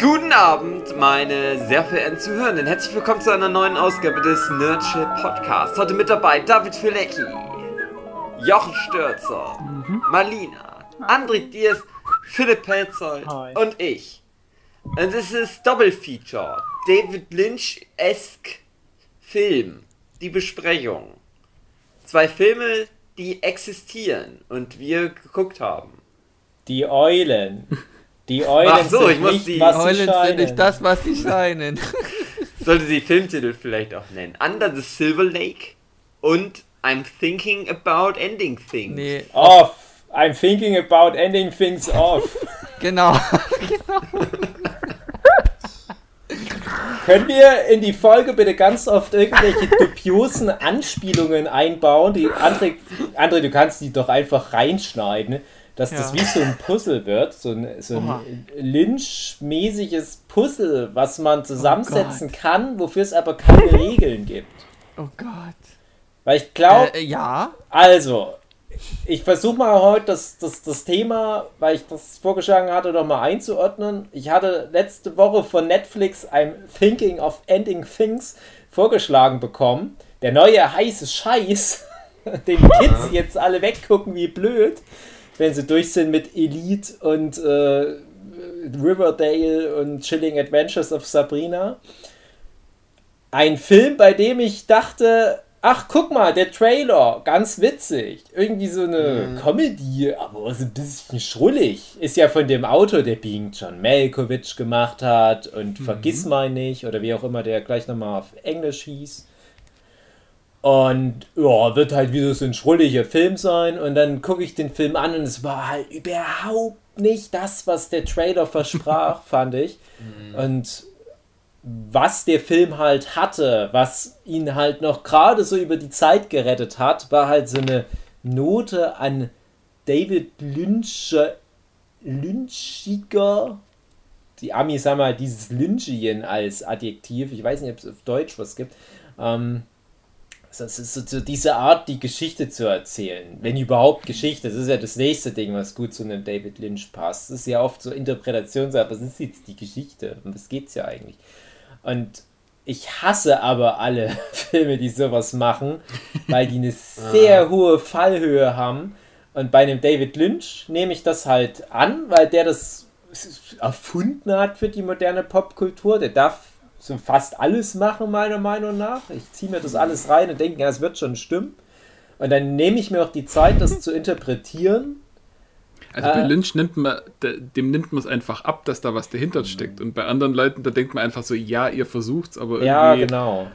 Guten Abend, meine sehr verehrten Zuhörenden. Herzlich willkommen zu einer neuen Ausgabe des Nerdship Podcasts. Heute mit dabei David Filecki, Jochen Stürzer, mhm. Marlina, André Diers, Philipp Pelzold und ich. Und es ist Doppelfeature. David Lynch-esque Film. Die Besprechung. Zwei Filme, die existieren und wir geguckt haben. Die Eulen. Die Eulen Ach so, sind ich muss nicht, die was Eulen sie sind scheinen. nicht das, was sie scheinen. Sollte sie Filmtitel vielleicht auch nennen. Under the Silver Lake und I'm Thinking About Ending Things. nee, Off. I'm thinking about ending things off. genau. Können wir in die Folge bitte ganz oft irgendwelche dubiosen Anspielungen einbauen? Die André, André, du kannst die doch einfach reinschneiden, dass das Ja. wie so ein Puzzle wird. So ein, so ein Lynch-mäßiges Puzzle, was man zusammensetzen kann, wofür es aber keine Regeln gibt. Oh Gott. Weil ich glaube, Äh, ja. Also, ich versuche mal heute das, das, das Thema, weil ich das vorgeschlagen hatte, noch mal einzuordnen. Ich hatte letzte Woche von Netflix I'm Thinking of Ending Things vorgeschlagen bekommen. Der neue heiße Scheiß, den die Kids jetzt alle weggucken wie blöd, wenn sie durch sind mit Elite und äh, Riverdale und Chilling Adventures of Sabrina. Ein Film, bei dem ich dachte, ach guck mal, der Trailer, ganz witzig. Irgendwie so eine Comedy, aber so ein bisschen schrullig. Ist ja von dem Autor, der Being John Malkovich gemacht hat und Vergiss mal nicht oder wie auch immer der gleich nochmal auf Englisch hieß. Und ja, wird halt wieder so ein schrulliger Film sein. Und dann gucke ich den Film an und es war halt überhaupt nicht das, was der Trailer versprach, fand ich. Und was der Film halt hatte, was ihn halt noch gerade so über die Zeit gerettet hat, war halt so eine Note an David Lyncher, Lynchiger. Die Amis haben halt dieses Lynchien als Adjektiv. Ich weiß nicht, ob es auf Deutsch was gibt. Ähm, das ist so, so diese Art, die Geschichte zu erzählen. Wenn überhaupt Geschichte. Das ist ja das nächste Ding, was gut zu einem David Lynch passt. Das ist ja oft so Interpretationssache. Was ist jetzt die Geschichte? Um was geht's ja eigentlich? Und ich hasse aber alle Filme, die sowas machen, weil die eine sehr hohe Fallhöhe haben. Und bei einem David Lynch nehme ich das halt an, weil der das erfunden hat für die moderne Popkultur. Der darf so fast alles machen, meiner Meinung nach. Ich ziehe mir das alles rein und denke, ja, es wird schon stimmen. Und dann nehme ich mir auch die Zeit, das zu interpretieren. Also bei Äh. Lynch nimmt man, de- dem nimmt man es einfach ab, dass da was dahinter steckt. Und bei anderen Leuten, da denkt man einfach so, ja, ihr versucht's, aber irgendwie. Ja, genau.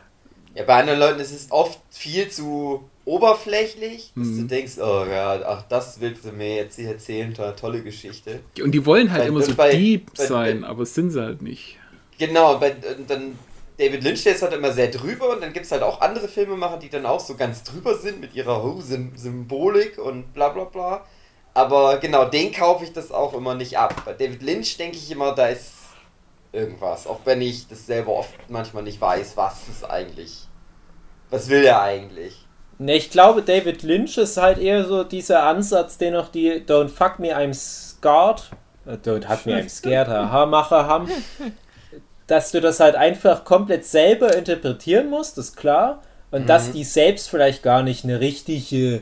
Ja, bei anderen Leuten ist es oft viel zu oberflächlich, dass Mhm. du denkst, oh ja, ach, das willst du mir jetzt hier erzählen, to- tolle Geschichte. Und die wollen halt Bei- immer so bei- deep bei- sein, aber es sind sie halt nicht. Genau, bei, und dann David Lynch, der ist halt immer sehr drüber und dann gibt es halt auch andere Filmemacher, die dann auch so ganz drüber sind mit ihrer oh, Sym Symbolik und bla bla bla. Aber genau, den kaufe ich das auch immer nicht ab. Bei David Lynch denke ich immer, da ist irgendwas. Auch wenn ich das selber oft manchmal nicht weiß, was ist eigentlich. Was will er eigentlich? Ne, ich glaube, David Lynch ist halt eher so dieser Ansatz, den auch die Don't Fuck Me, I'm Scared, äh, Don't Hug Me, I'm Scared, haha, Macher haben. Dass du das halt einfach komplett selber interpretieren musst, ist klar. Und dass die selbst vielleicht gar nicht eine richtige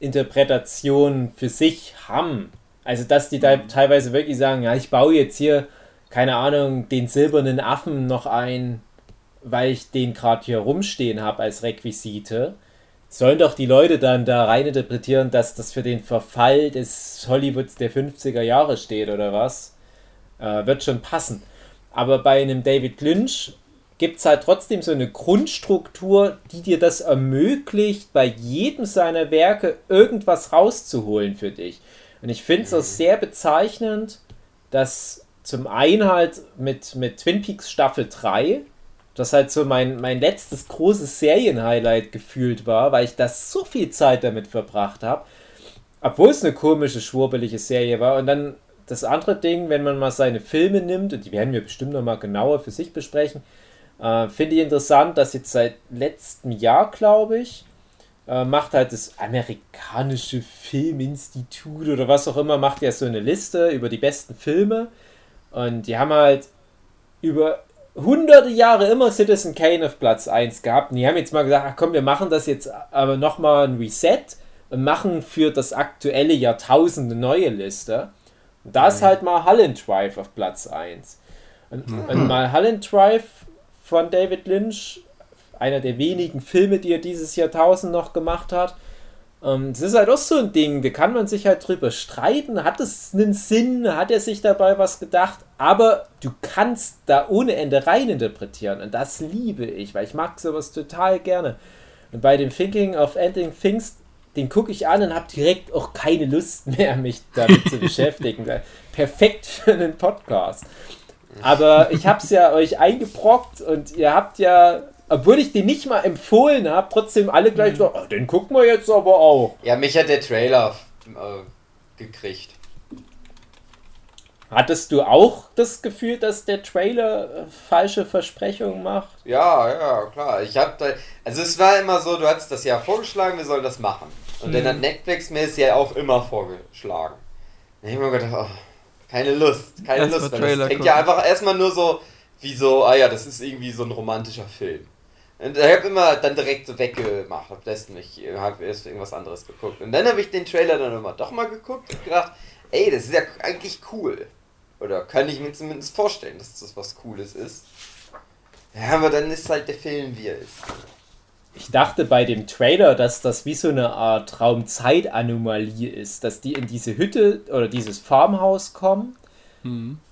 Interpretation für sich haben. Also, dass die da teilweise wirklich sagen, ja, ich baue jetzt hier, keine Ahnung, den silbernen Affen noch ein, weil ich den gerade hier rumstehen habe als Requisite sollen doch die Leute dann da rein interpretieren, dass das für den Verfall des Hollywoods der 50er Jahre steht oder was. Äh, wird schon passen. Aber bei einem David Lynch gibt es halt trotzdem so eine Grundstruktur, die dir das ermöglicht, bei jedem seiner Werke irgendwas rauszuholen für dich. Und ich finde es auch sehr bezeichnend, dass zum einen halt mit, mit Twin Peaks Staffel 3 das halt so mein, mein letztes großes Serienhighlight gefühlt war, weil ich da so viel Zeit damit verbracht habe. Obwohl es eine komische, schwurbelige Serie war. Und dann das andere Ding, wenn man mal seine Filme nimmt, und die werden wir bestimmt noch mal genauer für sich besprechen, äh, finde ich interessant, dass jetzt seit letztem Jahr, glaube ich, äh, macht halt das amerikanische Filminstitut oder was auch immer, macht ja so eine Liste über die besten Filme. Und die haben halt über hunderte Jahre immer Citizen Kane auf Platz 1 gehabt. Und die haben jetzt mal gesagt, ach komm, wir machen das jetzt aber nochmal ein Reset und machen für das aktuelle Jahrtausend eine neue Liste. Da ist halt mal Holland Drive auf Platz 1. Und, Mhm. und mal Holland Drive von David Lynch, einer der wenigen Filme, die er dieses Jahrtausend noch gemacht hat. Ähm, das ist halt auch so ein Ding, da kann man sich halt drüber streiten. Hat es einen Sinn? Hat er sich dabei was gedacht? Aber du kannst da ohne Ende reininterpretieren. Und das liebe ich, weil ich mag sowas total gerne. Und bei dem Thinking of Ending Things, den gucke ich an und habe direkt auch keine Lust mehr, mich damit zu beschäftigen. Perfekt für einen Podcast. Aber ich habe es ja euch eingebrockt und ihr habt ja, obwohl ich den nicht mal empfohlen habe, trotzdem alle gleich so, "Ah, den gucken wir jetzt aber auch. Ja, mich hat der Trailer äh, gekriegt. Hattest du auch das Gefühl, dass der Trailer äh, falsche Versprechungen macht? Ja, ja, klar. Ich hab da. Also es war immer so, du hattest das ja vorgeschlagen, wir sollen das machen. Und dann hat Netflix mir es ja auch immer vorgeschlagen. Da hab ich mir gedacht, oh, keine Lust, keine Erst Lust. weil Trailer das klingt ja einfach erstmal nur so, wie so, ah ja, das ist irgendwie so ein romantischer Film. Und ich habe immer dann direkt so weggemacht, hab das nicht, hab erst irgendwas anderes geguckt. Und dann habe ich den Trailer dann immer doch mal geguckt und gedacht, ey, das ist ja eigentlich cool. Oder kann ich mir zumindest vorstellen, dass das was Cooles ist. Ja, aber dann ist halt der Film, wie er ist. Ich dachte bei dem Trailer, dass das wie so eine Art Raumzeitanomalie ist, dass die in diese Hütte oder dieses Farmhaus kommen.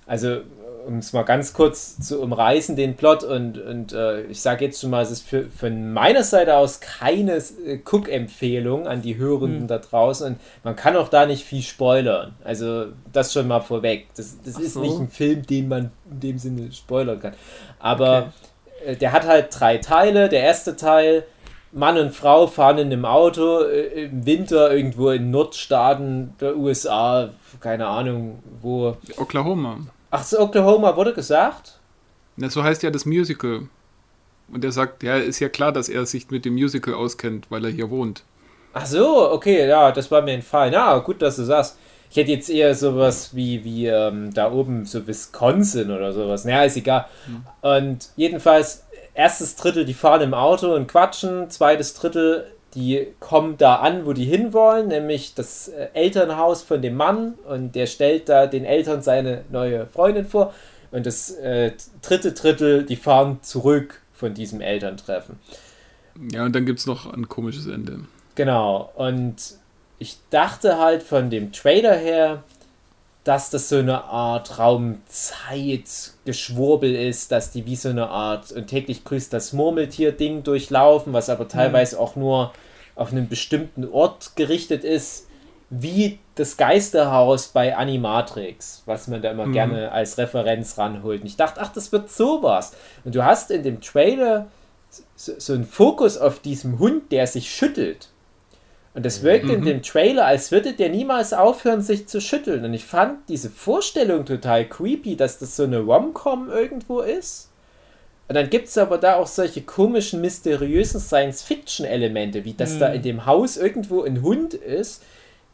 Also, um es mal ganz kurz zu umreißen, den Plot, und, und äh, ich sage jetzt schon mal, es ist für, von meiner Seite aus keine äh, Cook-Empfehlung an die Hörenden da draußen. Und man kann auch da nicht viel spoilern. Also, das schon mal vorweg. Das, das ist so. nicht ein Film, den man in dem Sinne spoilern kann. Aber äh, der hat halt drei Teile. Der erste Teil, Mann und Frau fahren in einem Auto äh, im Winter irgendwo in Nordstaaten der USA, keine Ahnung wo. Oklahoma. Ach so, Oklahoma wurde gesagt? Na, so heißt ja das Musical. Und er sagt, ja, ist ja klar, dass er sich mit dem Musical auskennt, weil er hier wohnt. Ach so, okay, ja, das war mir entfallen. Ja, gut, dass du sagst. Ich hätte jetzt eher sowas wie, wie ähm, da oben, so Wisconsin oder sowas. Naja, ist egal. Und jedenfalls, erstes Drittel, die fahren im Auto und quatschen. Zweites Drittel, die kommen da an, wo die hinwollen, nämlich das äh, Elternhaus von dem Mann. Und der stellt da den Eltern seine neue Freundin vor. Und das äh, dritte Drittel, die fahren zurück von diesem Elterntreffen. Ja, und dann gibt es noch ein komisches Ende. Genau, und ich dachte halt von dem Trailer her, dass das so eine Art Raumzeitgeschwurbel ist, dass die wie so eine Art und täglich grüßt das Murmeltier-Ding durchlaufen, was aber teilweise auch nur auf einen bestimmten Ort gerichtet ist, wie das Geisterhaus bei Animatrix, was man da immer Mhm. gerne als Referenz ranholt. Und ich dachte, ach, das wird sowas. Und du hast in dem Trailer so, so einen Fokus auf diesem Hund, der sich schüttelt. Und das wirkt in dem Trailer, als würde der niemals aufhören, sich zu schütteln. Und ich fand diese Vorstellung total creepy, dass das so eine Rom-Com irgendwo ist. Und dann gibt es aber da auch solche komischen, mysteriösen Science-Fiction-Elemente, wie dass da in dem Haus irgendwo ein Hund ist,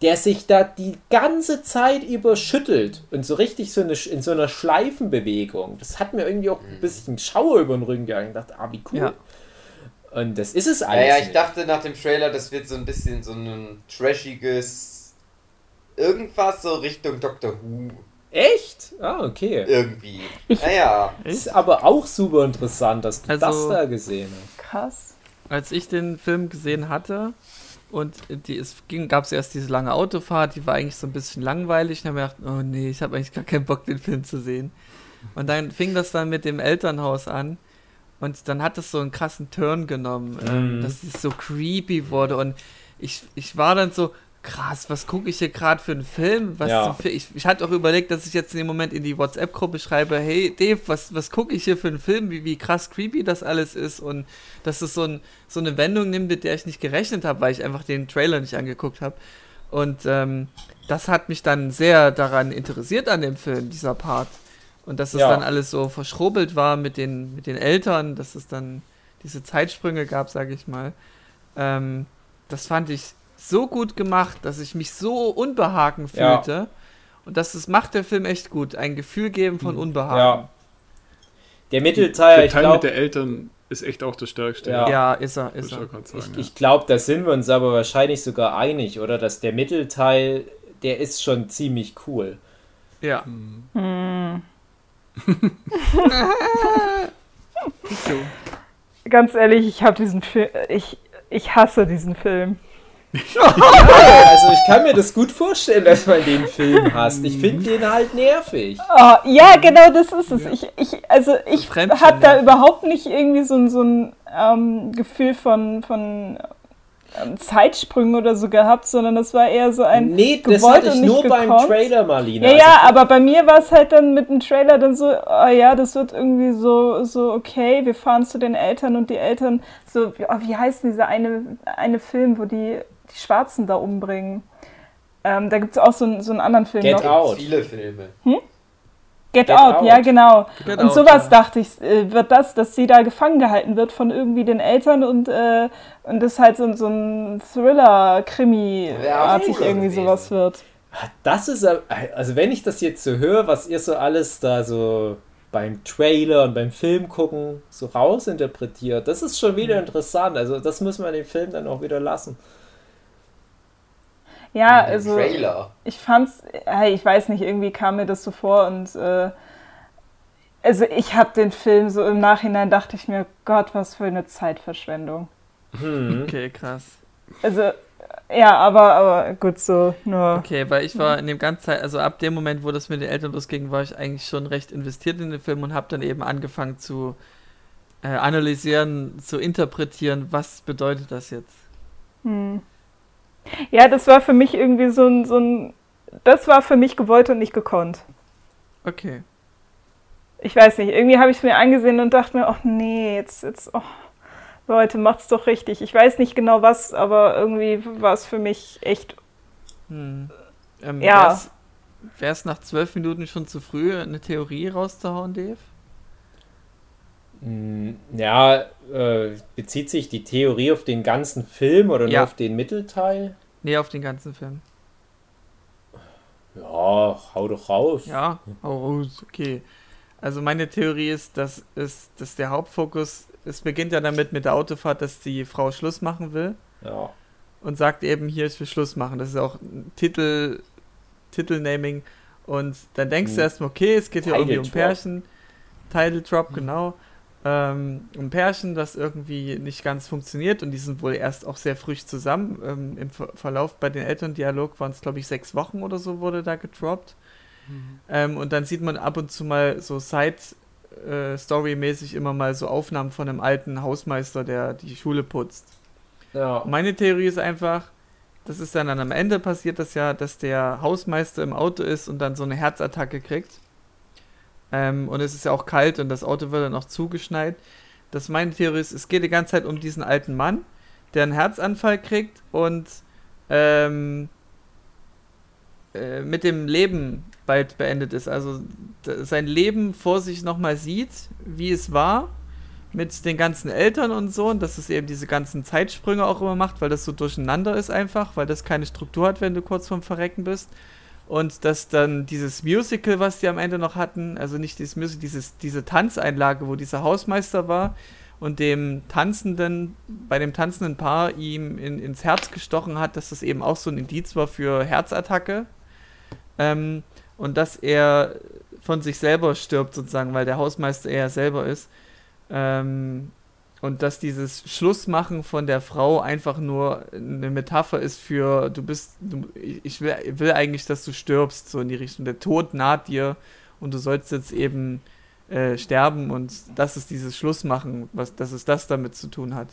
der sich da die ganze Zeit über schüttelt und so richtig so eine, in so einer Schleifenbewegung. Das hat mir irgendwie auch ein bisschen Schauer über den Rücken gegangen. Ich dachte, ah, wie cool. Ja. Und das ist es Ja, alles. ja, ich nicht. dachte nach dem Trailer, das wird so ein bisschen so ein trashiges irgendwas so Richtung Doctor Who Echt? Ah, okay. irgendwie. Naja, Ist aber auch super interessant, dass du Also- das da gesehen hast. Krass. Als ich den Film gesehen hatte und die, es ging, gab es erst diese lange Autofahrt, die war eigentlich so ein bisschen langweilig. Und habe mir gedacht, oh nee, ich habe eigentlich gar keinen Bock, den Film zu sehen. Und dann fing das dann mit dem Elternhaus an. Und dann hat es so einen krassen Turn genommen, Mhm. dass es so creepy wurde. Und ich, ich war dann so, krass, was gucke ich hier gerade für einen Film? Was Ja. zum Fi- ich, ich hatte auch überlegt, dass ich jetzt in dem Moment in die WhatsApp-Gruppe schreibe, hey Dave, was, was gucke ich hier für einen Film? Wie, wie krass creepy das alles ist. Und dass es so, ein, so eine Wendung nimmt, mit der ich nicht gerechnet habe, weil ich einfach den Trailer nicht angeguckt habe. Und ähm, das hat mich dann sehr daran interessiert an dem Film, dieser Part. Und dass es Ja. dann alles so verschrobelt war mit den, mit den Eltern, dass es dann diese Zeitsprünge gab, sage ich mal. Ähm, das fand ich so gut gemacht, dass ich mich so unbehagen Ja. fühlte. Und das ist, macht der Film echt gut. Ein Gefühl geben von Unbehagen. Ja. Der Mittelteil, Der ich Teil glaube, mit der Eltern ist echt auch der stärkste. Ja. Ja, ist er, ist ich er. sagen, ich, ja. ich glaube, da sind wir uns aber wahrscheinlich sogar einig, oder? Dass der Mittelteil, der ist schon ziemlich cool. Ja. Hm. So. Ganz ehrlich, ich habe diesen Film, ich, ich hasse diesen Film. Also ich kann mir das gut vorstellen, dass man den Film hasst. Ich finde den halt nervig. Oh, ja, genau das ist es. Ich, ich, also ich habe da überhaupt nicht irgendwie so, ein- so ein ähm, Gefühl von, von ähm, Zeitsprüngen oder so gehabt, sondern das war eher so ein Nee, das hatte ich nur beim gekonnt. Trailer, Marlina. Ja, ja, Also, aber bei mir war es halt dann mit dem Trailer dann so, oh ja, das wird irgendwie so, so okay, wir fahren zu den Eltern und die Eltern, so, wie- oh, wie heißt denn dieser eine, eine Film, wo die, die Schwarzen da umbringen? Ähm, da gibt es auch so, einen- so einen anderen Film Get noch. Out. Viele Filme. Get, Get Out, Out. ja genau. Get und Out, sowas ja. dachte ich, äh, wird das, dass sie da gefangen gehalten wird von irgendwie den Eltern und, äh, und das halt so, so ein Thriller-Krimi-artig auch irgendwie gewesen. sowas wird. Das ist, also wenn ich das jetzt so höre, was ihr so alles da so beim Trailer und beim Film gucken so rausinterpretiert, das ist schon wieder interessant. Also das müssen wir den Film dann auch wieder lassen. Ja, also Trailer. ich fand's, hey, ich weiß nicht, irgendwie kam mir das so vor und äh, also ich habe den Film so im Nachhinein dachte ich mir, Gott, was für eine Zeitverschwendung. Hm. Okay, krass. Also ja, aber aber gut so, nur Okay, weil ich war in dem ganzen Zeit, also ab dem Moment, wo das mit den Eltern losging, war ich eigentlich schon recht investiert in den Film und habe dann eben angefangen zu äh, analysieren, zu interpretieren, was bedeutet das jetzt? Hm. Ja, das war für mich irgendwie so ein, so ein das war für mich gewollt und nicht gekonnt. Okay. Ich weiß nicht, irgendwie habe ich es mir angesehen und dachte mir, ach nee, jetzt, jetzt, oh, Leute, macht's doch richtig. Ich weiß nicht genau was, aber irgendwie war es für mich echt Hm. Ähm, Ja. Wäre es nach zwölf Minuten schon zu früh, eine Theorie rauszuhauen, Dave? Hm, Ja, äh, bezieht sich die Theorie auf den ganzen Film oder nur Ja. auf den Mittelteil? Nee, auf den ganzen Film. Ja, hau doch raus. Ja, oh, raus, okay. Also meine Theorie ist, dass, es, dass der Hauptfokus, es beginnt ja damit mit der Autofahrt, dass die Frau Schluss machen will Ja. und sagt eben, hier, ich will Schluss machen. Das ist auch ein Titel, Titelnaming. Und dann denkst du Hm. erstmal, okay, es geht hier irgendwie um Pärchen. Title Drop, genau. Ähm, um Pärchen, das irgendwie nicht ganz funktioniert und die sind wohl erst auch sehr früh zusammen. Ähm, Im Ver Verlauf bei den Elterndialog waren es, glaube ich, sechs Wochen oder so wurde da gedroppt. Ähm, und dann sieht man ab und zu mal so Side-Story-mäßig immer mal so Aufnahmen von einem alten Hausmeister, der die Schule putzt. Ja. Meine Theorie ist einfach, das ist dann, dann am Ende passiert das ja, dass der Hausmeister im Auto ist und dann so eine Herzattacke kriegt. Ähm, und es ist ja auch kalt und das Auto wird dann auch zugeschneit. Das meine Theorie ist, es geht die ganze Zeit um diesen alten Mann, der einen Herzanfall kriegt und ähm, äh, mit dem Leben bald beendet ist. Also sein Leben vor sich nochmal sieht, wie es war mit den ganzen Eltern und so und dass es eben diese ganzen Zeitsprünge auch immer macht, weil das so durcheinander ist einfach, weil das keine Struktur hat, wenn du kurz vorm Verrecken bist. Und dass dann dieses Musical, was die am Ende noch hatten, also nicht dieses Musical, dieses, diese Tanzeinlage, wo dieser Hausmeister war und dem tanzenden, bei dem tanzenden Paar ihm in, ins Herz gestochen hat, dass das eben auch so ein Indiz war für Herzattacke. Ähm, und dass er von sich selber stirbt, sozusagen, weil der Hausmeister er selber ist. Ähm, und dass dieses Schlussmachen von der Frau einfach nur eine Metapher ist für, du bist, du, ich will, will eigentlich, dass du stirbst, so in die Richtung. Der Tod naht dir und du sollst jetzt eben äh, sterben und das ist dieses Schlussmachen, was, dass es das damit zu tun hat.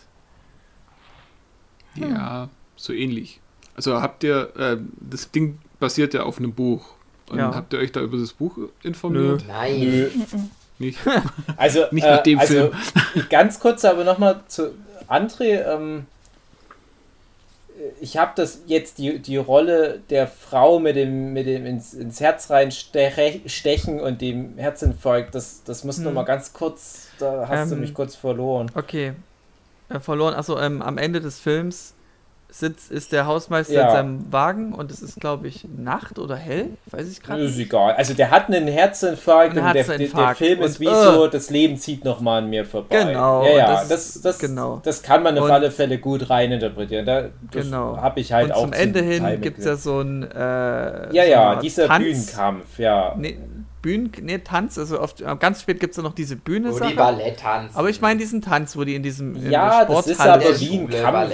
Ja, so ähnlich. Also habt ihr, äh, das Ding basiert ja auf einem Buch. Und Ja. habt ihr euch da über das Buch informiert? Nein. Nö. Nicht? Also, Nicht nach dem also ganz kurz aber nochmal zu André. Ähm, ich habe das jetzt die, die Rolle der Frau mit dem, mit dem ins, ins Herz reinstechen und dem Herzinfarkt, das, das musst du Hm. noch mal ganz kurz, da hast du Ähm, mich kurz verloren. Okay. Äh, verloren. Achso, ähm, am Ende des Films sitzt, ist der Hausmeister Ja. in seinem Wagen und es ist, glaube ich, Nacht oder hell, weiß ich gerade Ist nicht. egal. Also der hat einen Herzinfarkt, Einen und der, der, der. Film ist Und, wie äh, so, das Leben zieht nochmal an mir vorbei. Genau, Ja, ja, das das, das, genau. das kann man auf Und- alle Fälle gut reininterpretieren. Da, das Genau. habe ich halt und auch zum Ende hin gibt es ja so ein äh, Ja, so ja, dieser Tanz. Bühnenkampf, ja. Nee, Bühnen, nee, Tanz, also oft, äh, ganz spät gibt es ja noch diese Bühne. Wo die Ballett tanzen. Aber ich meine diesen Tanz, wo die in diesem in Ja, der das ist aber der wie ein Kampf.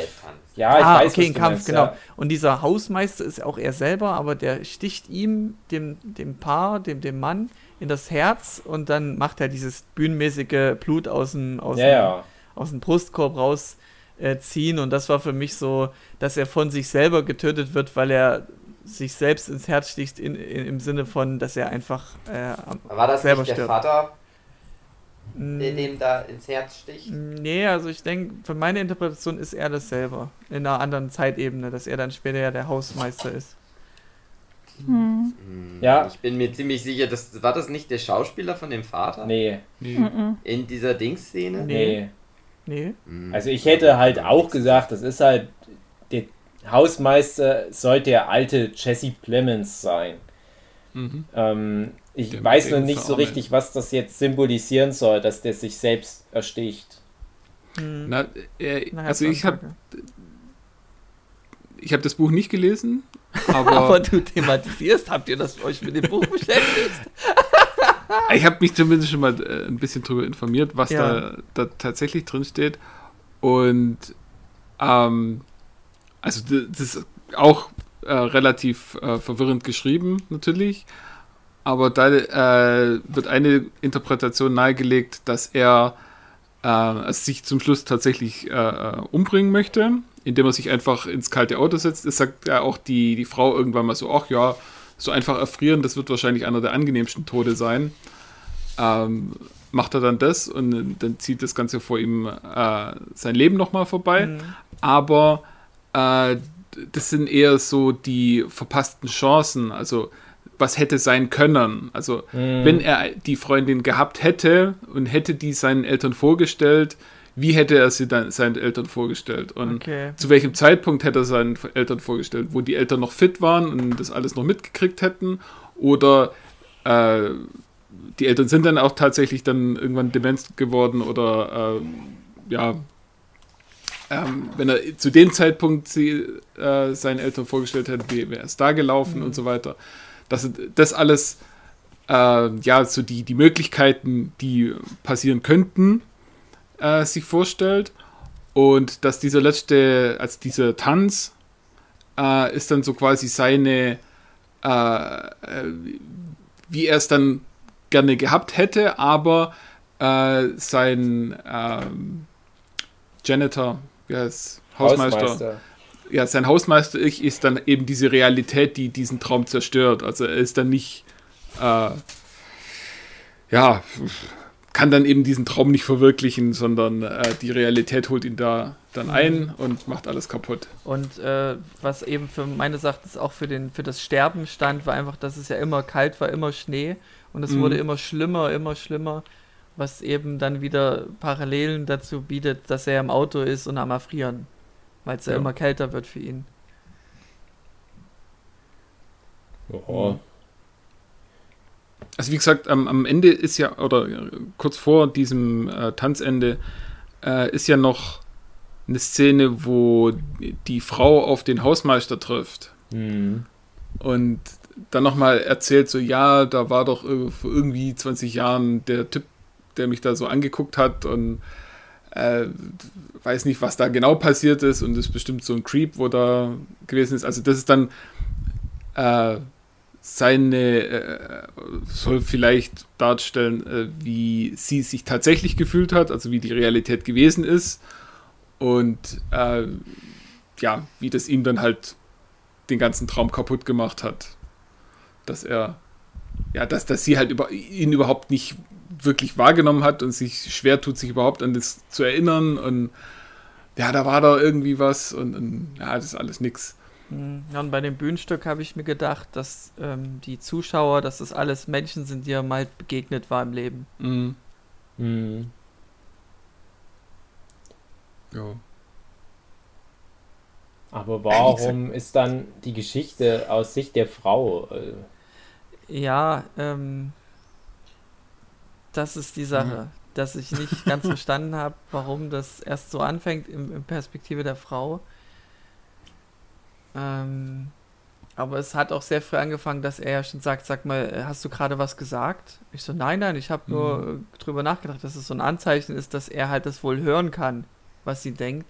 Ja, ich ah, weiß, okay, was ein du Kampf, meinst, genau. Ja. Und dieser Hausmeister ist auch er selber, aber der sticht ihm, dem, dem Paar, dem, dem Mann, in das Herz und dann macht er dieses bühnenmäßige Blut aus dem, aus Ja, dem, ja. aus dem Brustkorb raus äh, ziehen. Und das war für mich so, dass er von sich selber getötet wird, weil er sich selbst ins Herz sticht, in, in, im Sinne von, dass er einfach äh, am- War das selber nicht der stirbt. Vater, der dem da ins Herz sticht? Nee, also ich denke, für meine Interpretation ist er das selber. In einer anderen Zeitebene, dass er dann später ja der Hausmeister ist. Hm. Hm, Ja. Ich bin mir ziemlich sicher, das war das nicht der Schauspieler von dem Vater? Nee. Mhm. In dieser Dingsszene? Nee. nee. Nee. Hm. Also ich hätte halt auch gesagt, das ist halt, der Hausmeister sollte der alte Jesse Plemons sein. Mhm. Ähm, ich Der weiß noch nicht so richtig, was das jetzt symbolisieren soll, dass der sich selbst ersticht. Hm. Na, äh, also ich habe ich hab das Buch nicht gelesen, Aber aber du thematisierst, habt ihr das euch mit dem Buch beschäftigt? ich habe mich zumindest schon mal äh, ein bisschen darüber informiert, was Ja. da, da tatsächlich drin steht. Und ähm, also das ist auch äh, relativ äh, verwirrend geschrieben, natürlich. Aber da äh, wird eine Interpretation nahegelegt, dass er äh, sich zum Schluss tatsächlich äh, äh, umbringen möchte, indem er sich einfach ins kalte Auto setzt. Es sagt ja auch die, die Frau irgendwann mal so, ach ja, so einfach erfrieren, das wird wahrscheinlich einer der angenehmsten Tode sein. Ähm, macht er dann das und dann zieht das Ganze vor ihm sein Leben nochmal vorbei. Hm. Aber das sind eher so die verpassten Chancen. Also was hätte sein können. Also wenn er die Freundin gehabt hätte und hätte die seinen Eltern vorgestellt, wie hätte er sie dann seinen Eltern vorgestellt? Und Okay. zu welchem Zeitpunkt hätte er seinen Eltern vorgestellt? Wo die Eltern noch fit waren und das alles noch mitgekriegt hätten? Oder äh, die Eltern sind dann auch tatsächlich dann irgendwann dement geworden oder äh, ja, ähm, wenn er zu dem Zeitpunkt sie, äh, seinen Eltern vorgestellt hätte, wie wäre es da gelaufen und so weiter. Das, das alles, äh, ja, so die, die Möglichkeiten, die passieren könnten, äh, sich vorstellt. Und dass dieser letzte, also dieser Tanz, äh, ist dann so quasi seine, äh, äh, wie er es dann gerne gehabt hätte, aber sein ähm, Janitor, wie heißt Hausmeister, ja, sein Hausmeister ich ist dann eben diese Realität, die diesen Traum zerstört. Also er ist dann nicht, äh, ja, kann dann eben diesen Traum nicht verwirklichen, sondern äh, die Realität holt ihn da dann ein und macht alles kaputt. Und äh, was eben für meines Erachtens auch für, den, für das Sterben stand, war einfach, dass es ja immer kalt war, immer Schnee und es Mhm. wurde immer schlimmer, immer schlimmer, was eben dann wieder Parallelen dazu bietet, dass er im Auto ist und am Erfrieren, weil es ja. Ja. immer kälter wird für ihn. Oh. Also wie gesagt, am, am Ende ist ja, oder kurz vor diesem äh, Tanzende, äh, ist ja noch eine Szene, wo die Frau auf den Hausmeister trifft. Hm. Und dann nochmal erzählt, so, ja, da war doch vor irgendwie 20 Jahren der Typ, der mich da so angeguckt hat und äh, weiß nicht, was da genau passiert ist und ist bestimmt so ein Creep, wo da gewesen ist. Also das ist dann äh, seine, äh, soll vielleicht darstellen, äh, wie sie sich tatsächlich gefühlt hat, also wie die Realität gewesen ist und äh, ja, wie das ihm dann halt den ganzen Traum kaputt gemacht hat. Dass er, ja, dass, dass sie halt über, ihn überhaupt nicht wirklich wahrgenommen hat und sich schwer tut, sich überhaupt an das zu erinnern und ja, da war da irgendwie was und, und ja, das ist alles nix. Mhm. Ja, und bei dem Bühnenstück habe ich mir gedacht, dass ähm, die Zuschauer, dass das alles Menschen sind, die er mal begegnet war im Leben. Mhm. Hm. Ja. Aber warum ist dann die Geschichte aus Sicht der Frau? Äh, Ja, ähm, das ist die Sache, dass ich nicht ganz verstanden habe, warum das erst so anfängt im, im Perspektive der Frau. Ähm, aber es hat auch sehr früh angefangen, dass er ja schon sagt, sag mal, äh, hast du gerade was gesagt? Ich so, nein, nein, ich habe nur äh, drüber nachgedacht, dass es so ein Anzeichen ist, dass er halt das wohl hören kann, was sie denkt.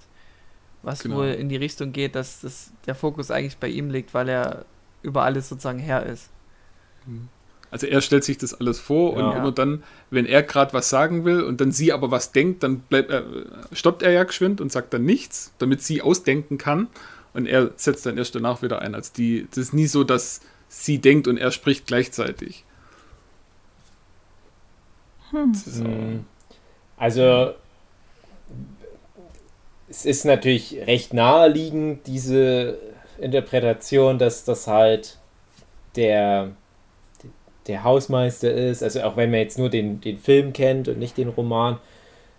Was Genau. wohl in die Richtung geht, dass das, der Fokus eigentlich bei ihm liegt, weil er über alles sozusagen Herr ist. Also er stellt sich das alles vor Ja. und immer dann, wenn er gerade was sagen will und dann sie aber was denkt, dann bleibt er, stoppt er ja geschwind und sagt dann nichts, damit sie ausdenken kann. Und er setzt dann erst danach wieder ein. Als die, das ist nie so, dass sie denkt und er spricht gleichzeitig. Auch, Mm. Also, es ist natürlich recht naheliegend, diese Interpretation, dass das halt der, der Hausmeister ist. Also, auch wenn man jetzt nur den, den Film kennt und nicht den Roman,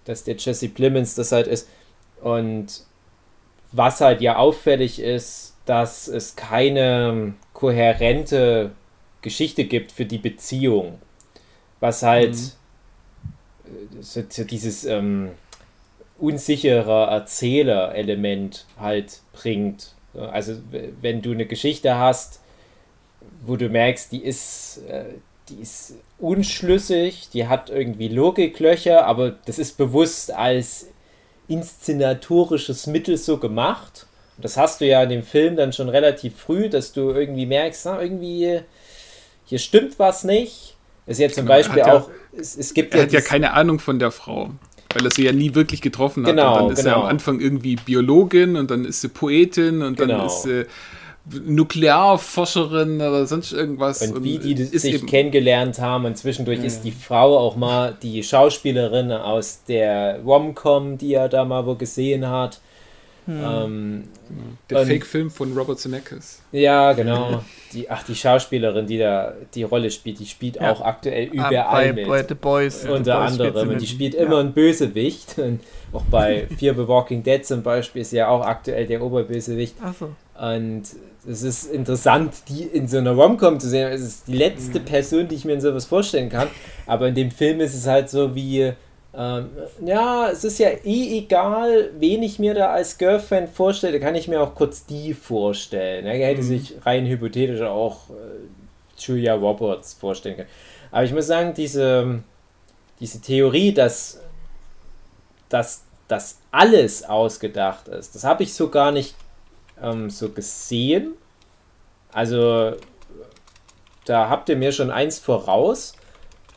dass der Jesse Plemons das halt ist. Und was halt ja auffällig ist, dass es keine kohärente Geschichte gibt für die Beziehung. Was halt Mhm. so, so dieses ähm, unsichere Erzähler-Element halt bringt. Also wenn du eine Geschichte hast, wo du merkst, die ist, äh, die ist unschlüssig, die hat irgendwie Logiklöcher, aber das ist bewusst als inszenatorisches Mittel so gemacht. Und das hast du ja in dem Film dann schon relativ früh, dass du irgendwie merkst, na, irgendwie hier stimmt was nicht. Das ist ja zum Genau, er Beispiel hat ja- auch, es, es gibt er hat ja keine Ahnung von der Frau, weil er sie ja nie wirklich getroffen hat. Genau, und dann ist er genau. am Anfang irgendwie Biologin und dann ist sie Poetin und dann Genau. ist sie Nuklearforscherin oder sonst irgendwas. Und wie die ist sich eben- kennengelernt haben und zwischendurch ist die Frau auch mal die Schauspielerin aus der Rom-Com, die er da mal wo gesehen hat. Ähm, der und- Fake-Film von Robert Zemeckis. ja, genau. Die, ach, die Schauspielerin, die da die Rolle spielt, die spielt Ja. auch aktuell Ah, überall bei, mit. bei The Boys. The unter Boys spielt sie anderem. Und die spielt immer einen Bösewicht. Und auch bei Fear the Walking Dead zum Beispiel ist sie ja auch aktuell der Oberbösewicht. Achso. Und es ist interessant, die in so einer Rom-Com zu sehen. Es ist die letzte Person, die ich mir in sowas vorstellen kann. Aber in dem Film ist es halt so wie, ähm, ja, es ist ja eh egal, wen ich mir da als Girlfriend vorstelle, kann ich mir auch kurz die vorstellen. Er hätte sich rein hypothetisch auch äh, Julia Roberts vorstellen können. Aber ich muss sagen, diese, diese Theorie, dass, dass das alles ausgedacht ist, das habe ich so gar nicht ähm, so gesehen. Also da habt ihr mir schon eins voraus.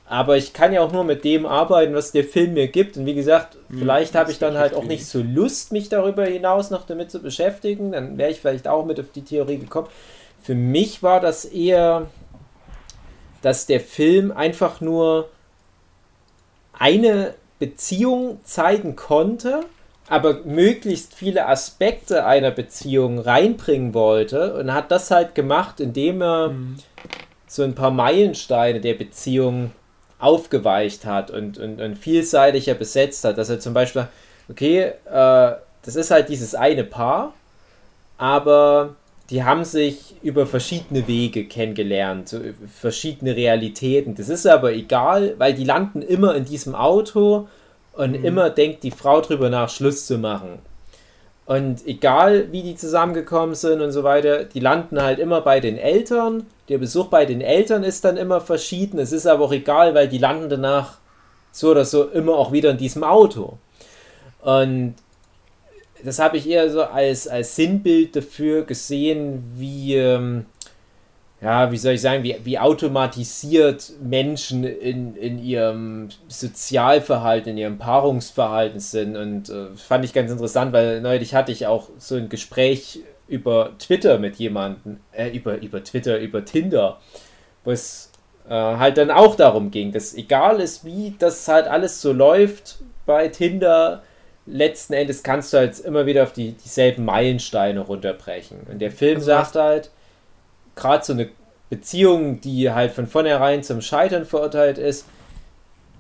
Aber ich kann ja auch nur mit dem arbeiten, was der Film mir gibt. Und wie gesagt, vielleicht habe ich dann halt auch nicht so Lust, mich darüber hinaus noch damit zu beschäftigen. Dann wäre ich vielleicht auch mit auf die Theorie gekommen. Für mich war das eher, dass der Film einfach nur eine Beziehung zeigen konnte, aber möglichst viele Aspekte einer Beziehung reinbringen wollte und hat das halt gemacht, indem er so ein paar Meilensteine der Beziehung aufgeweicht hat und, und, und vielseitiger besetzt hat. Dass er zum Beispiel, okay, äh, das ist halt dieses eine Paar, aber die haben sich über verschiedene Wege kennengelernt, so über verschiedene Realitäten. Das ist aber egal, weil die landen immer in diesem Auto und immer denkt die Frau drüber nach, Schluss zu machen. Und egal wie die zusammengekommen sind und so weiter, die landen halt immer bei den Eltern. Der Besuch bei den Eltern ist dann immer verschieden. Es ist aber auch egal, weil die landen danach so oder so immer auch wieder in diesem Auto. Und das habe ich eher so als, als Sinnbild dafür gesehen, wie, ähm, ja, wie soll ich sagen, wie, wie automatisiert Menschen in, in ihrem Sozialverhalten, in ihrem Paarungsverhalten sind. Und äh, fand ich ganz interessant, weil neulich hatte ich auch so ein Gespräch über Twitter mit jemandem, äh, über, über Twitter, über Tinder, wo es äh, halt dann auch darum ging, dass egal ist, wie das halt alles so läuft bei Tinder, letzten Endes kannst du halt immer wieder auf die, dieselben Meilensteine runterbrechen. Und der Film Also sagt halt, gerade so eine Beziehung, die halt von vornherein zum Scheitern verurteilt ist,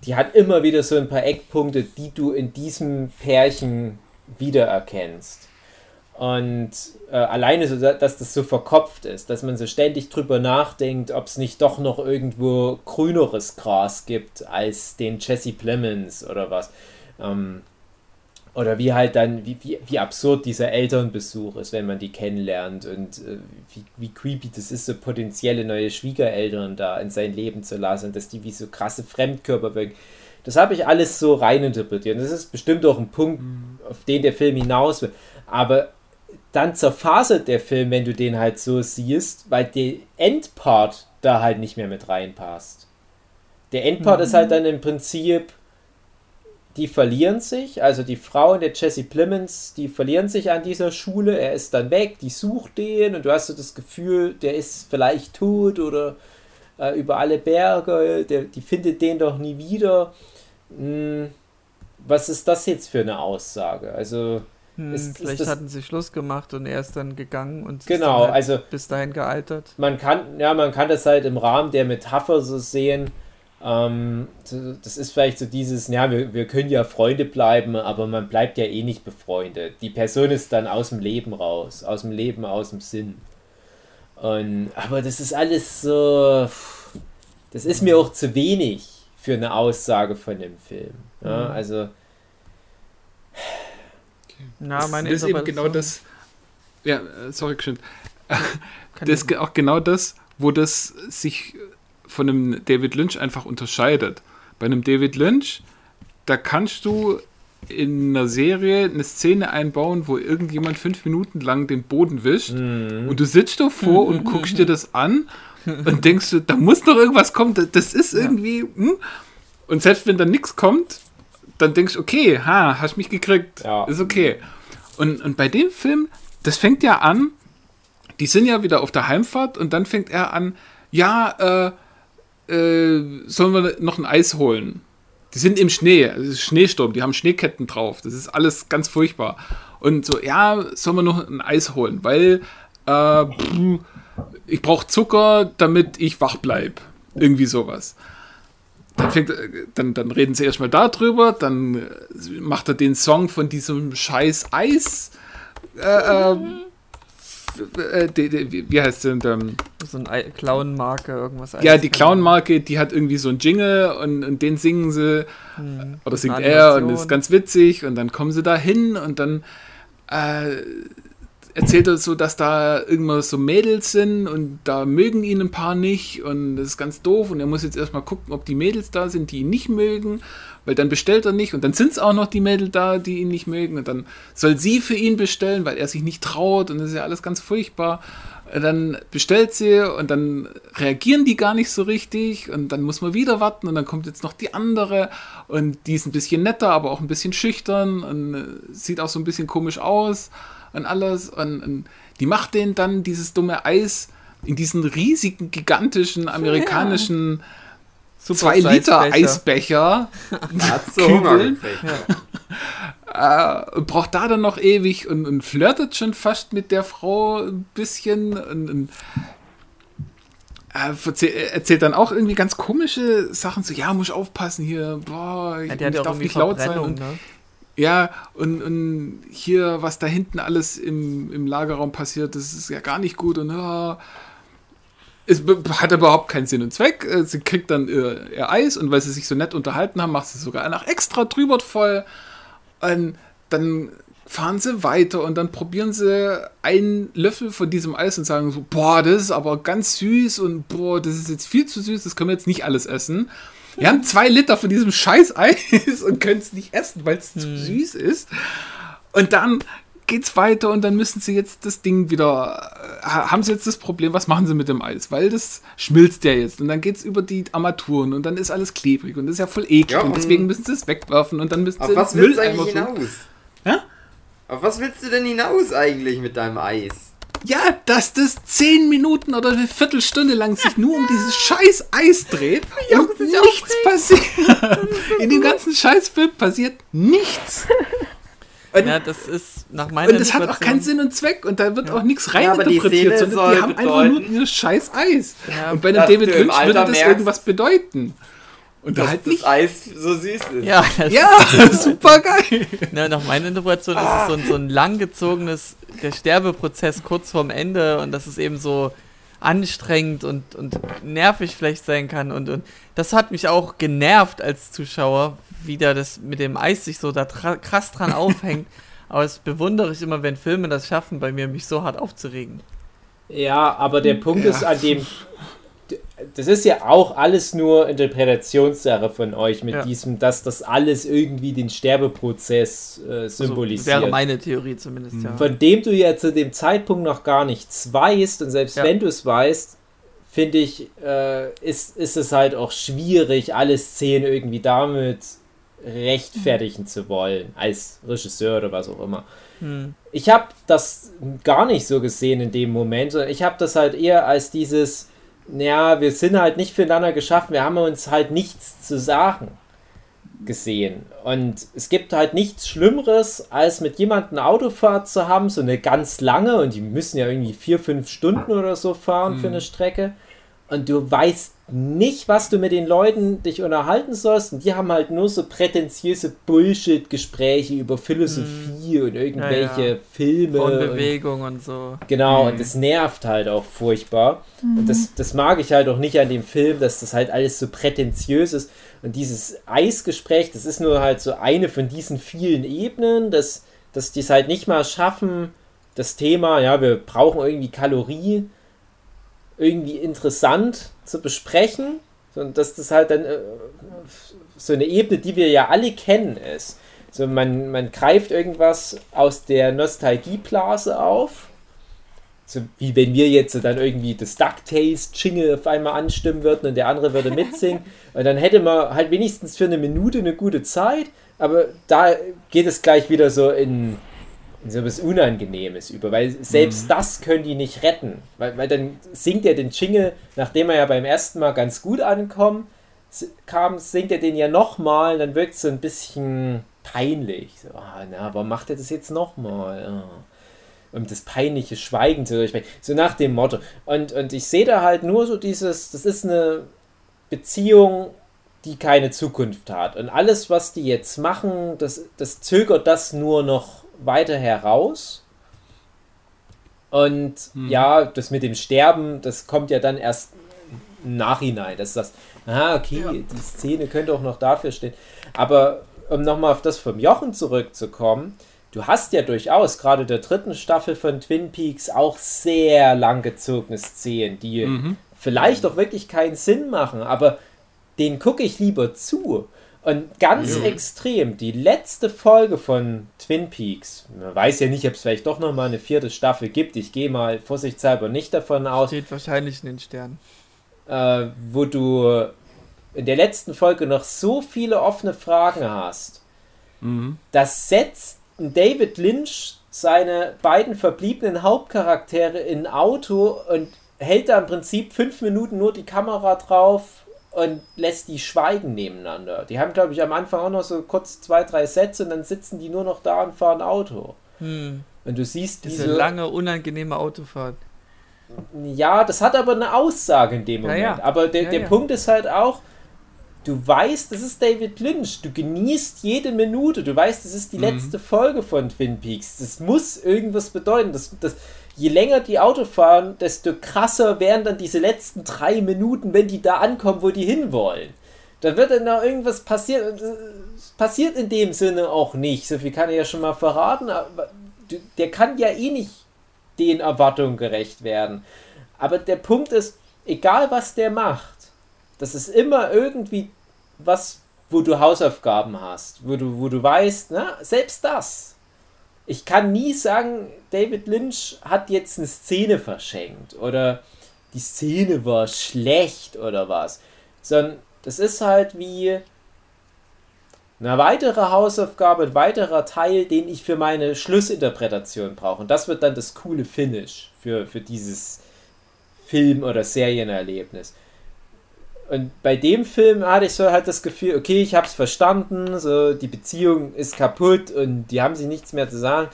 die hat immer wieder so ein paar Eckpunkte, die du in diesem Pärchen wiedererkennst. Und äh, alleine so, dass das so verkopft ist, dass man so ständig drüber nachdenkt, ob es nicht doch noch irgendwo grüneres Gras gibt als den Jesse Plemons oder was. Ähm, oder wie halt dann, wie, wie, wie absurd dieser Elternbesuch ist, wenn man die kennenlernt und äh, wie, wie creepy das ist, so potenzielle neue Schwiegereltern da in sein Leben zu lassen, dass die wie so krasse Fremdkörper wirken. Das habe ich alles so reininterpretiert. Das ist bestimmt auch ein Punkt, mhm. auf den der Film hinaus will. Aber dann zerfasert der Film, wenn du den halt so siehst, weil der Endpart da halt nicht mehr mit reinpasst. Der Endpart mhm. ist halt mhm. dann im Prinzip die verlieren sich, also die Frau und der Jesse Plemons, die verlieren sich an dieser Schule, er ist dann weg, die sucht den und du hast so das Gefühl, der ist vielleicht tot oder äh, über alle Berge, der, die findet den doch nie wieder. Hm, was ist das jetzt für eine Aussage? Also hm, ist, vielleicht ist hatten sie Schluss gemacht und er ist dann gegangen und genau, halt also bis dahin gealtert. Man kann, ja, man kann das halt im Rahmen der Metapher so sehen ähm, das ist vielleicht so dieses, ja, wir, wir können ja Freunde bleiben, aber man bleibt ja eh nicht befreundet. Die Person ist dann aus dem Leben raus, aus dem Leben, aus dem Sinn. Und, aber das ist alles so, das ist mir auch zu wenig für eine Aussage von dem Film. Ja, mhm. also. Na, meine das ist eben genau das. Ja, äh, sorry, schön. Das ist auch genau das, wo das sich von einem David Lynch einfach unterscheidet. Bei einem David Lynch, da kannst du in einer Serie eine Szene einbauen, wo irgendjemand fünf Minuten lang den Boden wischt mhm. und du sitzt davor und guckst dir das an und denkst du, da muss doch irgendwas kommen, das ist irgendwie. Hm? Und selbst wenn da nichts kommt, dann denkst du, okay, ha, hast mich gekriegt, ja. ist okay. Und, und bei dem Film, das fängt ja an, die sind ja wieder auf der Heimfahrt und dann fängt er an, ja, äh, äh, sollen wir noch ein Eis holen? Die sind im Schnee, es ist Schneesturm, die haben Schneeketten drauf. Das ist alles ganz furchtbar. Und so, ja, sollen wir noch ein Eis holen? Weil äh, ich brauche Zucker, damit ich wach bleibe. Irgendwie sowas. Dann, fängt, dann, dann reden sie erstmal darüber, dann macht er den Song von diesem scheiß Eis. Äh, äh, äh, die, die, wie heißt denn? Ähm, so ein Clown-Marke, irgendwas. Ja, die Clown-Marke, die hat irgendwie so einen Jingle und, und den singen sie, hm, oder singt er und ist ganz witzig und dann kommen sie da hin und dann äh, erzählt er so, dass da irgendwas so Mädels sind und da mögen ihn ein paar nicht und das ist ganz doof und er muss jetzt erstmal gucken, ob die Mädels da sind, die ihn nicht mögen weil dann bestellt er nicht und dann sind es auch noch die Mädel da, die ihn nicht mögen. Und dann soll sie für ihn bestellen, weil er sich nicht traut und das ist ja alles ganz furchtbar. Dann bestellt sie und dann reagieren die gar nicht so richtig und dann muss man wieder warten und dann kommt jetzt noch die andere und die ist ein bisschen netter, aber auch ein bisschen schüchtern und äh, sieht auch so ein bisschen komisch aus und alles. Und, und die macht denen dann dieses dumme Eis in diesen riesigen, gigantischen amerikanischen ja Super zwei Liter Eisbecher. so kübeln. äh, und braucht da dann noch ewig und, und, flirtet schon fast mit der Frau ein bisschen und, und äh, erzählt dann auch irgendwie ganz komische Sachen, so, ja, muss ich aufpassen hier, boah, ich, ja, ich darf nicht laut sein. Und, ne? Ja, und, und hier, was da hinten alles im, im Lagerraum passiert, das ist ja gar nicht gut und ja, es hat überhaupt keinen Sinn und Zweck. Äh, sie kriegt dann ihr, ihr, Eis und weil sie sich so nett unterhalten haben, macht sie sogar noch extra drüber voll. Und dann fahren sie weiter und dann probieren sie einen Löffel von diesem Eis und sagen so, boah, das ist aber ganz süß und boah, das ist jetzt viel zu süß, das können wir jetzt nicht alles essen. Wir haben zwei Liter von diesem scheiß Eis und können es nicht essen, weil es hm. zu süß ist. Und dann geht's weiter und dann müssen sie jetzt das Ding wieder, äh, haben sie jetzt das Problem, was machen sie mit dem Eis? Weil das schmilzt ja jetzt und dann geht's über die Armaturen und dann ist alles klebrig und das ist ja voll eklig ja, und, und deswegen müssen sie es wegwerfen und dann müssen sie was willst du eigentlich hinaus? Ja? Auf was willst du denn hinaus eigentlich mit deinem Eis? Ja, dass das zehn Minuten oder eine Viertelstunde lang sich nur um dieses scheiß Eis dreht ja, und nichts passiert. In dem ganzen Scheißfilm passiert nichts. Und, ja, das ist nach meiner Und das hat auch keinen Sinn und Zweck und da wird ja. auch nichts reininterpretiert, ja, sondern die haben bedeuten, einfach nur dieses scheiß Eis. Ja, und bei einem David Lynch würde das irgendwas bedeuten. Und da halt das nicht. Eis so süß ist. Ja, das Ja, super geil. Na, nach meiner Interpretation ist es so ein, so ein langgezogenes, der Sterbeprozess kurz vorm Ende und dass es eben so anstrengend und, und nervig vielleicht sein kann. Und, und das hat mich auch genervt als Zuschauer, wie da das mit dem Eis sich so da krass dran aufhängt. Aber das bewundere ich immer, wenn Filme das schaffen, bei mir mich so hart aufzuregen. Ja, aber der Punkt Ja. ist an dem, das ist ja auch alles nur Interpretationssache von euch mit Ja. diesem, dass das alles irgendwie den Sterbeprozess äh, So symbolisiert. wäre meine Theorie zumindest, ja. von dem du ja zu dem Zeitpunkt noch gar nichts weißt und selbst Ja. wenn du es weißt, finde ich, äh, ist, ist es halt auch schwierig, alle Szenen irgendwie damit rechtfertigen zu wollen, als Regisseur oder was auch immer. Hm. Ich habe das gar nicht so gesehen in dem Moment, sondern ich habe das halt eher als dieses, naja, wir sind halt nicht füreinander geschaffen, wir haben uns halt nichts zu sagen gesehen. Und es gibt halt nichts Schlimmeres, als mit jemandem eine Autofahrt zu haben, so eine ganz lange, und die müssen ja irgendwie vier, fünf Stunden oder so fahren für eine Strecke. Und du weißt nicht, was du mit den Leuten dich unterhalten sollst. Und die haben halt nur so prätentiöse Bullshit-Gespräche über Philosophie und irgendwelche Ja, ja. Filme. Von und Bewegung und so. Genau, und das nervt halt auch furchtbar. Und das, das mag ich halt auch nicht an dem Film, dass das halt alles so prätentiös ist. Und dieses Eisgespräch, das ist nur halt so eine von diesen vielen Ebenen, dass, dass die es halt nicht mal schaffen, das Thema, ja, wir brauchen irgendwie Kalorie, irgendwie interessant zu besprechen. Und dass das halt dann äh, so eine Ebene, die wir ja alle kennen, ist. So, man, man greift irgendwas aus der Nostalgieblase auf. So wie wenn wir jetzt so dann irgendwie das DuckTales Jingle auf einmal anstimmen würden und der andere würde mitsingen. Und dann hätte man halt wenigstens für eine Minute eine gute Zeit. Aber da geht es gleich wieder so in so was Unangenehmes über. Weil selbst das können die nicht retten. Weil, weil dann singt er den Jingle, nachdem er ja beim ersten Mal ganz gut ankommt, kam, singt er den ja nochmal, dann wirkt es so ein bisschen peinlich. So, ah, na, warum macht er das jetzt nochmal? Ah. Um das peinliche Schweigen zu durchbrechen. So nach dem Motto. Und, und ich sehe da halt nur so dieses, das ist eine Beziehung, die keine Zukunft hat. Und alles, was die jetzt machen, das, das zögert das nur noch weiter heraus. Und ja, das mit dem Sterben, das kommt ja dann erst im Nachhinein. Das ist das, ah, okay, die Szene könnte auch noch dafür stehen. Aber um nochmal auf das vom Jochen zurückzukommen, du hast ja durchaus gerade der dritten Staffel von Twin Peaks auch sehr langgezogene Szenen, die vielleicht auch wirklich keinen Sinn machen, aber den gucke ich lieber zu. Und ganz extrem, die letzte Folge von Twin Peaks, man weiß ja nicht, ob es vielleicht doch nochmal eine vierte Staffel gibt, ich gehe mal vorsichtshalber nicht davon aus, Steht wahrscheinlich in den Sternen. äh, wo du in der letzten Folge noch so viele offene Fragen hast. Das setzt David Lynch seine beiden verbliebenen Hauptcharaktere in ein Auto und hält da im Prinzip fünf Minuten nur die Kamera drauf und lässt die schweigen nebeneinander. Die haben, glaube ich, am Anfang auch noch so kurz zwei, drei Sätze und dann sitzen die nur noch da und fahren Auto. Hm. Und du siehst Diese diese lange, unangenehme Autofahrt. Ja, das hat aber eine Aussage in dem Ja, Moment. ja. Aber der, Ja, der ja. Punkt ist halt auch, du weißt, das ist David Lynch. Du genießt jede Minute. Du weißt, das ist die letzte Folge von Twin Peaks. Das muss irgendwas bedeuten. Das, das, je länger die Auto fahren, desto krasser werden dann diese letzten drei Minuten, wenn die da ankommen, wo die hinwollen. Da wird dann noch irgendwas passieren. Passiert in dem Sinne auch nicht. So viel kann ich ja schon mal verraten. Aber der kann ja eh nicht den Erwartungen gerecht werden. Aber der Punkt ist, egal was der macht, das ist immer irgendwie was, wo du Hausaufgaben hast, wo du, wo du weißt, na, selbst das. Ich kann nie sagen, David Lynch hat jetzt eine Szene verschenkt oder die Szene war schlecht oder was, sondern das ist halt wie eine weitere Hausaufgabe, ein weiterer Teil, den ich für meine Schlussinterpretation brauche. Und das wird dann das coole Finish für, für dieses Film- oder Serienerlebnis. Und bei dem Film hatte ich so halt das Gefühl, okay, ich habe es verstanden, so die Beziehung ist kaputt und die haben sich nichts mehr zu sagen.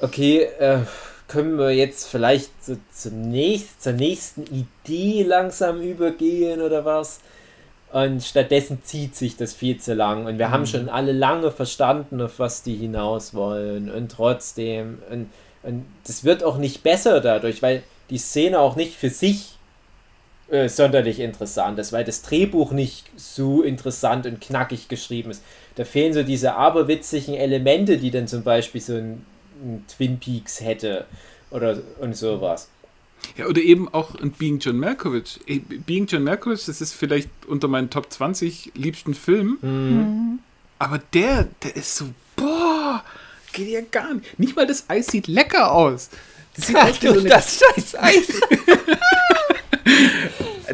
Okay, äh, können wir jetzt vielleicht so zum nächst, zur nächsten Idee langsam übergehen oder was? Und stattdessen zieht sich das viel zu lang. Und wir haben schon alle lange verstanden, auf was die hinaus wollen. Und trotzdem, und, und das wird auch nicht besser dadurch, weil die Szene auch nicht für sich äh, sonderlich interessant ist, weil das Drehbuch nicht so interessant und knackig geschrieben ist. Da fehlen so diese aberwitzigen Elemente, die dann zum Beispiel so ein, ein Twin Peaks hätte oder und sowas. Ja, oder eben auch ein Being John Malkovich. Being John Malkovich, das ist vielleicht unter meinen Top 20 liebsten Filmen. Mhm. Aber der, der ist so, boah, geht ja gar nicht. Nicht mal das Eis sieht lecker aus. Das sieht aus wie so eine, das scheiß Eis.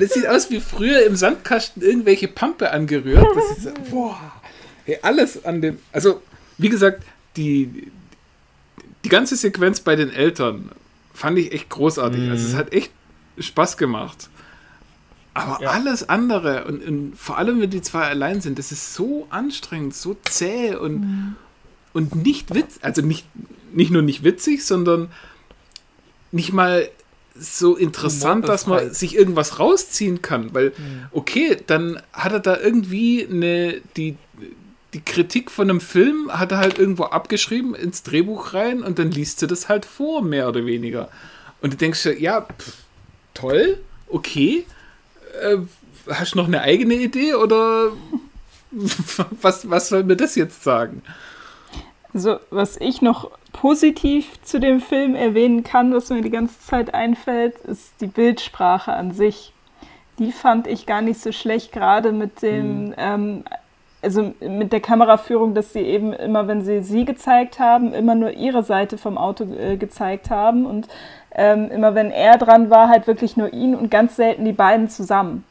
das sieht aus wie früher im Sandkasten irgendwelche Pampe angerührt. Das ist boah, hey, alles an dem. Also, wie gesagt, die, die ganze Sequenz bei den Eltern fand ich echt großartig. Also, es hat echt Spaß gemacht. Aber Ja. alles andere und, und vor allem, wenn die zwei allein sind, das ist so anstrengend, so zäh und, und nicht witzig, also nicht, nicht nur nicht witzig, sondern nicht mal so interessant, dass man sich irgendwas rausziehen kann. Weil, okay, dann hat er da irgendwie eine, die, die Kritik von einem Film hat er halt irgendwo abgeschrieben ins Drehbuch rein und dann liest du das halt vor, mehr oder weniger. Und du denkst dir, ja, pff, toll, okay. Äh, hast du noch eine eigene Idee oder was, was soll mir das jetzt sagen? Also, was ich noch positiv zu dem Film erwähnen kann, was mir die ganze Zeit einfällt, ist die Bildsprache an sich. Die fand ich gar nicht so schlecht, gerade mit dem, ähm, also mit der Kameraführung, dass sie eben immer, wenn sie sie gezeigt haben, immer nur ihre Seite vom Auto äh, gezeigt haben und ähm, immer wenn er dran war, halt wirklich nur ihn und ganz selten die beiden zusammen.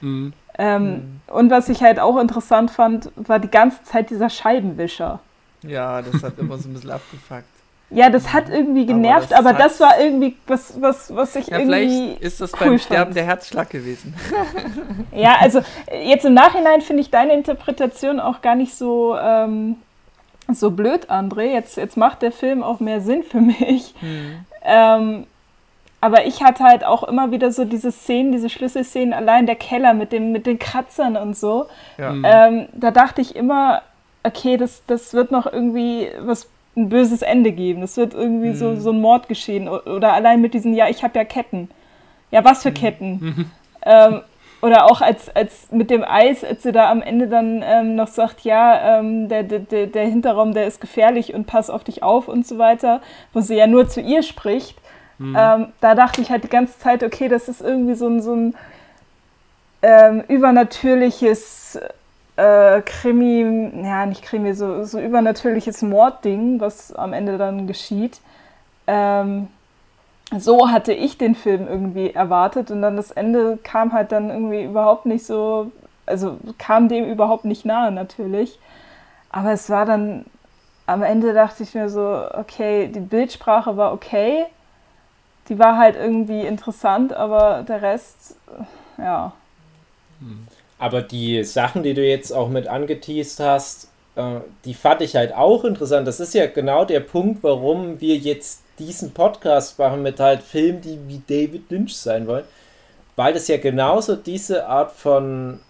Mhm. Ähm, Und was ich halt auch interessant fand, war die ganze Zeit dieser Scheibenwischer. Ja, das hat immer so ein bisschen abgefuckt. Ja, das hat irgendwie genervt, das aber das, war irgendwie was, was, was ich Ja, irgendwie. vielleicht ist das cool beim fand. Sterben der Herzschlag gewesen. Ja, also jetzt im Nachhinein finde ich deine Interpretation auch gar nicht so, ähm, so blöd, André. Jetzt, jetzt macht der Film auch mehr Sinn für mich. Ähm, aber ich hatte halt auch immer wieder so diese Szenen, diese Schlüsselszenen, allein der Keller mit, dem, mit den Kratzern und so. Ja. Ähm, da dachte ich immer, okay, das, das wird noch irgendwie was ein böses Ende geben. Das wird irgendwie so, so ein Mord geschehen. Oder allein mit diesen, ja, ich habe ja Ketten. Ja, was für Ketten? ähm, oder auch als, als mit dem Eis, als sie da am Ende dann ähm, noch sagt, ja, ähm, der, der, der Hinterraum, der ist gefährlich und pass auf dich auf und so weiter, wo sie ja nur zu ihr spricht. Ähm, da dachte ich halt die ganze Zeit, okay, das ist irgendwie so ein, so ein ähm, übernatürliches äh, Krimi, ja, nicht Krimi, so, so übernatürliches Mordding, was am Ende dann geschieht. Ähm, so hatte ich den Film irgendwie erwartet und dann das Ende kam halt dann irgendwie überhaupt nicht so, also kam dem überhaupt nicht nahe natürlich. Aber es war dann, am Ende dachte ich mir so, okay, die Bildsprache war okay, die war halt irgendwie interessant, aber der Rest, ja. Aber die Sachen, die du jetzt auch mit angeteased hast, äh, die fand ich halt auch interessant. Das ist ja genau der Punkt, warum wir jetzt diesen Podcast machen mit halt Filmen, die wie David Lynch sein wollen. Weil das ja genauso diese Art von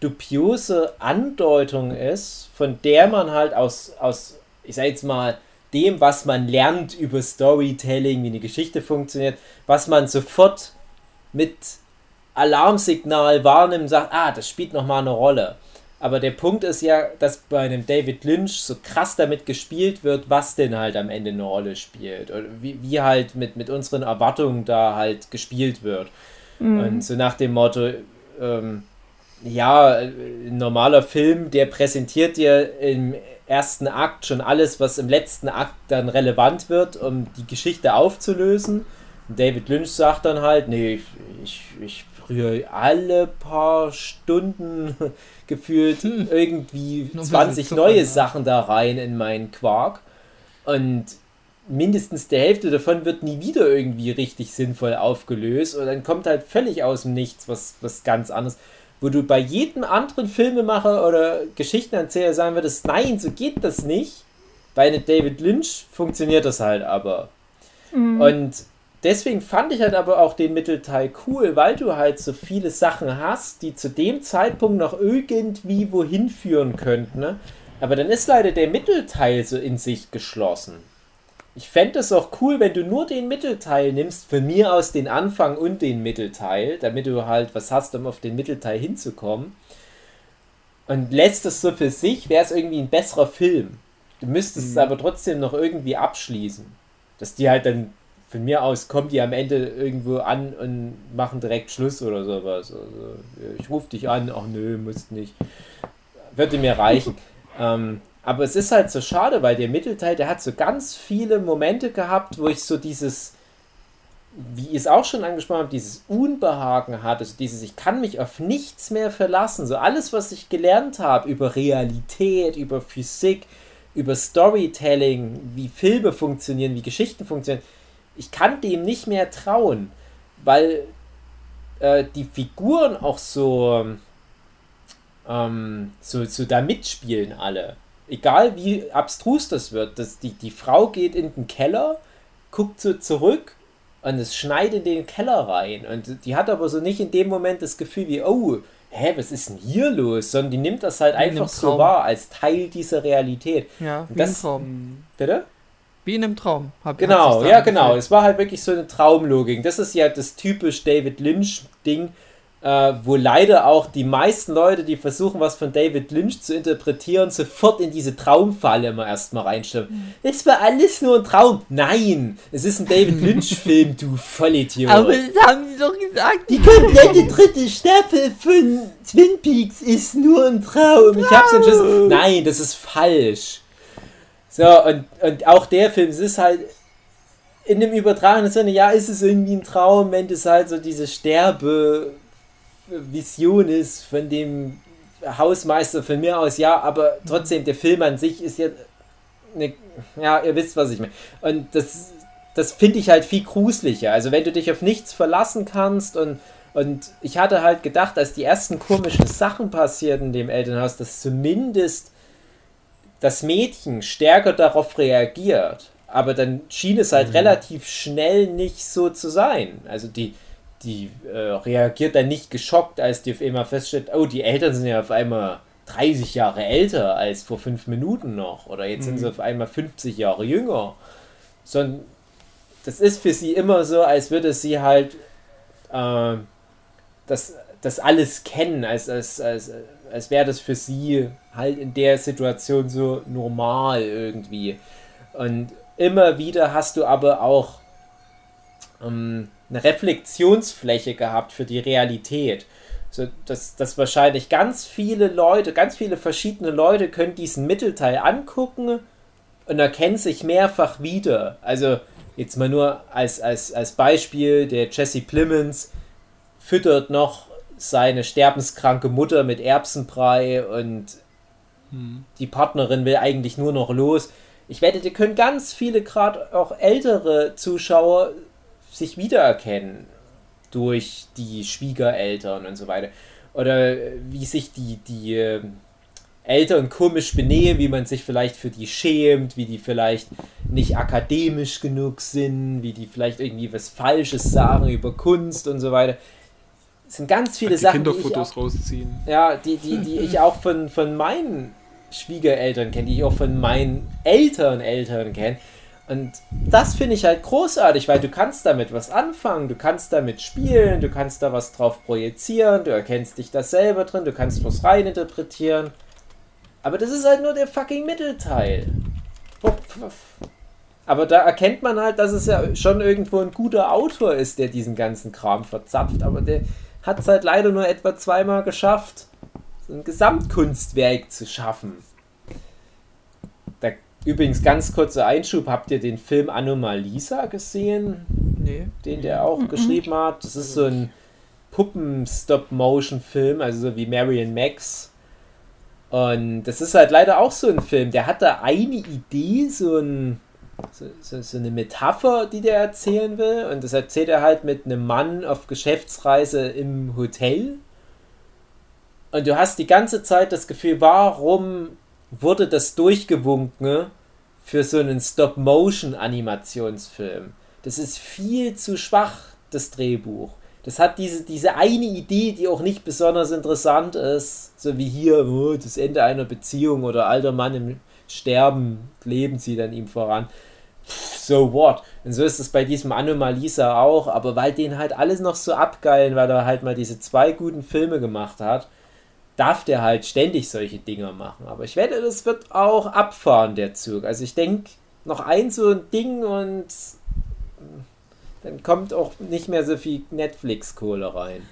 dubiose Andeutung ist, von der man halt aus, aus ich sag jetzt mal, dem, was man lernt über Storytelling, wie eine Geschichte funktioniert, was man sofort mit Alarmsignal wahrnimmt und sagt, ah, das spielt nochmal eine Rolle. Aber der Punkt ist ja, dass bei einem David Lynch so krass damit gespielt wird, was denn halt am Ende eine Rolle spielt. Oder wie, wie halt mit, mit unseren Erwartungen da halt gespielt wird. Und so nach dem Motto, ähm, ja, ein normaler Film, der präsentiert dir im ersten Akt schon alles, was im letzten Akt dann relevant wird, um die Geschichte aufzulösen. Und David Lynch sagt dann halt, nee, ich, ich, ich rühre alle paar Stunden gefühlt irgendwie ein bisschen 20 Zucker, neue ja. Sachen da rein in meinen Quark. Und mindestens die Hälfte davon wird nie wieder irgendwie richtig sinnvoll aufgelöst. Und dann kommt halt völlig aus dem Nichts was, was ganz anderes. Wo du bei jedem anderen Filmemacher oder Geschichtenerzähler sagen würdest, nein, so geht das nicht. Bei einem David Lynch funktioniert das halt aber. Und deswegen fand ich halt aber auch den Mittelteil cool, weil du halt so viele Sachen hast, die zu dem Zeitpunkt noch irgendwie wohin führen könnten. Ne? Aber dann ist leider der Mittelteil so in sich geschlossen. Ich fände es auch cool, wenn du nur den Mittelteil nimmst, von mir aus den Anfang und den Mittelteil, damit du halt was hast, um auf den Mittelteil hinzukommen. Und lässt es so für sich, wäre es irgendwie ein besserer Film. Du müsstest mhm. es aber trotzdem noch irgendwie abschließen. Dass die halt dann, von mir aus, kommen die am Ende irgendwo an und machen direkt Schluss oder sowas. Also, ich rufe dich an, ach nö, musst nicht. Würde mir reichen. ähm, aber es ist halt so schade, weil der Mittelteil, der hat so ganz viele Momente gehabt, wo ich so dieses, wie ich es auch schon angesprochen habe, dieses Unbehagen hatte, also dieses, ich kann mich auf nichts mehr verlassen. So alles, was ich gelernt habe über Realität, über Physik, über Storytelling, wie Filme funktionieren, wie Geschichten funktionieren, ich kann dem nicht mehr trauen, weil äh, die Figuren auch so, ähm, so, so da mitspielen alle. Egal wie abstrus das wird, dass die, die Frau geht in den Keller, guckt so zurück und es schneit in den Keller rein. Und die hat aber so nicht in dem Moment das Gefühl wie, oh, hä, was ist denn hier los? Sondern die nimmt das halt einfach so wahr, als Teil dieser Realität. Ja, wie das, Traum. Bitte? Wie in einem Traum. Hab, genau, ja, genau. Es war halt wirklich so eine Traumlogik. Das ist ja das typisch David Lynch-Ding, äh, wo leider auch die meisten Leute, die versuchen, was von David Lynch zu interpretieren, sofort in diese Traumfalle immer erstmal reinstimmen. Es war alles nur ein Traum. Nein, es ist ein David Lynch-Film, du Vollidiot. Aber das haben sie doch gesagt. Die komplette dritte Staffel von Twin Peaks ist nur ein Traum. Ich hab's entschlossen. Nein, das ist falsch. So, und, und auch der Film, es ist halt in dem übertragenen Sinne, ja, ist es irgendwie ein Traum, wenn das halt so diese Sterbe Vision ist von dem Hausmeister von mir aus, ja, aber trotzdem, der Film an sich ist ja eine, ja, ihr wisst, was ich meine. Und das, das finde ich halt viel gruseliger. Also wenn du dich auf nichts verlassen kannst und, und ich hatte halt gedacht, als die ersten komischen Sachen passierten in dem Elternhaus, dass zumindest das Mädchen stärker darauf reagiert. Aber dann schien es halt mhm. relativ schnell nicht so zu sein. Also die, die äh, reagiert dann nicht geschockt, als die auf einmal feststellt, oh, die Eltern sind ja auf einmal 30 Jahre älter als vor fünf Minuten noch. Oder jetzt mhm. sind sie mhm. auf einmal 50 Jahre jünger. Sondern das ist für sie immer so, als würde sie halt äh, das, das alles kennen, als, als, als, als wäre das für sie halt in der Situation so normal irgendwie. Und immer wieder hast du aber auch ähm, eine Reflexionsfläche gehabt für die Realität. So, dass, dass wahrscheinlich ganz viele Leute, ganz viele verschiedene Leute können diesen Mittelteil angucken und erkennen sich mehrfach wieder. Also jetzt mal nur als, als, als Beispiel, der Jesse Plemons füttert noch seine sterbenskranke Mutter mit Erbsenbrei und hm. die Partnerin will eigentlich nur noch los. Ich wette, dir können ganz viele, gerade auch ältere Zuschauer, sich wiedererkennen durch die Schwiegereltern und so weiter. Oder wie sich die, die äh, Eltern komisch benehmen, wie man sich vielleicht für die schämt, wie die vielleicht nicht akademisch genug sind, wie die vielleicht irgendwie was Falsches sagen über Kunst und so weiter. Es sind ganz viele die Sachen. Kinderfotos die auch, rausziehen. Ja, die, die, die ich auch von, von meinen Schwiegereltern kenne, die ich auch von meinen Eltern Eltern kenne. Und das finde ich halt großartig, weil du kannst damit was anfangen, du kannst damit spielen, du kannst da was drauf projizieren, du erkennst dich da selber drin, du kannst was reininterpretieren. Aber das ist halt nur der fucking Mittelteil. Aber da erkennt man halt, dass es ja schon irgendwo ein guter Autor ist, der diesen ganzen Kram verzapft. Aber der hat es halt leider nur etwa zweimal geschafft, so ein Gesamtkunstwerk zu schaffen. Übrigens, ganz kurzer Einschub, habt ihr den Film Anomalisa gesehen? Nee. Den der auch mhm. geschrieben hat. Das ist so ein Puppen-Stop-Motion-Film, also so wie Marion Max. Und das ist halt leider auch so ein Film. Der hat da eine Idee, so, ein, so, so, so eine Metapher, die der erzählen will. Und das erzählt er halt mit einem Mann auf Geschäftsreise im Hotel. Und du hast die ganze Zeit das Gefühl, warum wurde das durchgewunken für so einen Stop-Motion-Animationsfilm. das ist viel zu schwach, das Drehbuch. Das hat diese, diese eine Idee, die auch nicht besonders interessant ist, so wie hier oh, das Ende einer Beziehung oder alter Mann im Sterben, leben sie dann ihm voran. So what? Und so ist es bei diesem Anomalisa auch, aber weil den halt alles noch so abgeilen, weil er halt mal diese zwei guten Filme gemacht hat, darf der halt ständig solche Dinger machen. Aber ich wette, das wird auch abfahren, der Zug. Also ich denke, noch ein so ein Ding und dann kommt auch nicht mehr so viel Netflix-Kohle rein.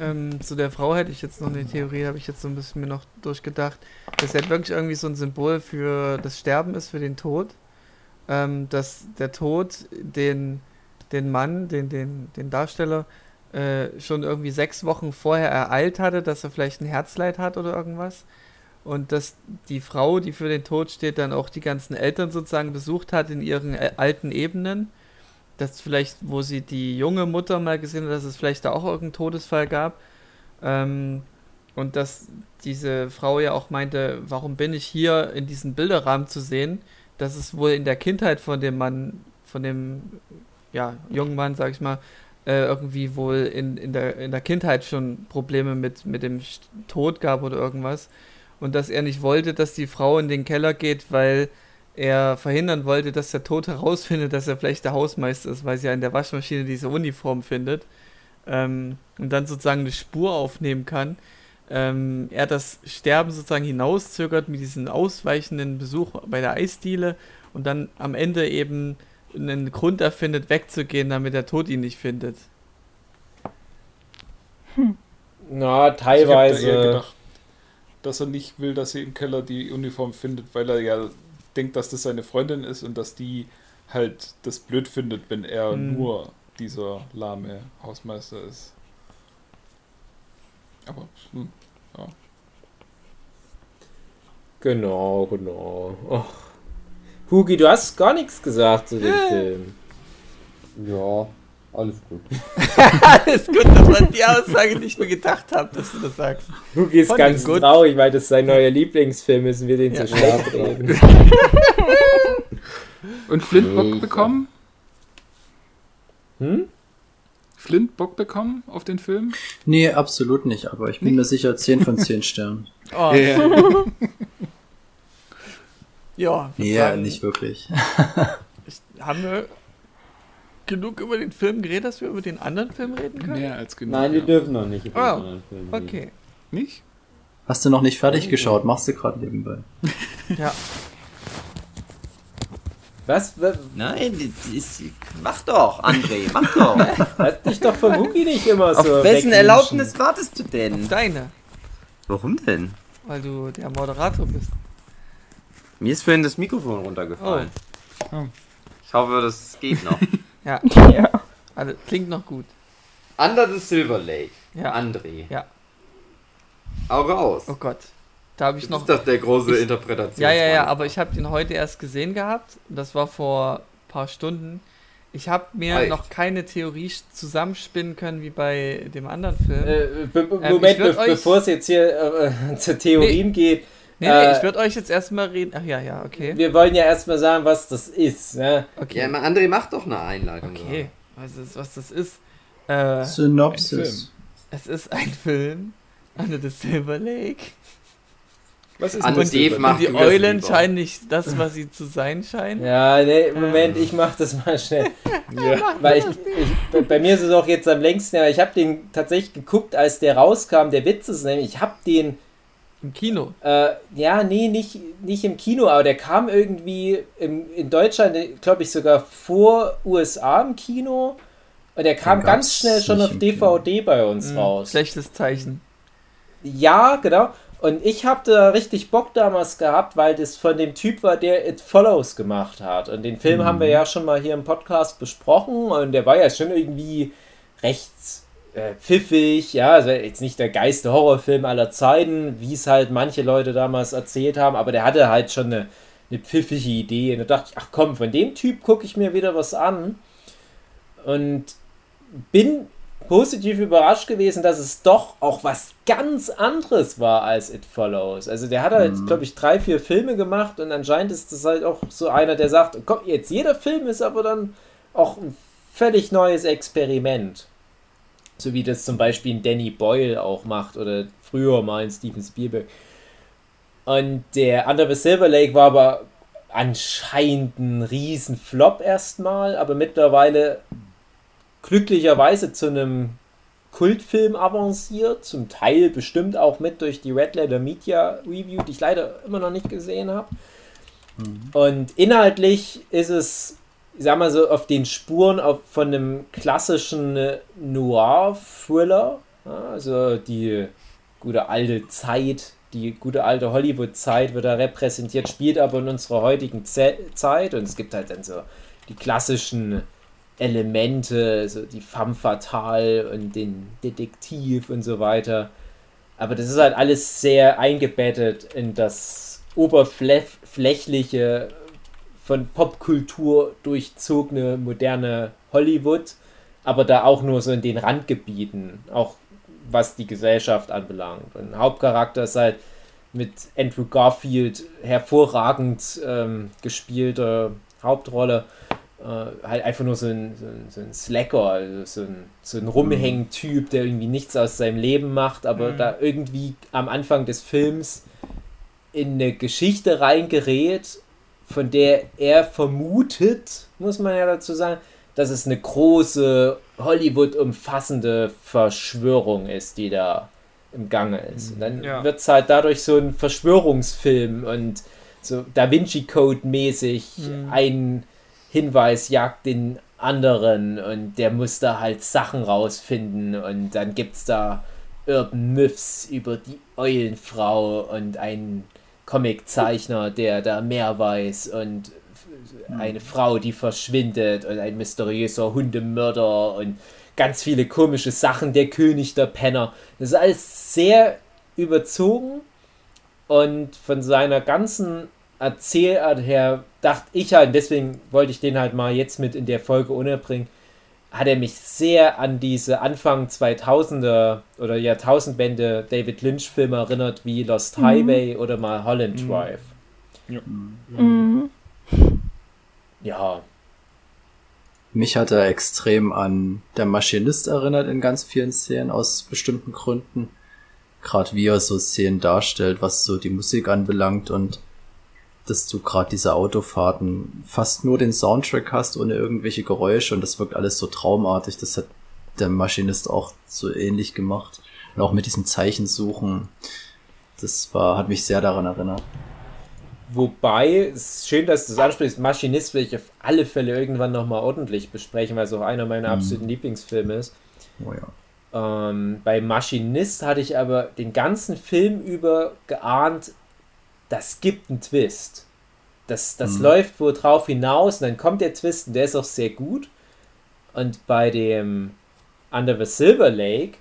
Ähm, zu der Frau hätte ich jetzt noch eine Theorie, habe ich jetzt so ein bisschen mir noch durchgedacht, dass er wirklich irgendwie so ein Symbol für das Sterben ist, für den Tod. Ähm, dass der Tod den, den Mann, den, den, den Darsteller, äh, schon irgendwie sechs Wochen vorher ereilt hatte, dass er vielleicht ein Herzleid hat oder irgendwas. Und dass die Frau, die für den Tod steht, dann auch die ganzen Eltern sozusagen besucht hat in ihren äh, alten Ebenen dass vielleicht, wo sie die junge Mutter mal gesehen hat, dass es vielleicht da auch irgendeinen Todesfall gab. Ähm, und dass diese Frau ja auch meinte, warum bin ich hier in diesem Bilderrahmen zu sehen? Dass es wohl in der Kindheit von dem Mann, von dem ja, jungen Mann, sag ich mal, äh, irgendwie wohl in, in, der, in der Kindheit schon Probleme mit, mit dem Tod gab oder irgendwas. Und dass er nicht wollte, dass die Frau in den Keller geht, weil er verhindern wollte, dass der Tod herausfindet, dass er vielleicht der Hausmeister ist, weil sie ja in der Waschmaschine diese Uniform findet ähm, und dann sozusagen eine Spur aufnehmen kann. Ähm, er das Sterben sozusagen hinauszögert mit diesem ausweichenden Besuch bei der Eisdiele und dann am Ende eben einen Grund erfindet, wegzugehen, damit der Tod ihn nicht findet. Hm. Na, teilweise. Also ich da gedacht, dass er nicht will, dass sie im Keller die Uniform findet, weil er ja denkt, dass das seine Freundin ist und dass die halt das blöd findet, wenn er mhm. nur dieser lahme Hausmeister ist. Aber, hm, ja. Genau, genau. Och. Hugi, du hast gar nichts gesagt zu dem Film. Ja, alles gut. alles gut, dass man die Aussage nicht mehr gedacht hat, dass du das sagst. Hugi ist Fand ganz traurig, weil das sein neuer Lieblingsfilm ist und wir den ja. zu stark reden. und Flint Bock bekommen? Hm? Flint Bock bekommen auf den Film? Nee, absolut nicht, aber ich bin mir sicher 10 von 10 Sternen. Oh. Ja. ja. Ja, nicht wirklich. haben wir genug über den Film geredet, dass wir über den anderen Film reden können? Mehr als genug. Nein, wir ja. dürfen noch nicht über oh, den anderen Film reden. Okay. Nicht? Hast du noch nicht fertig geschaut? Machst du gerade nebenbei. ja. Was? Nein, ist, mach doch, André, mach doch. Lass dich doch von Wookie nicht immer so. Auf wessen Erlaubnis wartest du denn? Deine. Warum denn? Weil du der Moderator bist. Mir ist vorhin das Mikrofon runtergefallen. Oh. Oh. Ich hoffe, das geht noch. Ja. ja. Also klingt noch gut. Under the Silver Lake. Ja. André. Ja. Auch raus. Oh Gott. Da habe ich das noch. ist doch der große ich, Interpretation. Ja, ja, ja, aber ich habe den heute erst gesehen gehabt. Das war vor ein paar Stunden. Ich habe mir Echt? noch keine Theorie zusammenspinnen können wie bei dem anderen Film. Äh, be ähm, Moment, be bevor es jetzt hier äh, zu Theorien nee, geht. Nee, nee, äh, ich würde euch jetzt erstmal reden. Ach ja, ja, okay. Wir wollen ja erstmal sagen, was das ist. Ne? Okay. Ja, André, mach doch eine Einleitung. Okay, was, ist, was das ist. Äh, Synopsis. Es ist ein Film. Under the Silver Lake. Was ist und, Dave und die Eulen scheinen nicht das, was sie zu sein scheinen. Ja, nee, Moment, ich mach das mal schnell. ja. Weil ich, ich, bei mir ist es auch jetzt am längsten, ja, ich habe den tatsächlich geguckt, als der rauskam. Der Witz ist nämlich, ich habe den im Kino? Äh, ja, nee, nicht, nicht im Kino, aber der kam irgendwie im, in Deutschland, glaube ich, sogar vor USA im Kino. Und der kam ganz schnell schon auf DVD bei uns hm, raus. Schlechtes Zeichen. Ja, genau. Und ich habe da richtig Bock damals gehabt, weil das von dem Typ war, der It Follows gemacht hat. Und den Film mhm. haben wir ja schon mal hier im Podcast besprochen. Und der war ja schon irgendwie rechts äh, pfiffig, ja, also jetzt nicht der geiste Horrorfilm aller Zeiten, wie es halt manche Leute damals erzählt haben, aber der hatte halt schon eine, eine pfiffige Idee. Und da dachte ich, ach komm, von dem Typ gucke ich mir wieder was an. Und bin positiv überrascht gewesen, dass es doch auch was ganz anderes war als It Follows. Also der hat halt, mhm. glaube ich, drei, vier Filme gemacht und anscheinend ist das halt auch so einer, der sagt, komm, jetzt jeder Film ist aber dann auch ein völlig neues Experiment. So wie das zum Beispiel ein Danny Boyle auch macht oder früher mal ein Steven Spielberg. Und der Under the Silver Lake war aber anscheinend ein Riesenflop erstmal, aber mittlerweile glücklicherweise zu einem Kultfilm avanciert, zum Teil bestimmt auch mit durch die Red Letter Media Review, die ich leider immer noch nicht gesehen habe. Mhm. Und inhaltlich ist es, ich sag mal so, auf den Spuren auf, von einem klassischen Noir-Thriller, ja, also die gute alte Zeit, die gute alte Hollywood-Zeit wird da repräsentiert, spielt aber in unserer heutigen Ze Zeit und es gibt halt dann so die klassischen Elemente, so die femme fatale und den Detektiv und so weiter. Aber das ist halt alles sehr eingebettet in das oberflächliche, von Popkultur durchzogene moderne Hollywood, aber da auch nur so in den Randgebieten, auch was die Gesellschaft anbelangt. Und Hauptcharakter ist halt mit Andrew Garfield hervorragend ähm, gespielte Hauptrolle äh, halt einfach nur so ein, so ein, so ein Slacker, also so ein, so ein Rumhängen-Typ, der irgendwie nichts aus seinem Leben macht, aber mhm. da irgendwie am Anfang des Films in eine Geschichte reingerät, von der er vermutet, muss man ja dazu sagen, dass es eine große Hollywood-umfassende Verschwörung ist, die da im Gange ist. Und dann ja. wird es halt dadurch so ein Verschwörungsfilm und so Da Vinci Code mäßig mhm. ein Hinweis jagt den anderen und der muss da halt Sachen rausfinden und dann gibt es da Urban Myths über die Eulenfrau und einen Comiczeichner, der da mehr weiß und eine Frau, die verschwindet und ein mysteriöser Hundemörder und ganz viele komische Sachen, der König der Penner. Das ist alles sehr überzogen und von seiner ganzen Erzählart her dachte ich halt, deswegen wollte ich den halt mal jetzt mit in der Folge unterbringen, hat er mich sehr an diese Anfang 2000er oder Jahrtausendwende David Lynch Filme erinnert, wie Lost mhm. Highway oder mal Holland mhm. Drive. Ja. Mhm. ja. Mich hat er extrem an Der Maschinist erinnert in ganz vielen Szenen aus bestimmten Gründen. Gerade wie er so Szenen darstellt, was so die Musik anbelangt und dass du gerade diese Autofahrten fast nur den Soundtrack hast, ohne irgendwelche Geräusche und das wirkt alles so traumartig. Das hat der Maschinist auch so ähnlich gemacht. Und auch mit diesem Zeichensuchen. Das war, hat mich sehr daran erinnert. Wobei, es ist schön, dass du das ansprichst. Maschinist will ich auf alle Fälle irgendwann nochmal ordentlich besprechen, weil es auch einer meiner mhm. absoluten Lieblingsfilme ist. Oh ja. Ähm, bei Maschinist hatte ich aber den ganzen Film über geahnt, das gibt einen Twist. Das, das mhm. läuft wohl drauf hinaus und dann kommt der Twist und der ist auch sehr gut. Und bei dem Under the Silver Lake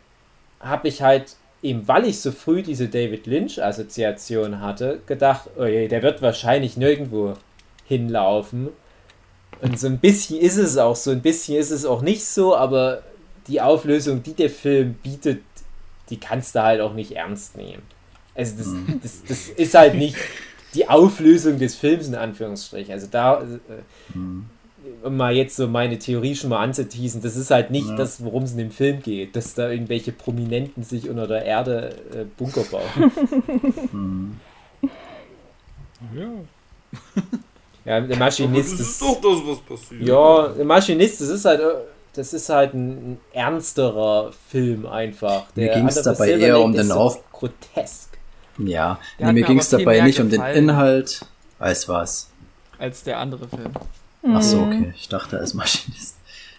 habe ich halt, eben weil ich so früh diese David Lynch-Assoziation hatte, gedacht, oh je, der wird wahrscheinlich nirgendwo hinlaufen. Und so ein bisschen ist es auch, so ein bisschen ist es auch nicht so, aber die Auflösung, die der Film bietet, die kannst du halt auch nicht ernst nehmen. Also das, mhm. das, das ist halt nicht die Auflösung des Films in Anführungsstrichen. Also da, äh, mhm. um mal jetzt so meine Theorie schon mal anzuteasen, das ist halt nicht ja. das, worum es in dem Film geht, dass da irgendwelche Prominenten sich unter der Erde äh, Bunker bauen. Mhm. Ja. Ja, der Maschinist. das ist doch das, was passiert. Ja, der Maschinist, das ist halt äh, das ist halt ein, ernsterer Film einfach. Der Mir ging es dabei eher um den Auf... Grotesk. Ja, nee, mir ging es dabei nicht um den Inhalt, als was. Als der andere Film. Ach so, mhm. okay. Ich dachte als Maschinist.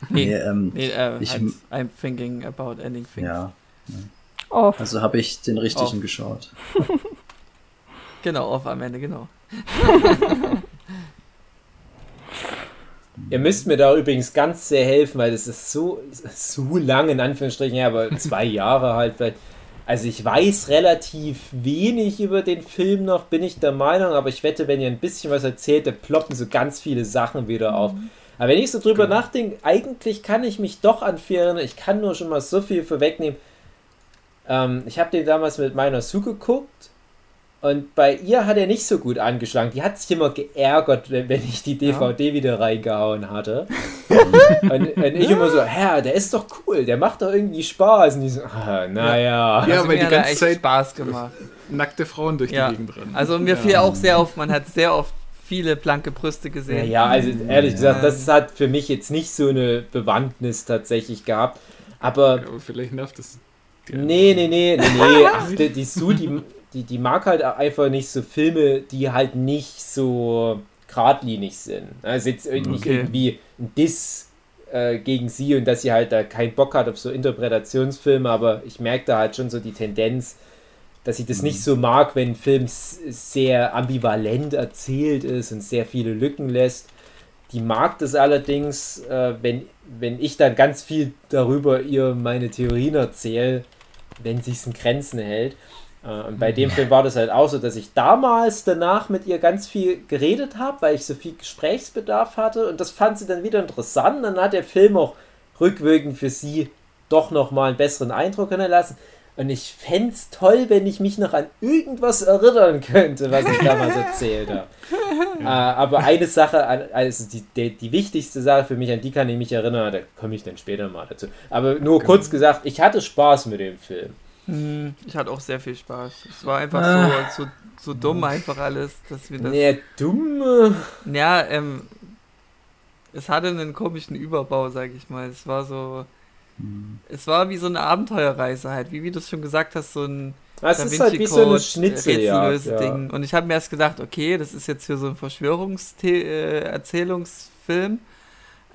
Nee, nee, ähm, nee äh, ich, I'm thinking about ending things. Ja. Off. Also habe ich den richtigen off. geschaut. genau, off am Ende, genau. Ihr müsst mir da übrigens ganz sehr helfen, weil das ist so, so lang in Anführungsstrichen, ja, aber zwei Jahre halt vielleicht also ich weiß relativ wenig über den Film noch, bin ich der Meinung, aber ich wette, wenn ihr ein bisschen was erzählt, da ploppen so ganz viele Sachen wieder auf. Mhm. Aber wenn ich so drüber genau. nachdenke, eigentlich kann ich mich doch an erinnern, ich kann nur schon mal so viel vorwegnehmen. Ähm, ich habe den damals mit meiner Sue geguckt Und bei ihr hat er nicht so gut angeschlagen. Die hat sich immer geärgert, wenn, wenn ich die DVD ja. wieder reingehauen hatte. und, und, ich immer so, Herr, der ist doch cool, der macht doch irgendwie Spaß. Und die so, ah, naja. Ja, also weil die ganze Zeit Spaß gemacht. Nackte Frauen durch ja. die Gegend rennen. Also mir ja. fiel auch sehr auf, man hat sehr oft viele blanke Brüste gesehen. Ja, also ehrlich gesagt, das hat für mich jetzt nicht so eine Bewandtnis tatsächlich gehabt. Aber, aber vielleicht nervt es. Nee, nee, nee, nee, nee. Ach, die, die Sue, die, die, die mag halt einfach nicht so Filme, die halt nicht so geradlinig sind. Also jetzt okay. nicht irgendwie ein Diss äh, gegen sie und dass sie halt da keinen Bock hat auf so Interpretationsfilme, aber ich merke da halt schon so die Tendenz, dass sie das mhm. nicht so mag, wenn ein Film sehr ambivalent erzählt ist und sehr viele Lücken lässt. Die mag das allerdings, äh, wenn, wenn ich dann ganz viel darüber ihr meine Theorien erzähle, wenn sie es in Grenzen hält. Äh, und bei dem Film war das halt auch so, dass ich damals danach mit ihr ganz viel geredet habe, weil ich so viel Gesprächsbedarf hatte. Und das fand sie dann wieder interessant. Dann hat der Film auch rückwirkend für sie doch nochmal einen besseren Eindruck hinterlassen. Und ich fände es toll, wenn ich mich noch an irgendwas erinnern könnte, was ich damals erzählt habe. äh, aber eine Sache, also die, die, die, wichtigste Sache für mich, an die kann ich mich erinnern, da komme ich dann später mal dazu. Aber nur genau. kurz gesagt, ich hatte Spaß mit dem Film. Hm, ich hatte auch sehr viel Spaß. Es war einfach ah. so, so, so dumm einfach alles, dass wir das. Nee, dumm. Ja, ähm, es hatte einen komischen Überbau, sag ich mal. Es war so. Hm. Es war wie so eine Abenteuerreise halt, wie, wie du es schon gesagt hast, so ein es da ist halt wie so eine Schnitzel, ja. Ding. Und ich habe mir erst gedacht, okay, das ist jetzt hier so ein Verschwörungserzählungsfilm.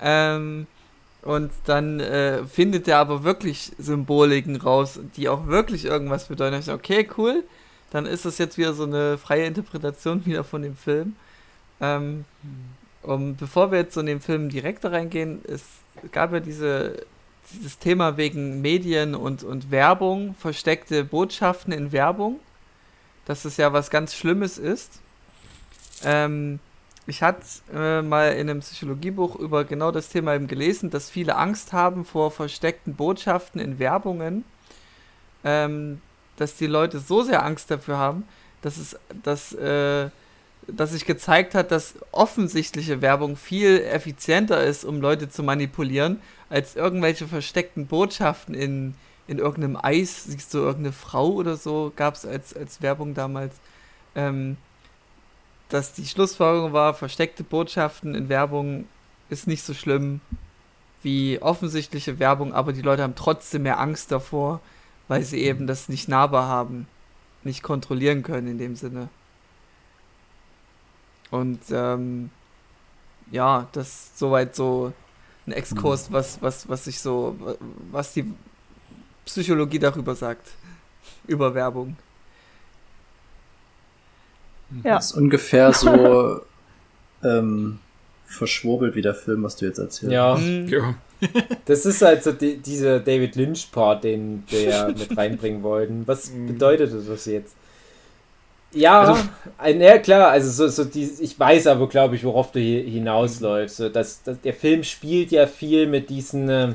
Äh, ähm, und dann äh, findet er aber wirklich Symboliken raus, die auch wirklich irgendwas bedeuten. Ich dachte, okay, cool. Dann ist das jetzt wieder so eine freie Interpretation wieder von dem Film. Ähm, um, bevor wir jetzt so in den Film direkt reingehen, es gab ja diese, dieses Thema wegen Medien und, und Werbung, versteckte Botschaften in Werbung, dass es ja was ganz Schlimmes ist. Ähm, ich hatte äh, mal in einem Psychologiebuch über genau das Thema eben gelesen, dass viele Angst haben vor versteckten Botschaften in Werbungen, ähm, dass die Leute so sehr Angst dafür haben, dass es, dass, äh, dass sich gezeigt hat, dass offensichtliche Werbung viel effizienter ist, um Leute zu manipulieren, als irgendwelche versteckten Botschaften in, in irgendeinem Eis, siehst du irgendeine Frau oder so, gab es als, als Werbung damals. Ähm, dass die Schlussfolgerung war, versteckte Botschaften in Werbung ist nicht so schlimm wie offensichtliche Werbung, aber die Leute haben trotzdem mehr Angst davor, weil sie eben das nicht nahbar haben, nicht kontrollieren können in dem Sinne. Und ähm, ja, das ist soweit so ein Exkurs, was, was, was sich so, was die Psychologie darüber sagt, über Werbung. Ja. Das ist ungefähr so ähm, verschwurbelt wie der Film, was du jetzt erzählst. Ja. Mhm. ja. Das ist halt so die, dieser David Lynch-Part, den wir mit reinbringen wollten. Was mhm. bedeutet das jetzt? Ja, also, ein, ja klar, also so, so die, ich weiß aber, glaube ich, worauf du hinausläufst. So, dass, dass, der Film spielt ja viel mit diesen äh,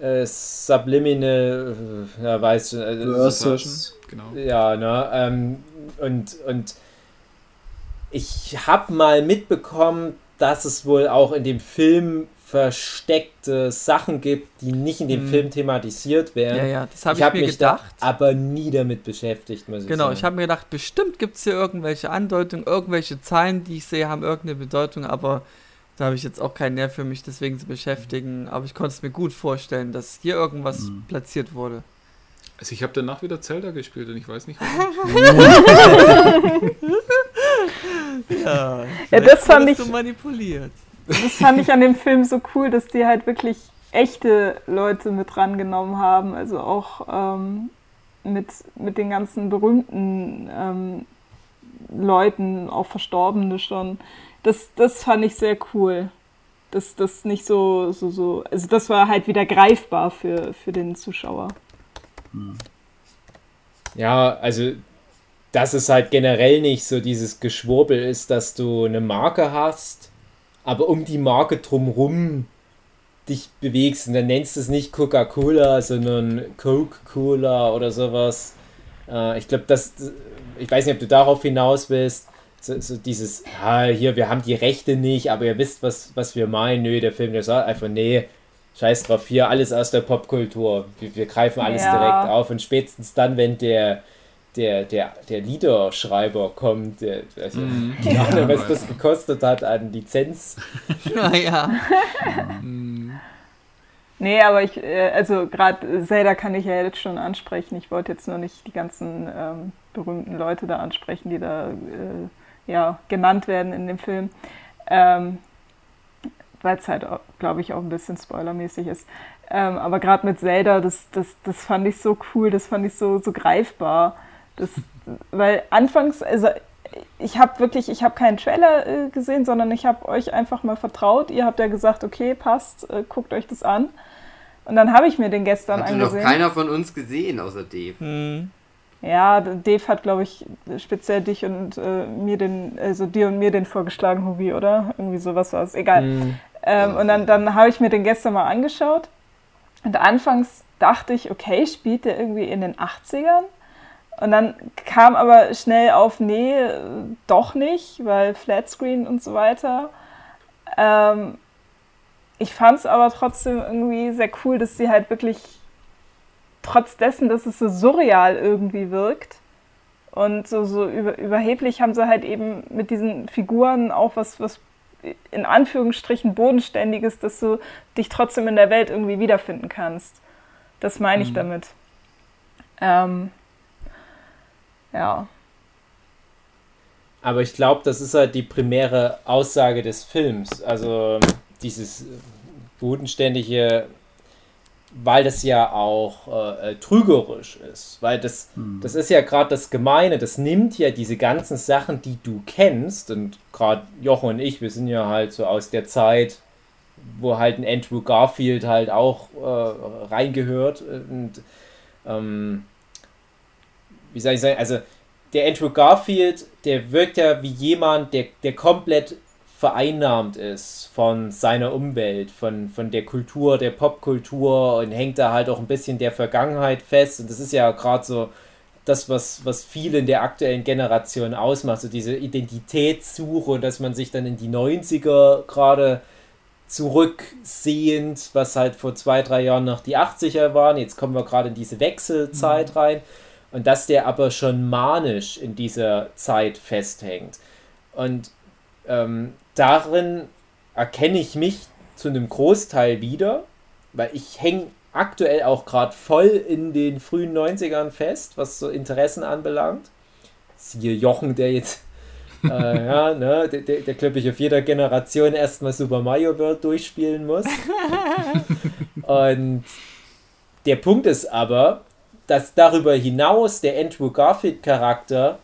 äh Subliminal, äh, ja, weißt du, äh, genau. Ja, ne, ähm, und, und ich habe mal mitbekommen, dass es wohl auch in dem Film versteckte Sachen gibt, die nicht in dem hm. Film thematisiert werden. Ja, ja, das habe ich, ich hab mir gedacht. aber nie damit beschäftigt, muss ich genau, sagen. ich habe mir gedacht, bestimmt gibt es hier irgendwelche Andeutungen, irgendwelche Zahlen, die ich sehe, haben irgendeine Bedeutung, aber da habe ich jetzt auch keinen Nerv für mich, deswegen zu beschäftigen. Aber ich konnte es mir gut vorstellen, dass hier irgendwas hm. platziert wurde. Also ich habe danach wieder Zelda gespielt und ich weiß nicht warum. ja, ja das fand ich so manipuliert. Das fand ich an dem Film so cool, dass die halt wirklich echte Leute mit rangenommen haben, also auch ähm, mit, mit den ganzen berühmten ähm, Leuten, auch Verstorbene schon. Das, das fand ich sehr cool. Das, das nicht so, so, so, also das war halt wieder greifbar für, für den Zuschauer. Ja, also dass es halt generell nicht so dieses Geschwurbel ist, dass du eine Marke hast, aber um die Marke drumrum dich bewegst und dann nennst du es nicht Coca-Cola, sondern Coke-Cola oder sowas. Äh, ich glaube, das ich weiß nicht, ob du darauf hinaus willst, so, so dieses, ah, hier, wir haben die Rechte nicht, aber ihr wisst, was, was wir meinen. Nö, der Film, der sagt einfach, nee, scheiß drauf, hier, alles aus der Popkultur. Wir, wir greifen alles ja. direkt auf und spätestens dann, wenn der, der, der, der Liederschreiber kommt, der, also, mm. ja, ja, was das gekostet hat an Lizenz. Naja. Nee, aber ich, äh, also gerade Zelda kann ich ja jetzt schon ansprechen. Ich wollte jetzt nur nicht die ganzen ähm, berühmten Leute da ansprechen, die da äh, ja, genannt werden in dem Film. Ähm, Weil es halt, glaube ich, auch ein bisschen spoilermäßig ist. Ähm, aber gerade mit Zelda, das, das, das fand ich so cool, das fand ich so, so greifbar. Das, weil anfangs, also ich habe wirklich, ich habe keinen Trailer äh, gesehen, sondern ich habe euch einfach mal vertraut. Ihr habt ja gesagt, okay, passt, äh, guckt euch das an. Und dann habe ich mir den gestern hat angesehen. Hat noch keiner von uns gesehen, außer Dave. Hm. Ja, Dave hat, glaube ich, speziell dich und äh, mir den, also dir und mir den vorgeschlagen, Hubi, oder? Irgendwie sowas war es. Egal. Hm. Ähm, und dann, dann habe ich mir den gestern mal angeschaut. Und anfangs dachte ich, okay, spielt der irgendwie in den 80ern? Und dann kam aber schnell auf, nee, doch nicht, weil Flatscreen und so weiter. Ähm, ich fand es aber trotzdem irgendwie sehr cool, dass sie halt wirklich, trotz dessen, dass es so surreal irgendwie wirkt und so, so über, überheblich, haben sie halt eben mit diesen Figuren auch was, was in Anführungsstrichen Bodenständiges, dass du dich trotzdem in der Welt irgendwie wiederfinden kannst. Das meine ich mhm. damit. Ähm, ja. Aber ich glaube, das ist halt die primäre Aussage des Films. Also dieses bodenständige, weil das ja auch äh, trügerisch ist. Weil das, hm. das ist ja gerade das Gemeine, das nimmt ja diese ganzen Sachen, die du kennst, und gerade Jochen und ich, wir sind ja halt so aus der Zeit, wo halt ein Andrew Garfield halt auch äh, reingehört. Und ähm, wie soll ich sagen, also der Andrew Garfield, der wirkt ja wie jemand, der, der komplett vereinnahmt ist von seiner Umwelt, von, von der Kultur, der Popkultur und hängt da halt auch ein bisschen der Vergangenheit fest. Und das ist ja gerade so das, was, was viele in der aktuellen Generation ausmacht, so diese Identitätssuche und dass man sich dann in die 90er gerade zurücksehend, was halt vor zwei, drei Jahren noch die 80er waren. Jetzt kommen wir gerade in diese Wechselzeit mhm. rein. Und dass der aber schon manisch in dieser Zeit festhängt. Und ähm, darin erkenne ich mich zu einem Großteil wieder, weil ich hänge aktuell auch gerade voll in den frühen 90ern fest, was so Interessen anbelangt. Siehe Jochen, der jetzt, äh, ja, ne, der, der, der glaube ich auf jeder Generation erstmal Super Mario World durchspielen muss. Und der Punkt ist aber, dass darüber hinaus der Andrew Garfield-Charakter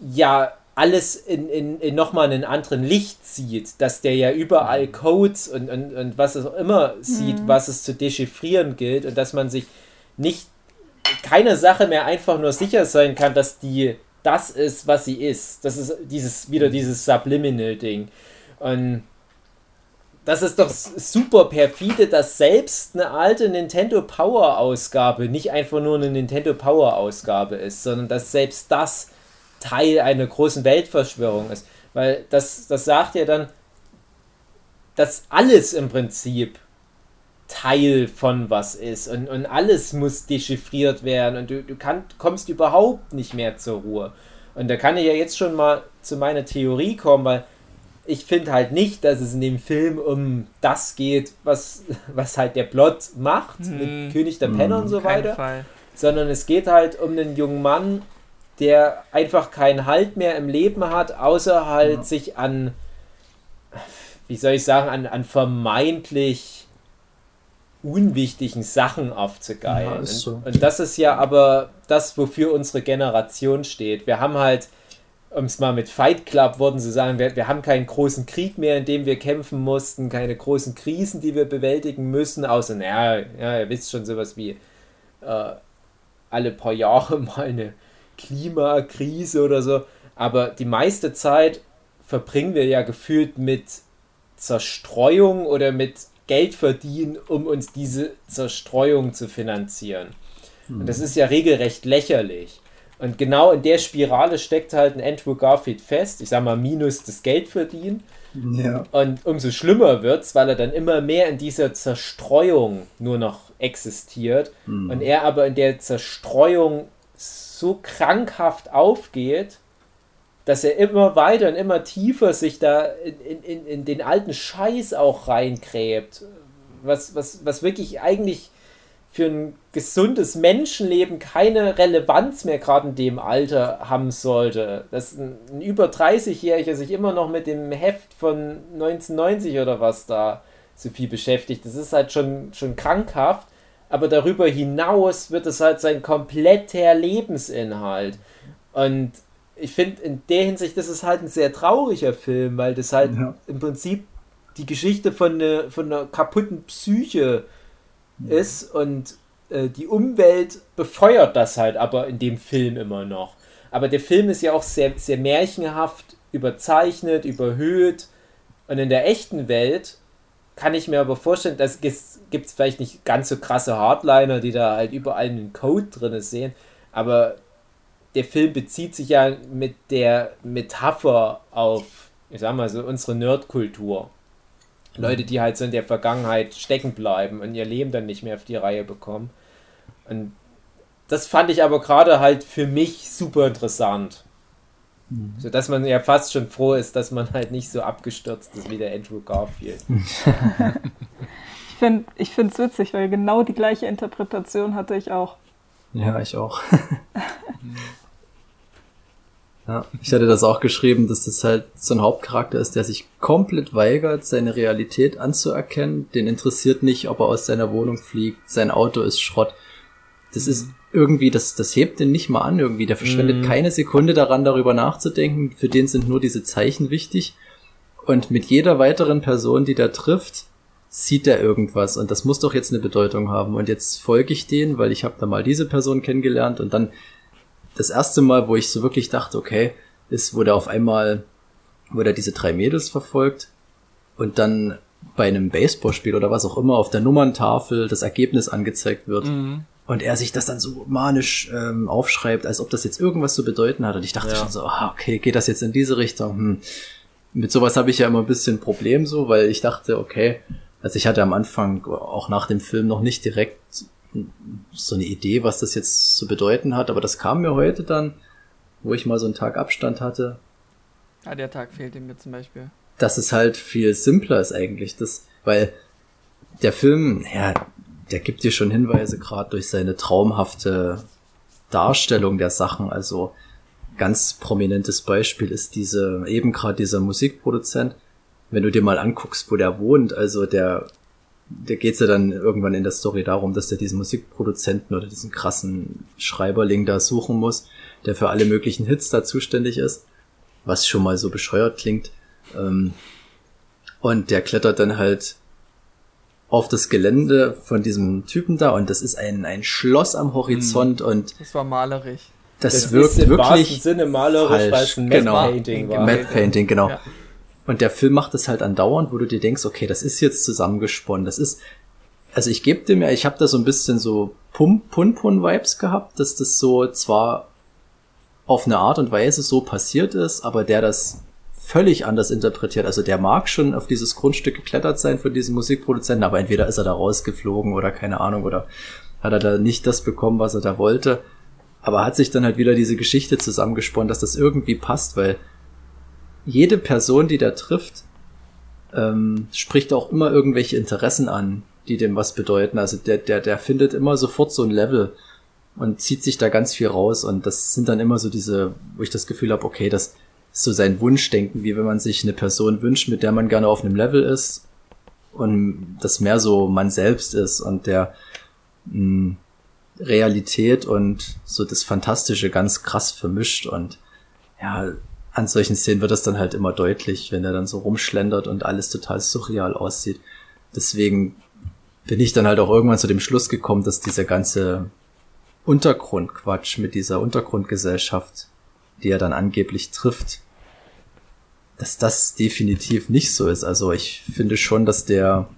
ja alles in, in, in nochmal einen anderen Licht sieht, dass der ja überall mhm. Codes und, und, und was es auch immer sieht, mhm. was es zu dechiffrieren gilt und dass man sich nicht keine Sache mehr einfach nur sicher sein kann, dass die das ist, was sie ist. Das ist dieses wieder dieses Subliminal-Ding. Und das ist doch super perfide, dass selbst eine alte Nintendo Power Ausgabe nicht einfach nur eine Nintendo Power Ausgabe ist, sondern dass selbst das Teil einer großen Weltverschwörung ist. Weil das, das sagt ja dann, dass alles im Prinzip Teil von was ist und, und alles muss dechiffriert werden und du, du kann, kommst überhaupt nicht mehr zur Ruhe. Und da kann ich ja jetzt schon mal zu meiner Theorie kommen, weil ich finde halt nicht, dass es in dem Film um das geht, was, was halt der Plot macht, hm. mit König der Penner hm, und so weiter, Fall. sondern es geht halt um einen jungen Mann, der einfach keinen Halt mehr im Leben hat, außer halt ja. sich an, wie soll ich sagen, an, an vermeintlich unwichtigen Sachen aufzugeilen. Ja, so. und, und das ist ja aber das, wofür unsere Generation steht. Wir haben halt, um es mal mit Fight Club Worten zu sagen, wir, wir haben keinen großen Krieg mehr, in dem wir kämpfen mussten, keine großen Krisen, die wir bewältigen müssen, außer, naja, ja, ihr wisst schon, sowas wie äh, alle paar Jahre mal eine Klimakrise oder so. Aber die meiste Zeit verbringen wir ja gefühlt mit Zerstreuung oder mit Geld verdienen, um uns diese Zerstreuung zu finanzieren. Mhm. Und das ist ja regelrecht lächerlich. Und genau in der Spirale steckt halt ein Andrew Garfield fest. Ich sag mal, minus das Geld verdienen. Ja. Und umso schlimmer wird es, weil er dann immer mehr in dieser Zerstreuung nur noch existiert. Mhm. Und er aber in der Zerstreuung so krankhaft aufgeht, dass er immer weiter und immer tiefer sich da in, in, in den alten Scheiß auch reingräbt. Was, was, was wirklich eigentlich für ein gesundes Menschenleben keine Relevanz mehr gerade in dem Alter haben sollte. Dass ein, ein über 30-Jähriger sich immer noch mit dem Heft von 1990 oder was da so viel beschäftigt. Das ist halt schon, schon krankhaft. Aber darüber hinaus wird es halt sein kompletter Lebensinhalt. Und ich finde, in der Hinsicht, das ist halt ein sehr trauriger Film, weil das halt ja. im Prinzip die Geschichte von, ne, von einer kaputten Psyche ist und äh, die Umwelt befeuert das halt aber in dem Film immer noch. Aber der Film ist ja auch sehr, sehr märchenhaft überzeichnet, überhöht. Und in der echten Welt kann ich mir aber vorstellen, dass es gibt vielleicht nicht ganz so krasse Hardliner, die da halt überall einen Code drin sehen, aber der Film bezieht sich ja mit der Metapher auf, ich sag mal so, unsere Nerdkultur. Leute, die halt so in der Vergangenheit stecken bleiben und ihr Leben dann nicht mehr auf die Reihe bekommen. Und das fand ich aber gerade halt für mich super interessant. Mhm. So dass man ja fast schon froh ist, dass man halt nicht so abgestürzt ist wie der Andrew Garfield. ich finde es ich witzig, weil genau die gleiche Interpretation hatte ich auch. Ja, ich auch. Ja, ich hatte das auch geschrieben, dass das halt so ein Hauptcharakter ist, der sich komplett weigert, seine Realität anzuerkennen. Den interessiert nicht, ob er aus seiner Wohnung fliegt. Sein Auto ist Schrott. Das ist irgendwie, das, das hebt den nicht mal an irgendwie. Der verschwendet mhm. keine Sekunde daran, darüber nachzudenken. Für den sind nur diese Zeichen wichtig. Und mit jeder weiteren Person, die da trifft, sieht er irgendwas. Und das muss doch jetzt eine Bedeutung haben. Und jetzt folge ich denen, weil ich habe da mal diese Person kennengelernt und dann das erste Mal, wo ich so wirklich dachte, okay, ist, wo der auf einmal, wo der diese drei Mädels verfolgt und dann bei einem Baseballspiel oder was auch immer auf der Nummerntafel das Ergebnis angezeigt wird. Mhm. Und er sich das dann so manisch ähm, aufschreibt, als ob das jetzt irgendwas zu bedeuten hat. Und ich dachte ja. schon so, ah, okay, geht das jetzt in diese Richtung? Hm. Mit sowas habe ich ja immer ein bisschen Problem so, weil ich dachte, okay, also ich hatte am Anfang auch nach dem Film noch nicht direkt so eine Idee, was das jetzt zu bedeuten hat, aber das kam mir heute dann, wo ich mal so einen Tag Abstand hatte. Ah, der Tag fehlt ihm mir zum Beispiel. Dass es halt viel simpler ist eigentlich, das, weil der Film, ja, der gibt dir schon Hinweise, gerade durch seine traumhafte Darstellung der Sachen. Also ganz prominentes Beispiel ist diese, eben gerade dieser Musikproduzent. Wenn du dir mal anguckst, wo der wohnt, also der da geht's ja dann irgendwann in der Story darum, dass der diesen Musikproduzenten oder diesen krassen Schreiberling da suchen muss, der für alle möglichen Hits da zuständig ist, was schon mal so bescheuert klingt. Ähm, und der klettert dann halt auf das Gelände von diesem Typen da und das ist ein, ein Schloss am Horizont mhm. und das war malerisch. Das, das wirkt im wirklich Sinne malerisch, weil es ein Matte genau. Painting war. Matte Painting, genau. Ja. Und der Film macht es halt andauernd, wo du dir denkst, okay, das ist jetzt zusammengesponnen. Das ist, also ich gebe dem ja, ich habe da so ein bisschen so Pum-Pun-Pun-Vibes gehabt, dass das so zwar auf eine Art und Weise so passiert ist, aber der das völlig anders interpretiert. Also der mag schon auf dieses Grundstück geklettert sein von diesem Musikproduzenten, aber entweder ist er da rausgeflogen oder keine Ahnung oder hat er da nicht das bekommen, was er da wollte. Aber hat sich dann halt wieder diese Geschichte zusammengesponnen, dass das irgendwie passt, weil jede Person, die da trifft, ähm, spricht auch immer irgendwelche Interessen an, die dem was bedeuten. Also der, der, der findet immer sofort so ein Level und zieht sich da ganz viel raus. Und das sind dann immer so diese, wo ich das Gefühl habe, okay, das ist so sein Wunschdenken, wie wenn man sich eine Person wünscht, mit der man gerne auf einem Level ist und das mehr so man selbst ist und der mh, hm, Realität und so das Fantastische ganz krass vermischt und ja, an solchen Szenen wird das dann halt immer deutlich, wenn er dann so rumschlendert und alles total surreal aussieht. Deswegen bin ich dann halt auch irgendwann zu dem Schluss gekommen, dass dieser ganze Untergrundquatsch mit dieser Untergrundgesellschaft, die er dann angeblich trifft, dass das definitiv nicht so ist. Also ich finde schon, dass der,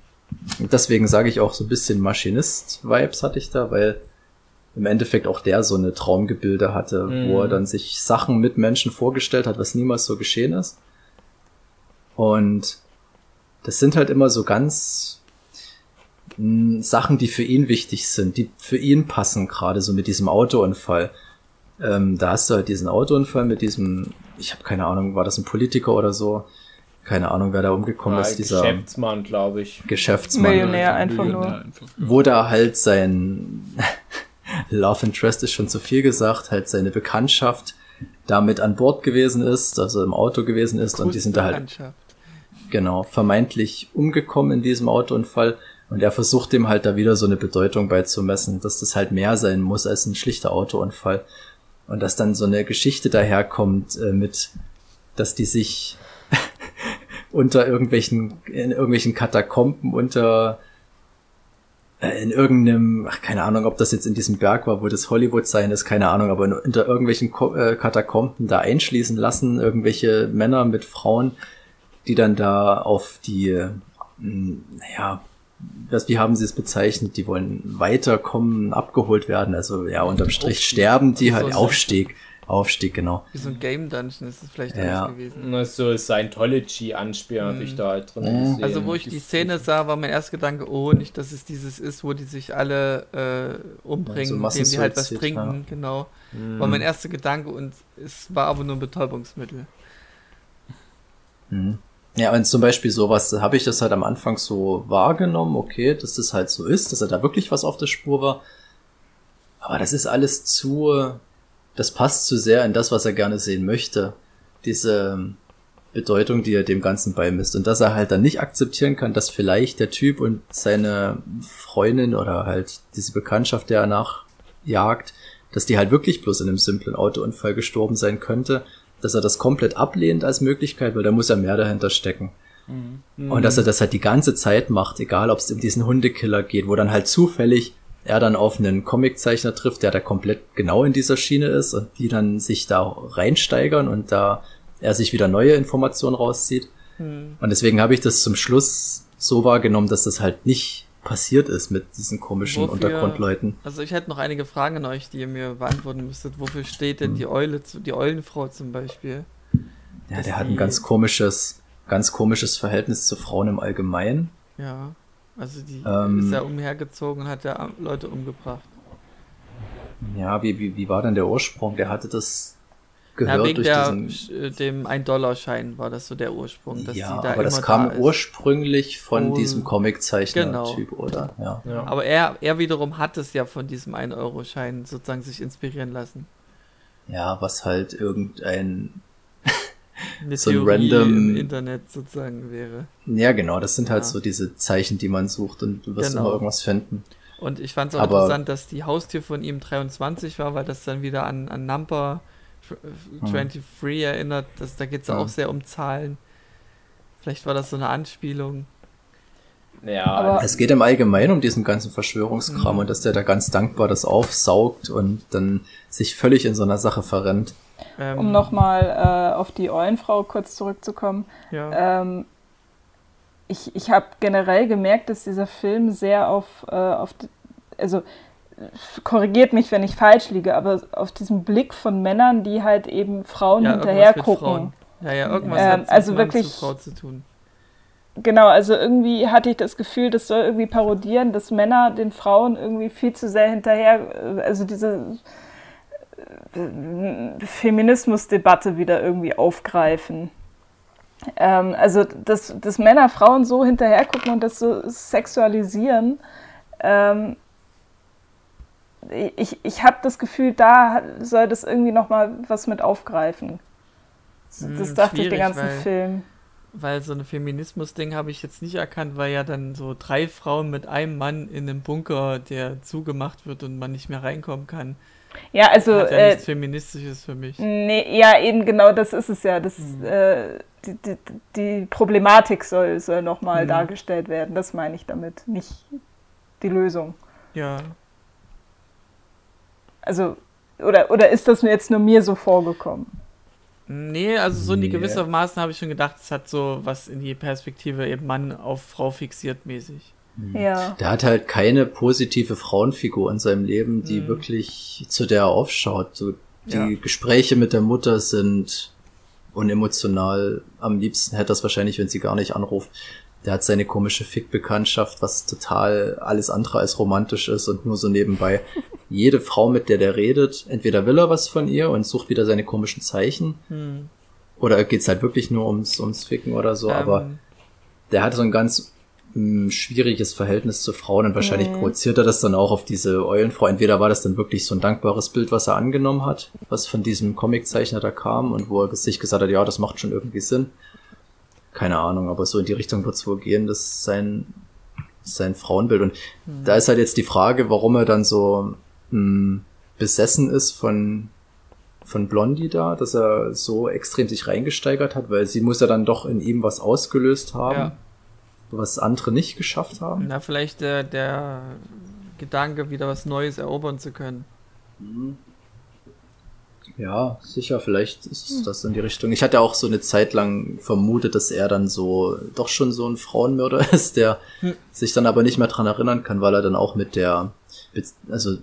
deswegen sage ich auch so ein bisschen Maschinist-Vibes hatte ich da, weil im Endeffekt auch der so eine Traumgebilde hatte, mhm. wo er dann sich Sachen mit Menschen vorgestellt hat, was niemals so geschehen ist. Und das sind halt immer so ganz mh, hm, Sachen, die für ihn wichtig sind, die für ihn passen, gerade so mit diesem Autounfall. Ähm, da hast du halt diesen Autounfall mit diesem, ich habe keine Ahnung, war das ein Politiker oder so? Keine Ahnung, wer da umgekommen ja, ist. Dieser Geschäftsmann, glaube ich. Geschäftsmann. Millionär einfach nur. Wo da halt sein Love Interest ist schon zu viel gesagt, halt seine Bekanntschaft damit an Bord gewesen ist, also im Auto gewesen ist und die sind da halt genau vermeintlich umgekommen in diesem Autounfall und er versucht dem halt da wieder so eine Bedeutung beizumessen, dass das halt mehr sein muss als ein schlichter Autounfall und dass dann so eine Geschichte daherkommt äh, mit, dass die sich unter irgendwelchen, in irgendwelchen Katakomben unter in irgendeinem, ach, keine Ahnung, ob das jetzt in diesem Berg war, wo das Hollywood sein ist, keine Ahnung, aber unter irgendwelchen äh, Katakomben da einschließen lassen, irgendwelche Männer mit Frauen, die dann da auf die, äh, naja, was, wie haben sie es bezeichnet? Die wollen weiterkommen, abgeholt werden. Also ja, unterm Strich Aufstieg. sterben die halt Aufstieg. Aufstieg, genau. Wie so ein Game Dungeon ist es vielleicht ja. gewesen. Na, so Scientology-Anspielung habe ich da halt drin mhm. gesehen. Also wo ich die Szene sah, war mein erster Gedanke, oh, nicht, dass es dieses ist, wo die sich alle äh, umbringen, ja, so indem die halt was trinken, ja. genau. Mhm. War mein erster Gedanke und es war aber nur ein Betäubungsmittel. Mhm. Ja, und zum Beispiel sowas, da habe ich das halt am Anfang so wahrgenommen, okay, dass das halt so ist, dass er da wirklich was auf der Spur war. Aber das ist alles zu, das passt zu sehr in das, was er gerne sehen möchte. Diese Bedeutung, die er dem Ganzen beimisst. Und dass er halt dann nicht akzeptieren kann, dass vielleicht der Typ und seine Freundin oder halt diese Bekanntschaft, der er nachjagt, dass die halt wirklich bloß in einem simplen Autounfall gestorben sein könnte dass er das komplett ablehnt als Möglichkeit, weil da muss ja mehr dahinter stecken. Mhm. Und dass er das halt die ganze Zeit macht, egal ob es um diesen Hundekiller geht, wo dann halt zufällig er dann auf einen Comiczeichner trifft, der da komplett genau in dieser Schiene ist und die dann sich da reinsteigern und da er sich wieder neue Informationen rauszieht. Mhm. Und deswegen habe ich das zum Schluss so wahrgenommen, dass das halt nicht passiert ist mit diesen komischen Wofür, Untergrundleuten. Also ich hätte noch einige Fragen an euch, die ihr mir beantworten müsstet. Wofür steht denn hm. die Eule, die Eulenfrau zum Beispiel? Ja, der hat ein ganz komisches, ganz komisches Verhältnis zu Frauen im Allgemeinen. Ja, also die ähm, ist ja umhergezogen und hat ja Leute umgebracht. Ja, wie, wie, wie war denn der Ursprung? Der hatte das gehört ja, wegen durch der, diesen... Äh, dem 1-Dollar-Schein war das so der Ursprung. Dass ja, da aber das kam da ursprünglich von oh, diesem Comiczeichner-Typ, genau. oder? Ja. ja. Aber er, er wiederum hat es ja von diesem 1-Euro-Schein sozusagen sich inspirieren lassen. Ja, was halt irgendein so ein random im Internet sozusagen wäre. Ja, genau, das sind halt so diese Zeichen, die man sucht und du wirst genau. immer irgendwas finden. Und ich fand es auch Aber interessant, dass die Haustür von ihm 23 war, weil das dann wieder an, an Number 23 hm. erinnert. Das, da geht es ja. auch sehr um Zahlen. Vielleicht war das so eine Anspielung. Ja, aber es geht im Allgemeinen um diesen ganzen Verschwörungskram mhm. und dass der da ganz dankbar das aufsaugt und dann sich völlig in so einer Sache verrennt. Ähm, um nochmal äh, auf die Eulenfrau kurz zurückzukommen. Ja. Ähm, ich ich habe generell gemerkt, dass dieser Film sehr auf, äh, auf also korrigiert mich, wenn ich falsch liege, aber auf diesem Blick von Männern, die halt eben Frauen ja, hinterher gucken. Ja, ja, irgendwas ähm, hat also wirklich, Frau zu tun. Genau, also irgendwie hatte ich das Gefühl, das soll irgendwie parodieren, dass Männer den Frauen irgendwie viel zu sehr hinterher, also diese äh, Feminismusdebatte wieder irgendwie aufgreifen. Ähm, also, dass, dass Männer Frauen so hinterher gucken und das so sexualisieren, ähm, ich, ich habe das Gefühl, da soll das irgendwie noch mal was mit aufgreifen. Das, hm, dachte ich den ganzen weil, Film. Weil so ein Feminismus-Ding habe ich jetzt nicht erkannt, weil ja dann so drei Frauen mit einem Mann in einem Bunker, der zugemacht wird und man nicht mehr reinkommen kann. Ja, also. Hat ja äh, nichts Feministisches für mich. Nee, ja, eben genau, das ist es ja. Das, hm. äh, die, die, die, Problematik soll, soll nochmal hm. dargestellt werden. Das meine ich damit, nicht die Lösung. Ja, also, oder, oder ist das mir jetzt nur mir so vorgekommen? Nee, also so in die gewissermaßen habe ich schon gedacht, es hat so was in die Perspektive eben Mann auf Frau fixiert mäßig. Ja. Der hat halt keine positive Frauenfigur in seinem Leben, die Mhm. wirklich zu der er aufschaut. So, die Ja. Gespräche mit der Mutter sind unemotional. Am liebsten hätte er es wahrscheinlich, wenn sie gar nicht anruft. Der hat seine komische Fick-Bekanntschaft, was total alles andere als romantisch ist und nur so nebenbei. Jede Frau, mit der der redet, entweder will er was von ihr und sucht wieder seine komischen Zeichen, Hm. oder geht's halt wirklich nur ums, ums Ficken oder so, aber Ähm, der hat so ein ganz mh, schwieriges Verhältnis zu Frauen und wahrscheinlich projiziert er das dann auch auf diese Eulenfrau. Entweder war das dann wirklich so ein dankbares Bild, was er angenommen hat, was von diesem Comiczeichner da kam und wo er sich gesagt hat, ja, das macht schon irgendwie Sinn. Keine Ahnung, aber so in die Richtung wird's wohl gehen, das ist sein, sein Frauenbild. Und da ist halt jetzt die Frage, warum er dann so mh, besessen ist von von Blondie da, dass er so extrem sich reingesteigert hat, weil sie muss ja dann doch in ihm was ausgelöst haben, Ja. Was andere nicht geschafft haben. Na, vielleicht äh, der Gedanke, wieder was Neues erobern zu können. Ja, sicher, vielleicht ist es das in die Richtung. Ich hatte auch so eine Zeit lang vermutet, dass er dann so doch schon so ein Frauenmörder ist, der sich dann aber nicht mehr dran erinnern kann, weil er dann auch mit der, also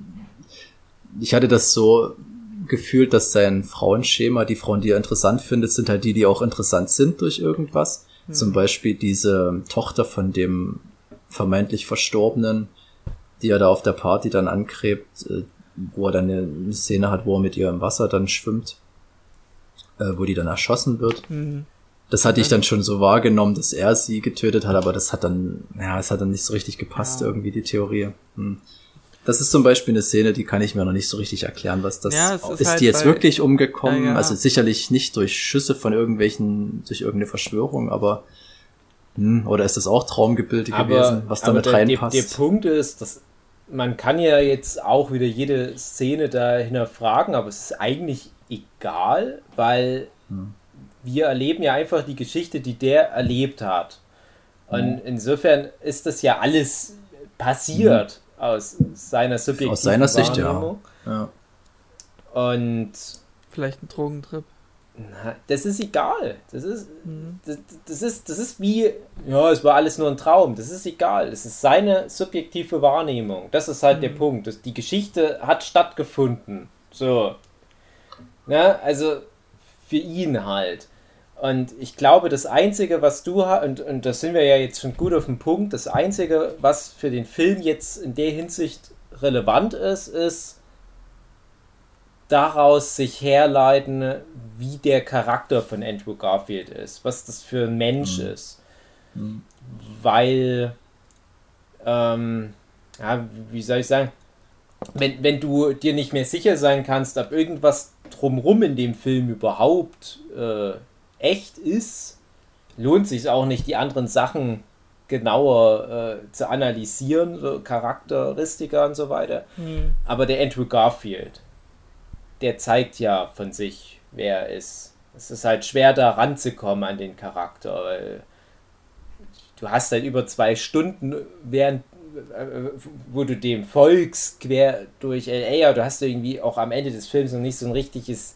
ich hatte das so gefühlt, dass sein Frauenschema, die Frauen, die er interessant findet, sind halt die, die auch interessant sind durch irgendwas. Zum Beispiel diese Tochter von dem vermeintlich Verstorbenen, die er da auf der Party dann angrebt, äh, wo er dann eine Szene hat, wo er mit ihr im Wasser dann schwimmt, äh, wo die dann erschossen wird. Mhm. Das hatte ich dann schon so wahrgenommen, dass er sie getötet hat, aber das hat dann, ja, es hat dann nicht so richtig gepasst, Ja. irgendwie die Theorie. Hm. Das ist zum Beispiel eine Szene, die kann ich mir noch nicht so richtig erklären, was das Ja, ist ist. halt die jetzt bei- wirklich umgekommen? Ja, ja. Also sicherlich nicht durch Schüsse von irgendwelchen, durch irgendeine Verschwörung, aber hm, oder ist das auch Traumgebilde gewesen, was aber damit der, der, reinpasst? der Punkt ist, dass man kann ja jetzt auch wieder jede Szene da hinterfragen, aber es ist eigentlich egal, weil Hm. wir erleben ja einfach die Geschichte, die der erlebt hat. Und Hm. insofern ist das ja alles passiert aus seiner subjektiven Aus seiner Sicht, ja. Wahrnehmung. ja. Und Vielleicht ein Drogentrip. na, das ist egal. Das ist, Mhm. das, das, ist, das ist wie, ja, es war alles nur ein Traum. Das ist egal. Es ist seine subjektive Wahrnehmung. Das ist halt der Punkt. Das, die Geschichte hat stattgefunden. So. Na, also für ihn halt. Und ich glaube, das Einzige, was du hast, und, und da sind wir ja jetzt schon gut auf dem Punkt, das Einzige, was für den Film jetzt in der Hinsicht relevant ist, ist daraus sich herleiten, wie der Charakter von Andrew Garfield ist, was das für ein Mensch ist. Weil, ähm, ja, wie soll ich sagen, wenn, wenn du dir nicht mehr sicher sein kannst, ob irgendwas drumrum in dem Film überhaupt äh, echt ist, lohnt sich auch nicht, die anderen Sachen genauer äh, zu analysieren, so Charakteristika und so weiter. Aber der Andrew Garfield, der zeigt ja von sich, wer er ist. Es ist halt schwer, da ranzukommen an den Charakter, weil du hast halt über zwei Stunden, während äh, wo du dem folgst, quer durch LA, du hast irgendwie auch am Ende des Films noch nicht so ein richtiges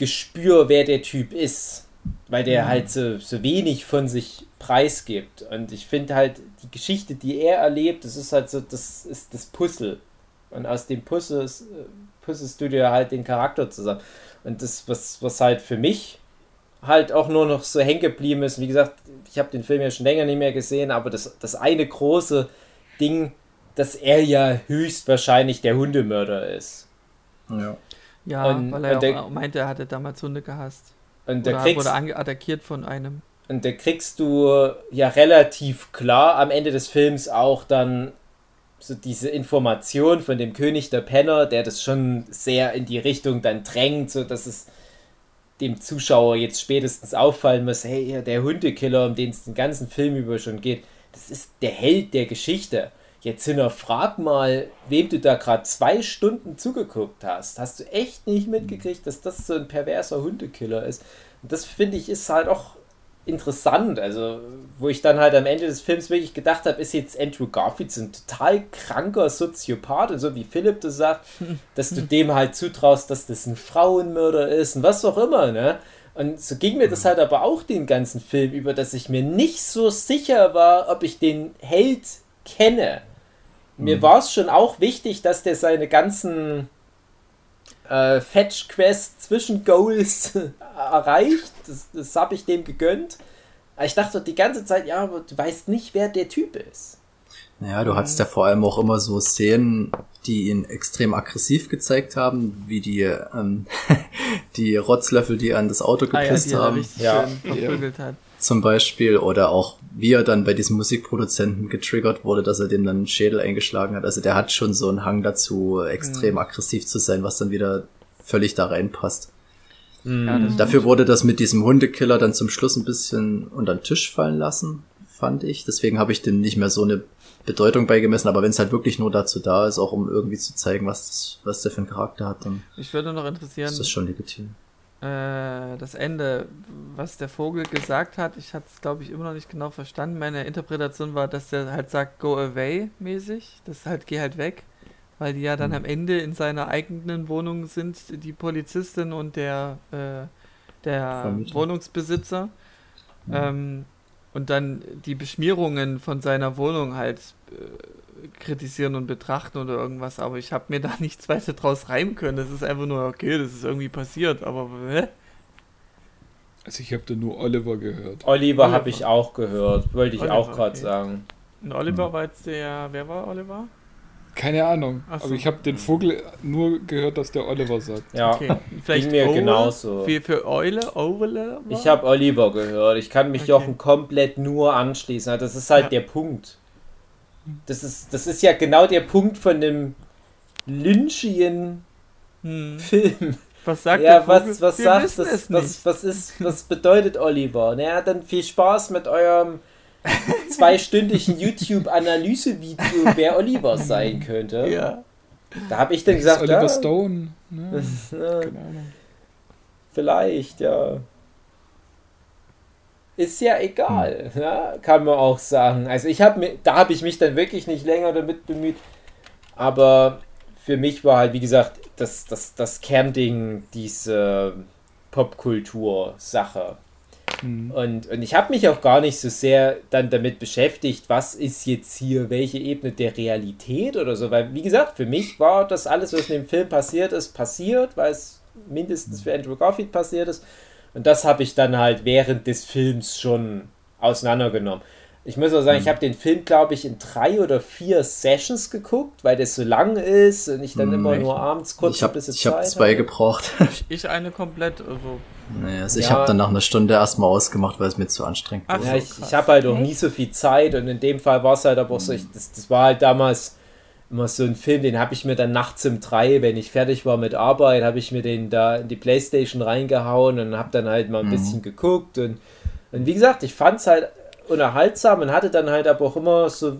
Gespür, wer der Typ ist, weil der halt so, so wenig von sich preisgibt. Und ich finde halt, die Geschichte, die er erlebt, das ist halt so, das ist das Puzzle. Und aus dem Puzzle äh, puzzelst du dir halt den Charakter zusammen. Und das, was, was halt für mich halt auch nur noch so hängen geblieben ist, wie gesagt, ich habe den Film ja schon länger nicht mehr gesehen, aber das, das eine große Ding, dass er ja höchstwahrscheinlich der Hundemörder ist. ja. Ja, Und- weil er der- auch meinte, er hatte damals Hunde gehasst. Und da Oder kriegst, wurde attackiert von einem. und da kriegst du ja relativ klar am Ende des Films auch dann so diese Information von dem König der Penner, der das schon sehr in die Richtung dann drängt, so dass es dem Zuschauer jetzt spätestens auffallen muss, hey, der Hundekiller, um den es den ganzen Film über schon geht, das ist der Held der Geschichte. Jetzt hinterfrag mal, wem du da gerade zwei Stunden zugeguckt hast. Hast du echt nicht mitgekriegt, dass das so ein perverser Hundekiller ist? Und das finde ich ist halt auch interessant. Also, wo ich dann halt am Ende des Films wirklich gedacht habe, ist jetzt Andrew Garfield so ein total kranker Soziopath und so wie Philipp das sagt, dass du dem halt zutraust, dass das ein Frauenmörder ist und was auch immer, ne? Und so ging mir das halt aber auch den ganzen Film über, dass ich mir nicht so sicher war, ob ich den Held kenne. Mir mhm. war es schon auch wichtig, dass der seine ganzen äh, Fetch-Quest zwischen Goals erreicht. Das, das habe ich dem gegönnt. Aber ich dachte die ganze Zeit, ja, aber du weißt nicht, wer der Typ ist. Naja, du hattest ja vor allem auch immer so Szenen, die ihn extrem aggressiv gezeigt haben, wie die, ähm, die Rotzlöffel, die an das Auto gepisst ah, ja, haben. ja. Hat. Zum Beispiel, oder auch wie er dann bei diesem Musikproduzenten getriggert wurde, dass er dem dann einen Schädel eingeschlagen hat. Also der hat schon so einen Hang dazu, extrem mhm. aggressiv zu sein, was dann wieder völlig da reinpasst. Mhm. Ja, Dafür wurde das mit diesem Hundekiller dann zum Schluss ein bisschen unter den Tisch fallen lassen, fand ich. Deswegen habe ich dem nicht mehr so eine Bedeutung beigemessen, aber wenn es halt wirklich nur dazu da ist, auch um irgendwie zu zeigen, was, das, was der für einen Charakter hat, dann ich würde noch interessieren, ist das schon legitim. Äh, das Ende, was der Vogel gesagt hat, ich hatte es glaube ich immer noch nicht genau verstanden. Meine Interpretation war, dass der halt sagt, go away mäßig, das halt geh halt weg, weil die ja dann mhm. am Ende in seiner eigenen Wohnung sind, die Polizistin und der, äh, der Vermieter. Wohnungsbesitzer. Mhm. Ähm, und dann die Beschmierungen von seiner Wohnung halt äh, kritisieren und betrachten oder irgendwas, aber ich habe mir da nichts weiter draus reimen können. Das ist einfach nur, okay, das ist irgendwie passiert, aber hä? Also ich habe da nur Oliver gehört. Oliver, Oliver. habe ich auch gehört, wollte ich Oliver, auch gerade okay. sagen. Und Oliver hm. war jetzt der, wer war Oliver? Keine Ahnung. So. Aber ich habe den Vogel nur gehört, dass der Oliver sagt. Ja, okay. vielleicht mir Owe, genauso. Für, für Eule, Eule? Ich habe Oliver gehört. Ich kann mich okay. Jochen komplett nur anschließen. Das ist halt ja. der Punkt. Das ist, das ist ja genau der Punkt von dem Lynchien hm. Film. Was sagt ja, der Vogel? was, was sagt das? Was, was, ist, was bedeutet Oliver? Naja, dann viel Spaß mit eurem zweistündigen YouTube-Analyse-Video, wer Oliver sein könnte. Ja. Da habe ich dann das gesagt, Oliver ja, Stone. Ne? Vielleicht, ja. Ist ja egal, hm. ja, kann man auch sagen. Also ich habe da habe ich mich dann wirklich nicht länger damit bemüht. Aber für mich war halt, wie gesagt, das, das, das Kernding diese Popkultur-Sache. Mhm. Und, und ich habe mich auch gar nicht so sehr dann damit beschäftigt, was ist jetzt hier, welche Ebene der Realität oder so, weil wie gesagt, für mich war das alles, was in dem Film passiert ist, passiert, weil es mindestens für Andrew Garfield passiert ist. Und das habe ich dann halt während des Films schon auseinandergenommen. Ich muss auch sagen, mhm. ich habe den Film, glaube ich, in drei oder vier Sessions geguckt, weil der so lang ist und ich dann mhm, immer nur abends kurz ich hab, ein bisschen Ich habe zwei gebraucht. Ich, ich, eine komplett, also. Naja, also ja. ich habe dann nach einer Stunde erstmal ausgemacht, weil es mir zu anstrengend war. Ja, ich, ich habe halt auch nie so viel Zeit und in dem Fall war es halt aber auch so, ich, das, das war halt damals immer so ein Film, den habe ich mir dann nachts um drei, wenn ich fertig war mit Arbeit, habe ich mir den da in die Playstation reingehauen und habe dann halt mal ein mhm. bisschen geguckt und, und wie gesagt, ich fand es halt unterhaltsam und hatte dann halt aber auch immer so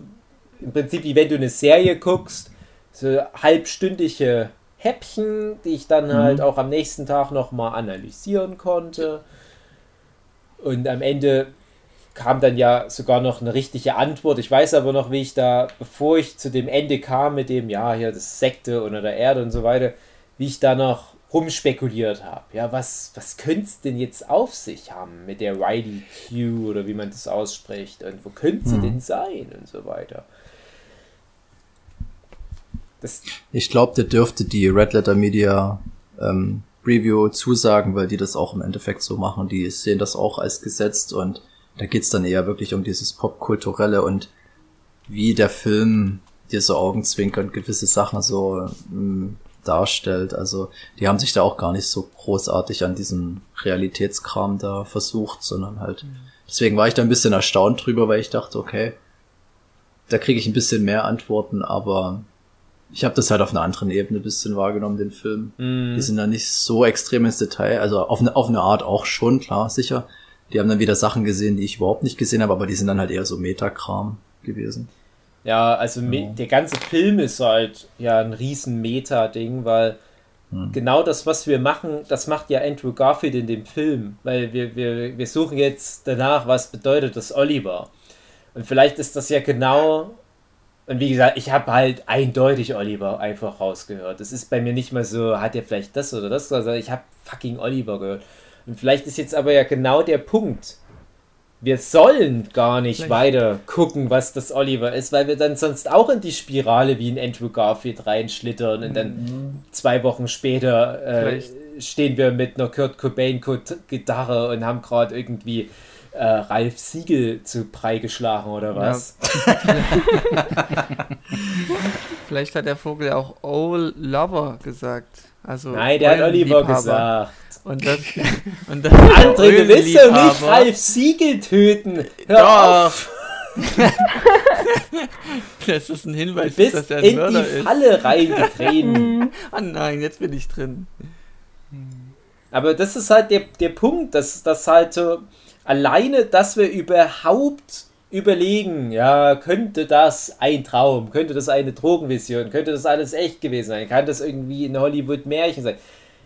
im Prinzip wie wenn du eine Serie guckst, so halbstündige Häppchen, die ich dann mhm. halt auch am nächsten Tag nochmal analysieren konnte. Und am Ende kam dann ja sogar noch eine richtige Antwort. Ich weiß aber noch, wie ich da, bevor ich zu dem Ende kam mit dem, ja, hier das Sekte unter der Erde und so weiter, wie ich da noch rumspekuliert habe. Ja, was, was könnte es denn jetzt auf sich haben mit der Riley Q oder wie man das ausspricht und wo könnte sie hm. denn sein und so weiter. Das ich glaube, der dürfte die Red Letter Media ähm, Review zusagen, weil die das auch im Endeffekt so machen. Die sehen das auch als gesetzt und da geht's dann eher wirklich um dieses Popkulturelle und wie der Film dir so Augenzwinkern gewisse Sachen so ähm, darstellt. Also die haben sich da auch gar nicht so großartig an diesem Realitätskram da versucht, sondern halt. Mhm. Deswegen war ich da ein bisschen erstaunt drüber, weil ich dachte, okay, da kriege ich ein bisschen mehr Antworten, aber ich habe das halt auf einer anderen Ebene ein bisschen wahrgenommen, den Film. Mhm. Die sind da nicht so extrem ins Detail, also auf eine, auf eine Art auch schon, klar, sicher. Die haben dann wieder Sachen gesehen, die ich überhaupt nicht gesehen habe, aber die sind dann halt eher so Metakram gewesen. Ja, also ja. der ganze Film ist halt ja ein riesen Meta-Ding, weil hm. genau das, was wir machen, das macht ja Andrew Garfield in dem Film, weil wir, wir, wir suchen jetzt danach, was bedeutet das Oliver. Und vielleicht ist das ja genau, und wie gesagt, ich habe halt eindeutig Oliver einfach rausgehört. Das ist bei mir nicht mal so, hat er vielleicht das oder das, also ich habe fucking Oliver gehört. Und vielleicht ist jetzt aber ja genau der Punkt, wir sollen gar nicht Vielleicht. weiter gucken, was das Oliver ist, weil wir dann sonst auch in die Spirale wie ein Andrew Garfield reinschlittern und dann mhm. zwei Wochen später äh, stehen wir mit einer Kurt Cobain Gitarre und haben gerade irgendwie äh, Ralf Siegel zu Brei geschlagen oder was? Ja. Vielleicht hat der Vogel auch Old Lover gesagt. Also Nein, der hat Oliver gesagt. Und das, und das André, du willst doch nicht Ralf Siegel töten. Hör Doch. auf. das ist ein Hinweis, du bist dass er ein in Mörder die Falle reingetreten. oh nein, jetzt bin ich drin. Aber das ist halt der, der Punkt, dass das halt so alleine, dass wir überhaupt überlegen, ja, könnte das ein Traum, könnte das eine Drogenvision, könnte das alles echt gewesen sein, kann das irgendwie ein Hollywood-Märchen sein.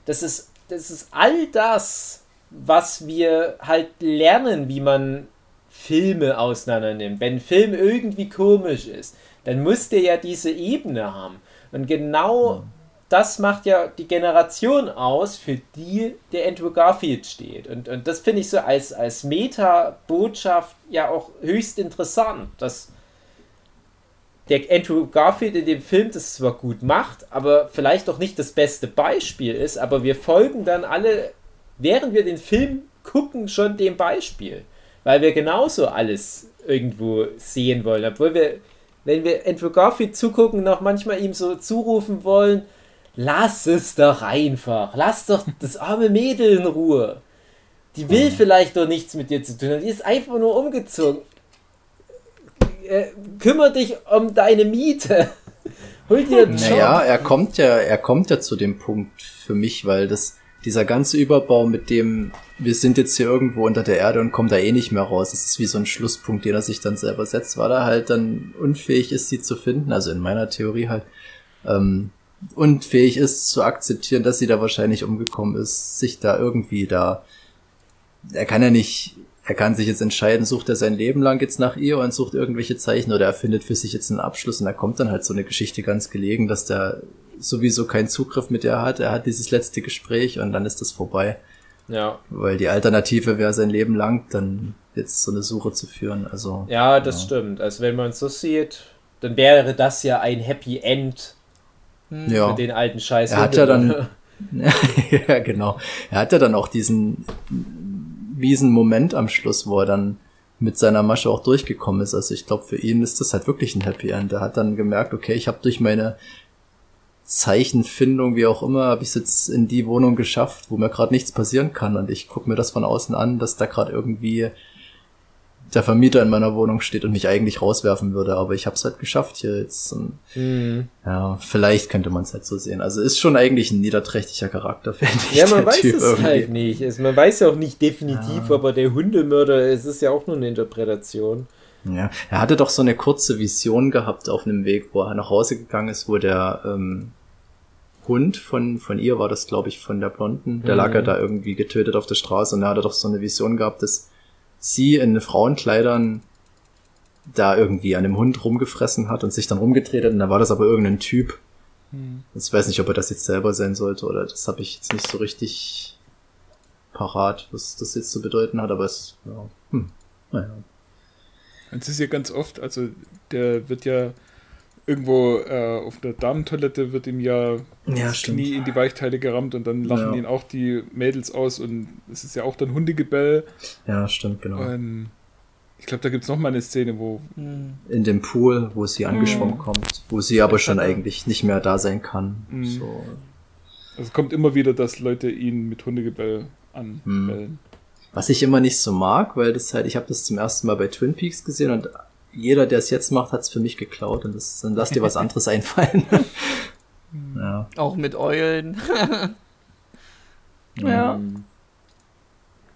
Das ist das ist all das, was wir halt lernen, wie man Filme auseinander nimmt. Wenn ein Film irgendwie komisch ist, dann muss der ja diese Ebene haben. Und genau mhm. das macht ja die Generation aus, für die der Andrew Garfield steht. Und, und das finde ich so als, als Meta-Botschaft ja auch höchst interessant, dass der Andrew Garfield in dem Film das zwar gut macht, aber vielleicht auch nicht das beste Beispiel ist, aber wir folgen dann alle, während wir den Film gucken, schon dem Beispiel. Weil wir genauso alles irgendwo sehen wollen. Obwohl wir, wenn wir Andrew Garfield zugucken, noch manchmal ihm so zurufen wollen, lass es doch einfach, lass doch das arme Mädel in Ruhe. Die will mhm. vielleicht doch nichts mit dir zu tun haben, die ist einfach nur umgezogen äh, kümmere dich um deine Miete. Hol dir einen Job. Naja, er kommt ja, er kommt ja zu dem Punkt für mich, weil das, dieser ganze Überbau mit dem, wir sind jetzt hier irgendwo unter der Erde und kommen da eh nicht mehr raus. Das ist wie so ein Schlusspunkt, den er sich dann selber setzt, weil er halt dann unfähig ist, sie zu finden, also in meiner Theorie halt, ähm, unfähig ist zu akzeptieren, dass sie da wahrscheinlich umgekommen ist, sich da irgendwie da, er kann ja nicht er kann sich jetzt entscheiden, sucht er sein Leben lang jetzt nach ihr und sucht irgendwelche Zeichen oder er findet für sich jetzt einen Abschluss und da kommt dann halt so eine Geschichte ganz gelegen, dass der sowieso keinen Zugriff mit ihr hat. Er hat dieses letzte Gespräch und dann ist das vorbei. Ja. Weil die Alternative wäre sein Leben lang, dann jetzt so eine Suche zu führen. Also. Ja, das ja. stimmt. Also wenn man es so sieht, dann wäre das ja ein Happy End hm. ja. für den alten Scheiß. Er hat ja dann. ja, genau. Er hat ja dann auch diesen riesen Moment am Schluss, wo er dann mit seiner Masche auch durchgekommen ist. Also ich glaube, für ihn ist das halt wirklich ein Happy End. Er hat dann gemerkt, okay, ich habe durch meine Zeichenfindung, wie auch immer, habe ich es jetzt in die Wohnung geschafft, wo mir gerade nichts passieren kann. Und ich gucke mir das von außen an, dass da gerade irgendwie der Vermieter in meiner Wohnung steht und mich eigentlich rauswerfen würde, aber ich habe es halt geschafft hier jetzt. Und, mhm. Ja, vielleicht könnte man es halt so sehen. Also ist schon eigentlich ein niederträchtiger Charakter, finde ich. Ja, man weiß typ es irgendwie. halt nicht. Es, man weiß ja auch nicht definitiv, ja. aber der Hundemörder, es ist ja auch nur eine Interpretation. Ja, er hatte doch so eine kurze Vision gehabt auf einem Weg, wo er nach Hause gegangen ist, wo der ähm, Hund von, von ihr war das, glaube ich, von der Blonden, der mhm. lag ja da irgendwie getötet auf der Straße und er hatte doch so eine Vision gehabt, dass sie in Frauenkleidern da irgendwie an dem Hund rumgefressen hat und sich dann rumgedreht hat und da war das aber irgendein Typ. Hm. Ich weiß nicht, ob er das jetzt selber sein sollte oder das habe ich jetzt nicht so richtig parat, was das jetzt zu bedeuten hat, aber es, ja, hm, naja. Es ist ja ganz oft, also der wird ja irgendwo äh, auf der Damentoilette wird ihm ja, ja das Knie in die Weichteile gerammt und dann lachen ja. ihn auch die Mädels aus und es ist ja auch dann Hundegebell. Ja, stimmt, genau. Und ich glaube, da gibt es noch mal eine Szene, wo. In dem Pool, wo sie angeschwommen mhm. kommt, wo sie aber schon eigentlich nicht mehr da sein kann. Mhm. So. Also es kommt immer wieder, dass Leute ihn mit Hundegebell anbellen. Mhm. Was ich immer nicht so mag, weil das halt, ich habe das zum ersten Mal bei Twin Peaks gesehen und jeder, der es jetzt macht, hat es für mich geklaut und das, dann lass dir was anderes einfallen. ja. Auch mit Eulen. ja.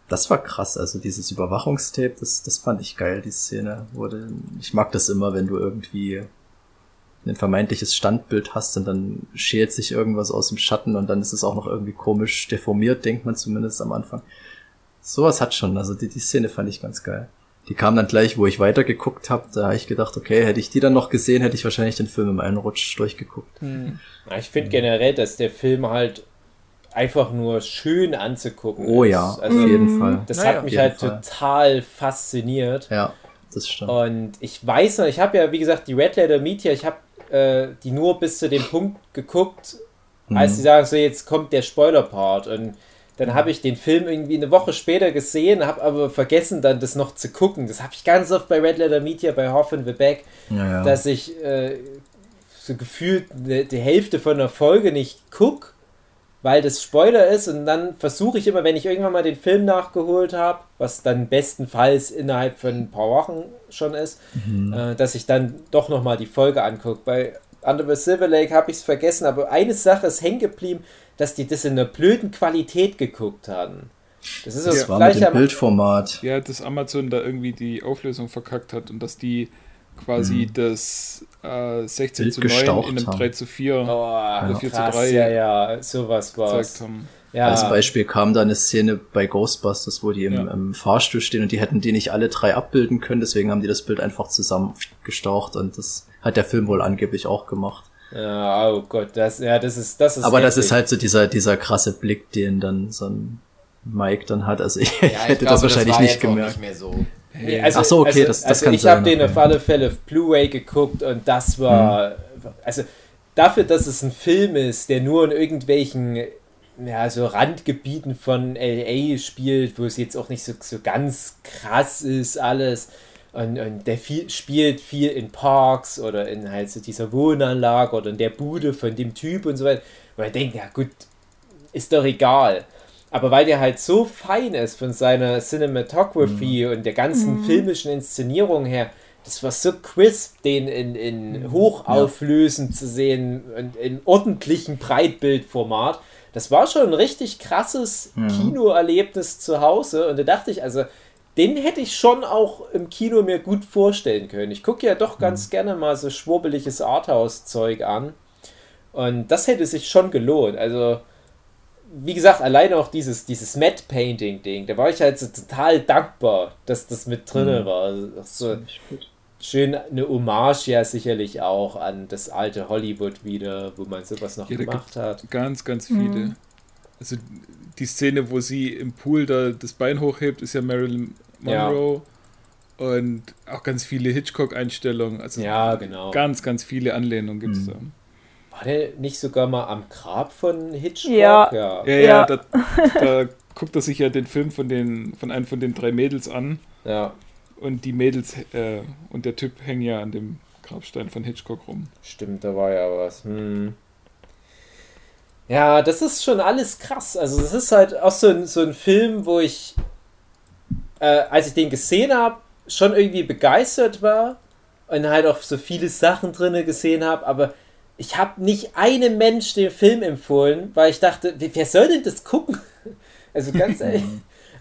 Das war krass, also dieses Überwachungstape, das, das fand ich geil, die Szene. Wurde, ich mag das immer, wenn du irgendwie ein vermeintliches Standbild hast und dann schält sich irgendwas aus dem Schatten und dann ist es auch noch irgendwie komisch deformiert, denkt man zumindest am Anfang. Sowas hat schon, also die, die Szene fand ich ganz geil die kam dann gleich, wo ich weitergeguckt habe. Da habe ich gedacht, okay, hätte ich die dann noch gesehen, hätte ich wahrscheinlich den Film im einen Rutsch durchgeguckt. Hm. Ja, ich finde generell, dass der Film halt einfach nur schön anzugucken Oh ist. ja, also, auf jeden Fall. Das Naja, hat mich halt Fall. total fasziniert. Ja, das stimmt. Und ich weiß noch, ich habe ja, wie gesagt, die Red Letter Media, ich habe äh, die nur bis zu dem Punkt geguckt, als Mhm. sie sagen, so jetzt kommt der Spoiler-Part. Und dann habe ich den Film irgendwie eine Woche später gesehen, habe aber vergessen, dann das noch zu gucken. Das habe ich ganz oft bei Red Letter Media, bei Hoff and the Back, ja, ja. dass ich äh, so gefühlt ne, die Hälfte von der Folge nicht guck, weil das Spoiler ist und dann versuche ich immer, wenn ich irgendwann mal den Film nachgeholt habe, was dann bestenfalls innerhalb von ein paar Wochen schon ist, äh, dass ich dann doch nochmal die Folge angucke. Bei Under the Silver Lake habe ich es vergessen, aber eine Sache ist hängen geblieben, dass die das in einer blöden Qualität geguckt haben. Das ist das das war mit gleiche dem am Bildformat. Ja, dass Amazon da irgendwie die Auflösung verkackt hat und dass die quasi das äh, 16 Bild zu 9 gestaucht in einem haben. 3 zu 4 Oh, Oder 4 zu krass, 3 ja, ja, sowas war gezeigt haben. Ja, Als Beispiel kam da eine Szene bei Ghostbusters, wo die im, Ja. im Fahrstuhl stehen und die hätten die nicht alle drei abbilden können, deswegen haben die das Bild einfach zusammen gestaucht und das hat der Film wohl angeblich auch gemacht. Ja, oh Gott, das, ja, das ist, das ist. Aber das heftig. ist halt so dieser, dieser krasse Blick, den dann so ein Mike dann hat. Also ich, Ja, ich hätte glaube, das wahrscheinlich war nicht jetzt auch gemerkt. Nicht mehr so. Nee, also, Ach so, okay, also, das- das also kann ich sein, habe den auf alle Fälle auf Blu-ray geguckt und das war, also dafür, dass es ein Film ist, der nur in irgendwelchen, ja, so Randgebieten von LA spielt, wo es jetzt auch nicht so, so ganz krass ist alles. Und, und der viel, spielt viel in Parks oder in halt so dieser Wohnanlage oder in der Bude von dem Typ und so weiter, wo ich denke, ja gut, ist doch egal. Aber weil der halt so fein ist von seiner Cinematography und der ganzen filmischen Inszenierung her, das war so crisp, den in, in hochauflösend zu sehen und in ordentlichem Breitbildformat. Das war schon ein richtig krasses Kinoerlebnis zu Hause. Und da dachte ich, also, den hätte ich schon auch im Kino mir gut vorstellen können. Ich gucke ja doch ganz gerne mal so schwurbeliges Arthouse-Zeug an. Und das hätte sich schon gelohnt. Also, wie gesagt, alleine auch dieses, dieses Matte Painting Ding, da war ich halt so total dankbar, dass das mit drinne war. Also so schön eine Hommage ja sicherlich auch an das alte Hollywood wieder, wo man sowas noch Ja, gemacht hat. Ganz, ganz viele. Also die Szene, wo sie im Pool da das Bein hochhebt, ist ja Marilyn Ja. Monroe. Und auch ganz viele Hitchcock-Einstellungen. Also Ja, genau. ganz, ganz viele Anlehnungen gibt es da. War der nicht sogar mal am Grab von Hitchcock? Ja. ja. Ja, ja, Ja. Da, da guckt er sich ja den Film von, den, von einem von den drei Mädels an. ja. Und die Mädels äh, und der Typ hängen ja an dem Grabstein von Hitchcock rum. Stimmt, da war ja was. Hm. Ja, das ist schon alles krass. Also, das ist halt auch so ein, so ein Film, wo ich, äh, als ich den gesehen habe, schon irgendwie begeistert war und halt auch so viele Sachen drin gesehen habe, aber ich habe nicht einem Mensch den Film empfohlen, weil ich dachte, wer wer soll denn das gucken? Also ganz ehrlich.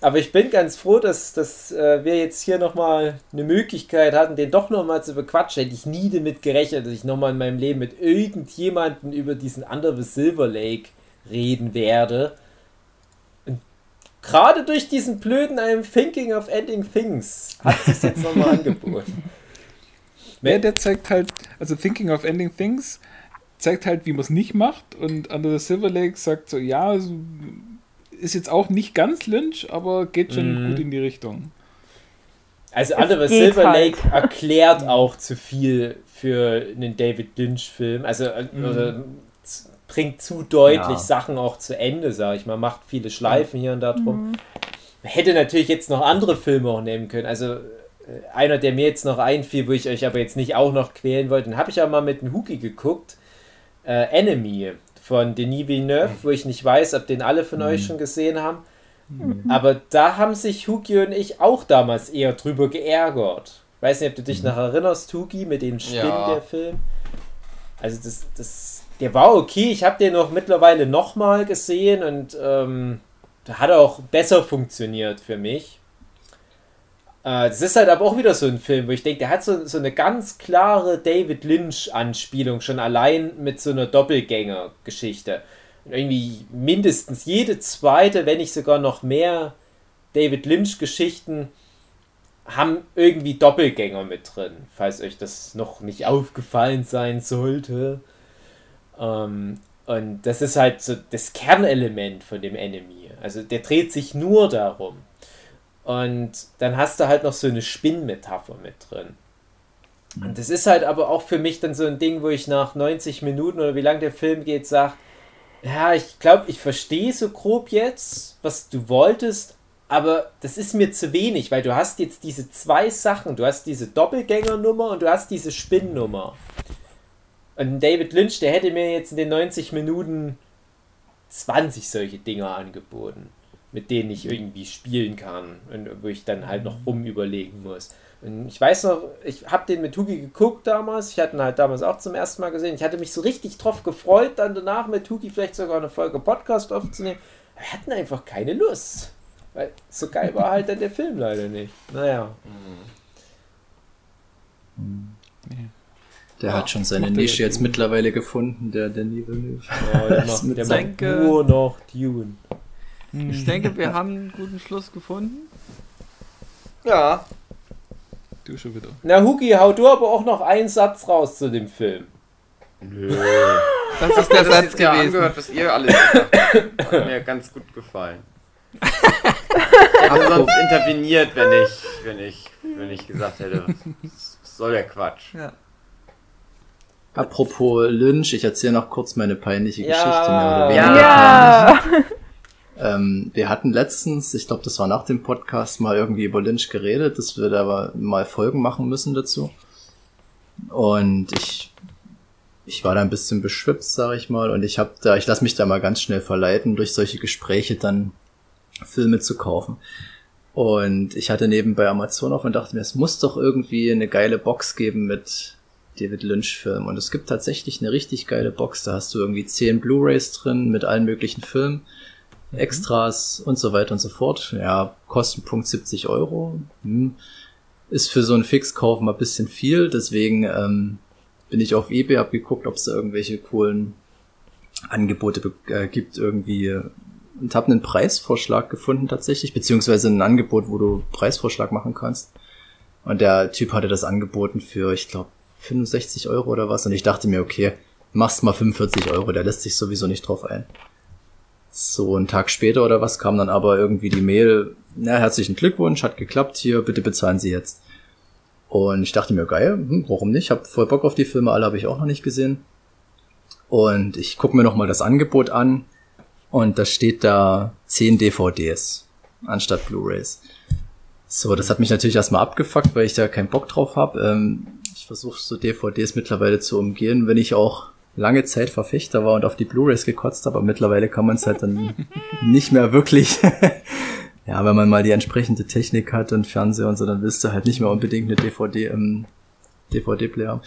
Aber ich bin ganz froh, dass, dass äh, wir jetzt hier nochmal eine Möglichkeit hatten, den doch nochmal zu bequatschen. Hätte ich nie damit gerechnet, dass ich nochmal in meinem Leben mit irgendjemandem über diesen Under the Silver Lake reden werde. Und gerade durch diesen blöden I'm Thinking of Ending Things hat sich jetzt nochmal angeboten. Ja, der zeigt halt, also Thinking of Ending Things zeigt halt, wie man es nicht macht. Und Under the Silver Lake sagt so, ja, so, ist jetzt auch nicht ganz Lynch, aber geht schon Mhm. gut in die Richtung. Also Es Under the geht Silver halt. Lake erklärt auch zu viel für einen David Lynch-Film. Also äh, oder z- bringt zu deutlich Ja. Sachen auch zu Ende, sag ich mal. Macht viele Schleifen hier und da drum. Man hätte natürlich jetzt noch andere Filme auch nehmen können. Also äh, einer, der mir jetzt noch einfiel, wo ich euch aber jetzt nicht auch noch quälen wollte, den habe ich ja mal mit einem Huki geguckt. Äh, Enemy von Denis Villeneuve, wo ich nicht weiß, ob den alle von euch schon gesehen haben. Aber da haben sich Huki und ich auch damals eher drüber geärgert. Weiß nicht, ob du dich noch erinnerst, Huki, mit den Spinnen Ja. der Film. Also das, das, der war okay. Ich habe den noch mittlerweile nochmal gesehen und ähm, da hat er auch besser funktioniert für mich. Äh, das ist halt aber auch wieder so ein Film, wo ich denke, der hat so, so eine ganz klare David Lynch-Anspielung, schon allein mit so einer Doppelgänger-Geschichte. Und irgendwie mindestens jede zweite, wenn nicht sogar noch mehr David Lynch-Geschichten haben irgendwie Doppelgänger mit drin, falls euch das noch nicht aufgefallen sein sollte. Ähm, Und das ist halt so das Kernelement von dem Enemy. Also der dreht sich nur darum. Und dann hast du halt noch so eine Spinnmetapher mit drin. Und das ist halt aber auch für mich dann so ein Ding, wo ich nach 90 Minuten oder wie lang der Film geht, sage, ja, ich glaube, ich verstehe so grob jetzt, was du wolltest, aber das ist mir zu wenig, weil du hast jetzt diese zwei Sachen. Du hast diese Doppelgängernummer und du hast diese Spinnnummer. Und David Lynch, der hätte mir jetzt in den 90 Minuten 20 solche Dinger angeboten, mit denen ich irgendwie spielen kann und wo ich dann halt noch rumüberlegen muss. Und ich weiß noch, ich habe den mit Hugi geguckt damals. Ich hatte ihn halt damals auch zum ersten Mal gesehen. Ich hatte mich so richtig drauf gefreut, dann danach mit Hugi vielleicht sogar eine Folge Podcast aufzunehmen. wir hatten einfach keine Lust. Weil so geil war halt dann der Film leider nicht. Naja. Mhm. Der hat schon seine Nische jetzt mittlerweile gefunden, der Denis Villeneuve. Ja, der macht, der macht nur noch Dune. Ich denke, wir haben einen guten Schluss gefunden. Ja. Du schon wieder. Na, Hugi, hau du aber auch noch einen Satz raus zu dem Film. Nö. Das ist der Das Satz gewesen. angehört, was ihr alles gesagt habt. Hat mir ganz gut gefallen. Ich hätte sonst interveniert, wenn ich, wenn ich, wenn ich gesagt hätte, was soll der Quatsch? Ja. Apropos Lynch, ich erzähle noch kurz meine peinliche Ja. Geschichte, mehr oder Ja. weniger Ja. peinlich. Ähm, wir hatten letztens, ich glaube, das war nach dem Podcast, mal irgendwie über Lynch geredet, dass wir da mal Folgen machen müssen dazu. Und ich, ich war da ein bisschen beschwipst, sag ich mal, und ich habe da, ich lasse mich da mal ganz schnell verleiten, durch solche Gespräche dann Filme zu kaufen. Und ich hatte nebenbei Amazon auf und dachte mir, es muss doch irgendwie eine geile Box geben mit David Lynch-Filmen. Und es gibt tatsächlich eine richtig geile Box. Da hast du irgendwie zehn Blu-rays drin mit allen möglichen Filmen, Extras und so weiter und so fort. Ja, Kostenpunkt 70 Euro. Hm. Ist für so einen Fixkauf mal ein bisschen viel. Deswegen ähm, bin ich auf Ebay, hab geguckt, ob es da irgendwelche coolen Angebote äh, gibt irgendwie und habe einen Preisvorschlag gefunden tatsächlich, beziehungsweise ein Angebot, wo du Preisvorschlag machen kannst. Und der Typ hatte das angeboten für, ich glaube, 65 Euro oder was. Und ich dachte mir, okay, machst mal 45 Euro, der lässt sich sowieso nicht drauf ein. So, einen Tag später oder was kam dann aber irgendwie die Mail, na, herzlichen Glückwunsch, hat geklappt, hier, bitte bezahlen Sie jetzt. Und ich dachte mir, geil, hm, warum nicht? Hab voll Bock auf die Filme, alle habe ich auch noch nicht gesehen. Und ich gucke mir nochmal das Angebot an und da steht da 10 DVDs anstatt Blu-rays. So, das hat mich natürlich erstmal abgefuckt, weil ich da keinen Bock drauf habe. Ähm, ich versuche so DVDs mittlerweile zu umgehen, wenn ich auch lange Zeit Verfechter war und auf die Blu-rays gekotzt habe, aber mittlerweile kann man es halt dann nicht mehr wirklich. ja, wenn man mal die entsprechende Technik hat und Fernseher und so, dann willst du halt nicht mehr unbedingt eine DVD im DVD-Player haben.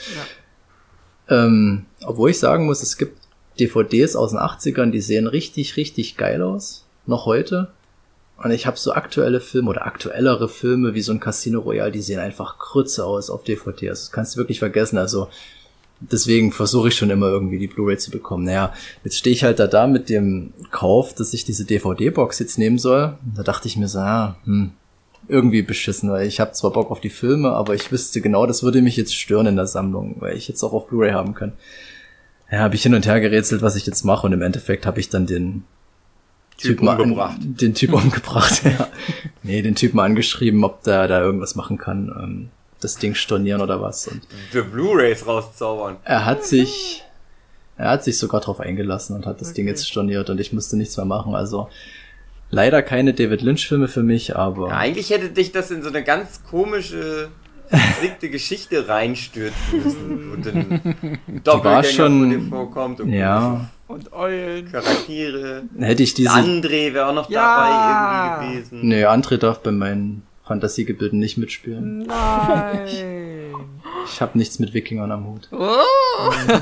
Ähm, obwohl ich sagen muss, es gibt DVDs aus den 80ern, die sehen richtig, richtig geil aus. Noch heute. Und ich habe so aktuelle Filme oder aktuellere Filme wie so ein Casino Royale, die sehen einfach krütze aus auf DVD. Also das kannst du wirklich vergessen. Also deswegen versuche ich schon immer irgendwie die Blu-ray zu bekommen. Naja, jetzt stehe ich halt da da mit dem Kauf, dass ich diese DVD-Box jetzt nehmen soll. Da dachte ich mir so, ja, hm, irgendwie beschissen, weil ich habe zwar Bock auf die Filme, aber ich wüsste genau, das würde mich jetzt stören in der Sammlung, weil ich jetzt auch auf Blu-ray haben kann. Ja, habe ich hin und her gerätselt, was ich jetzt mache und im Endeffekt habe ich dann den Typen an- umgebracht. Den Typ umgebracht, ja. Nee, den Typen angeschrieben, ob der da irgendwas machen kann, ähm, das Ding stornieren oder was. Und Für Blu-Rays rauszaubern. er hat sich, er hat sich sogar drauf eingelassen und hat das Ding jetzt storniert und ich musste nichts mehr machen. Also leider keine David Lynch-Filme für mich, aber Ja, eigentlich hätte dich das in so eine ganz komische, verstrickte Geschichte reinstürzen müssen. Und ein Doppelgänger schon- vorkommt und ja, Und Eulen. Charaktere. hätte ich diese, André wäre auch noch Ja. dabei irgendwie gewesen. nee, André darf bei meinen Fantasiegebilden nicht mitspielen. Nein. Ich habe nichts mit Wikingern am Hut. Oh.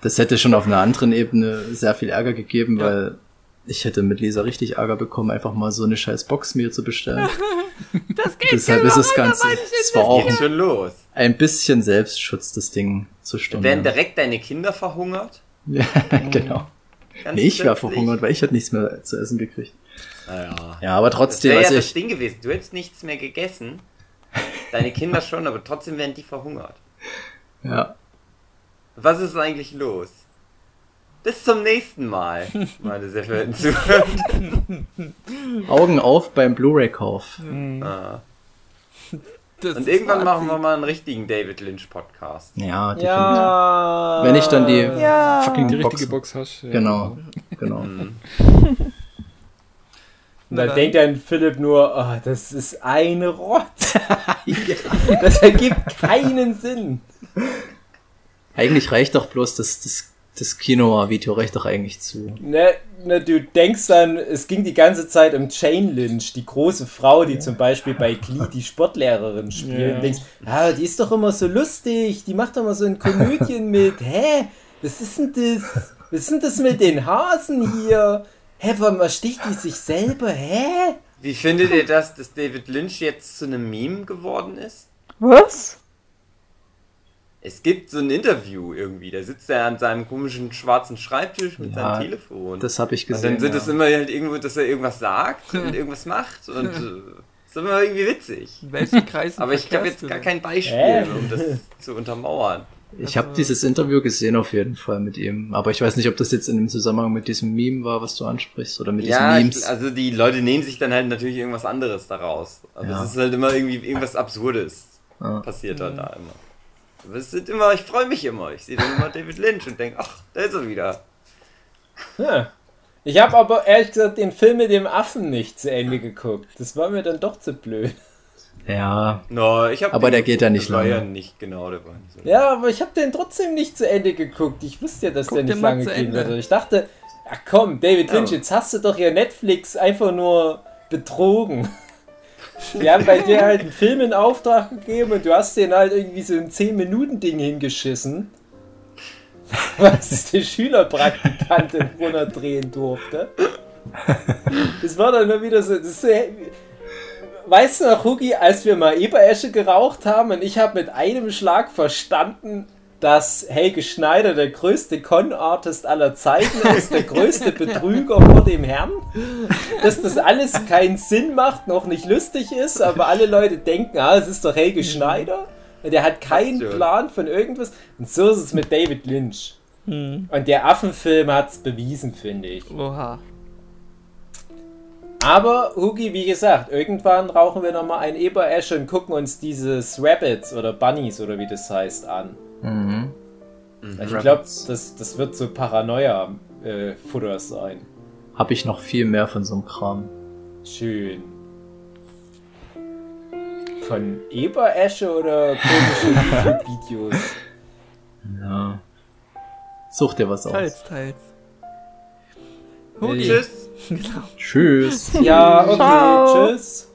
Das hätte schon auf einer anderen Ebene sehr viel Ärger gegeben, weil ich hätte mit Lisa richtig Ärger bekommen, einfach mal so eine scheiß Box mir zu bestellen. Das geht Deshalb ist es ganz, es war auch schon los. ein bisschen Selbstschutz, das Ding zu Werden stornieren. direkt deine Kinder verhungert? Ja, genau. Ganz Nee, ich wäre verhungert, weil ich hätte nichts mehr zu essen gekriegt. Naja. Ja, aber Das trotzdem, wäre ja also das ich, Ding gewesen. Du hättest nichts mehr gegessen. Deine Kinder schon, aber trotzdem werden die verhungert. ja, Was ist eigentlich los? Bis zum nächsten Mal, meine sehr verehrten Zuhörer. Augen auf beim Blu-ray-Kauf. Ah. Das Und irgendwann machen wir mal einen richtigen David Lynch Podcast. Ja, definitiv. Ja. Wenn ich dann die Ja. fucking Die Box. richtige Box hast. Ja. Genau, genau. Und dann dann- denkt dann Philipp nur, oh, das ist ein Rott. Das ergibt keinen Sinn. Eigentlich reicht doch bloß das, das, das Kino-Video reicht doch eigentlich zu. Ne, ne, du denkst dann, es ging die ganze Zeit um Jane Lynch, die große Frau, die zum Beispiel bei Glee die Sportlehrerin spielt. Ja. Und denkst, ah, die ist doch immer so lustig, die macht doch mal so ein Komödien mit. Hä? Was ist denn das? Was ist denn das mit den Hasen hier? Hä, warum ersticht die sich selber? Hä? Wie findet ihr das, dass David Lynch jetzt zu einem Meme geworden ist? Was? Es gibt so ein Interview irgendwie, da sitzt er an seinem komischen schwarzen Schreibtisch mit Ja, seinem Telefon. Das habe ich und gesehen. dann sind ja. es immer halt irgendwo, dass er irgendwas sagt und irgendwas macht und äh, ist immer irgendwie witzig. In welchen Kreisen Aber ich habe jetzt gar kein Beispiel, Hä? um das zu untermauern. Ich habe dieses Interview gesehen auf jeden Fall mit ihm, aber ich weiß nicht, ob das jetzt in dem Zusammenhang mit diesem Meme war, was du ansprichst, oder mit Ja, diesen ich, Memes. also die Leute nehmen sich dann halt natürlich irgendwas anderes daraus. Aber Ja. es ist halt immer irgendwie irgendwas Absurdes Ja. passiert halt da immer. Aber es sind immer, ich freue mich immer. Ich sehe dann immer David Lynch und denke, ach, da ist er wieder. Hm. Ich habe aber ehrlich gesagt den Film mit dem Affen nicht zu Ende geguckt. Das war mir dann doch zu blöd. Ja, No, ich Aber den- der geht ja nicht war ja lange. nicht genau, der war nicht so. Ja, aber ich habe den trotzdem nicht zu Ende geguckt. Ich wusste ja, dass Guck der den nicht mal lange gehen würde. Ich dachte, ach komm, David Lynch, Ja. jetzt hast du doch ja Netflix einfach nur betrogen. Die haben bei dir halt einen Film in Auftrag gegeben und du hast den halt irgendwie so ein 10-Minuten-Ding hingeschissen. Was die Schülerpraktikantin runterdrehen durfte. Das war dann nur wieder so. Das ist so weißt du noch, Hugi, als wir mal Eberesche geraucht haben und ich habe mit einem Schlag verstanden, dass Helge Schneider der größte Con-Artist aller Zeiten ist, der größte Betrüger vor dem Herrn, dass das alles keinen Sinn macht, noch nicht lustig ist, aber alle Leute denken, ah, es ist doch Helge Schneider und der hat keinen. Plan von irgendwas. Und so ist es mit David Lynch. Und der Affenfilm hat es bewiesen, finde ich. Oha. Aber, Hugi, wie gesagt, irgendwann rauchen wir nochmal ein Eberesche und gucken uns dieses Rabbits oder Bunnies oder wie das heißt an. mhm. Also ich glaube, das, das wird so Paranoia-Futter sein. habe ich noch viel mehr von so einem Kram. Schön. Von Eberesche oder komischen YouTube-Videos? Ja. Such dir was aus. Teils, teils. Hugi. Tschüss. Genau. Tschüss. Ja, okay, Ciao. tschüss.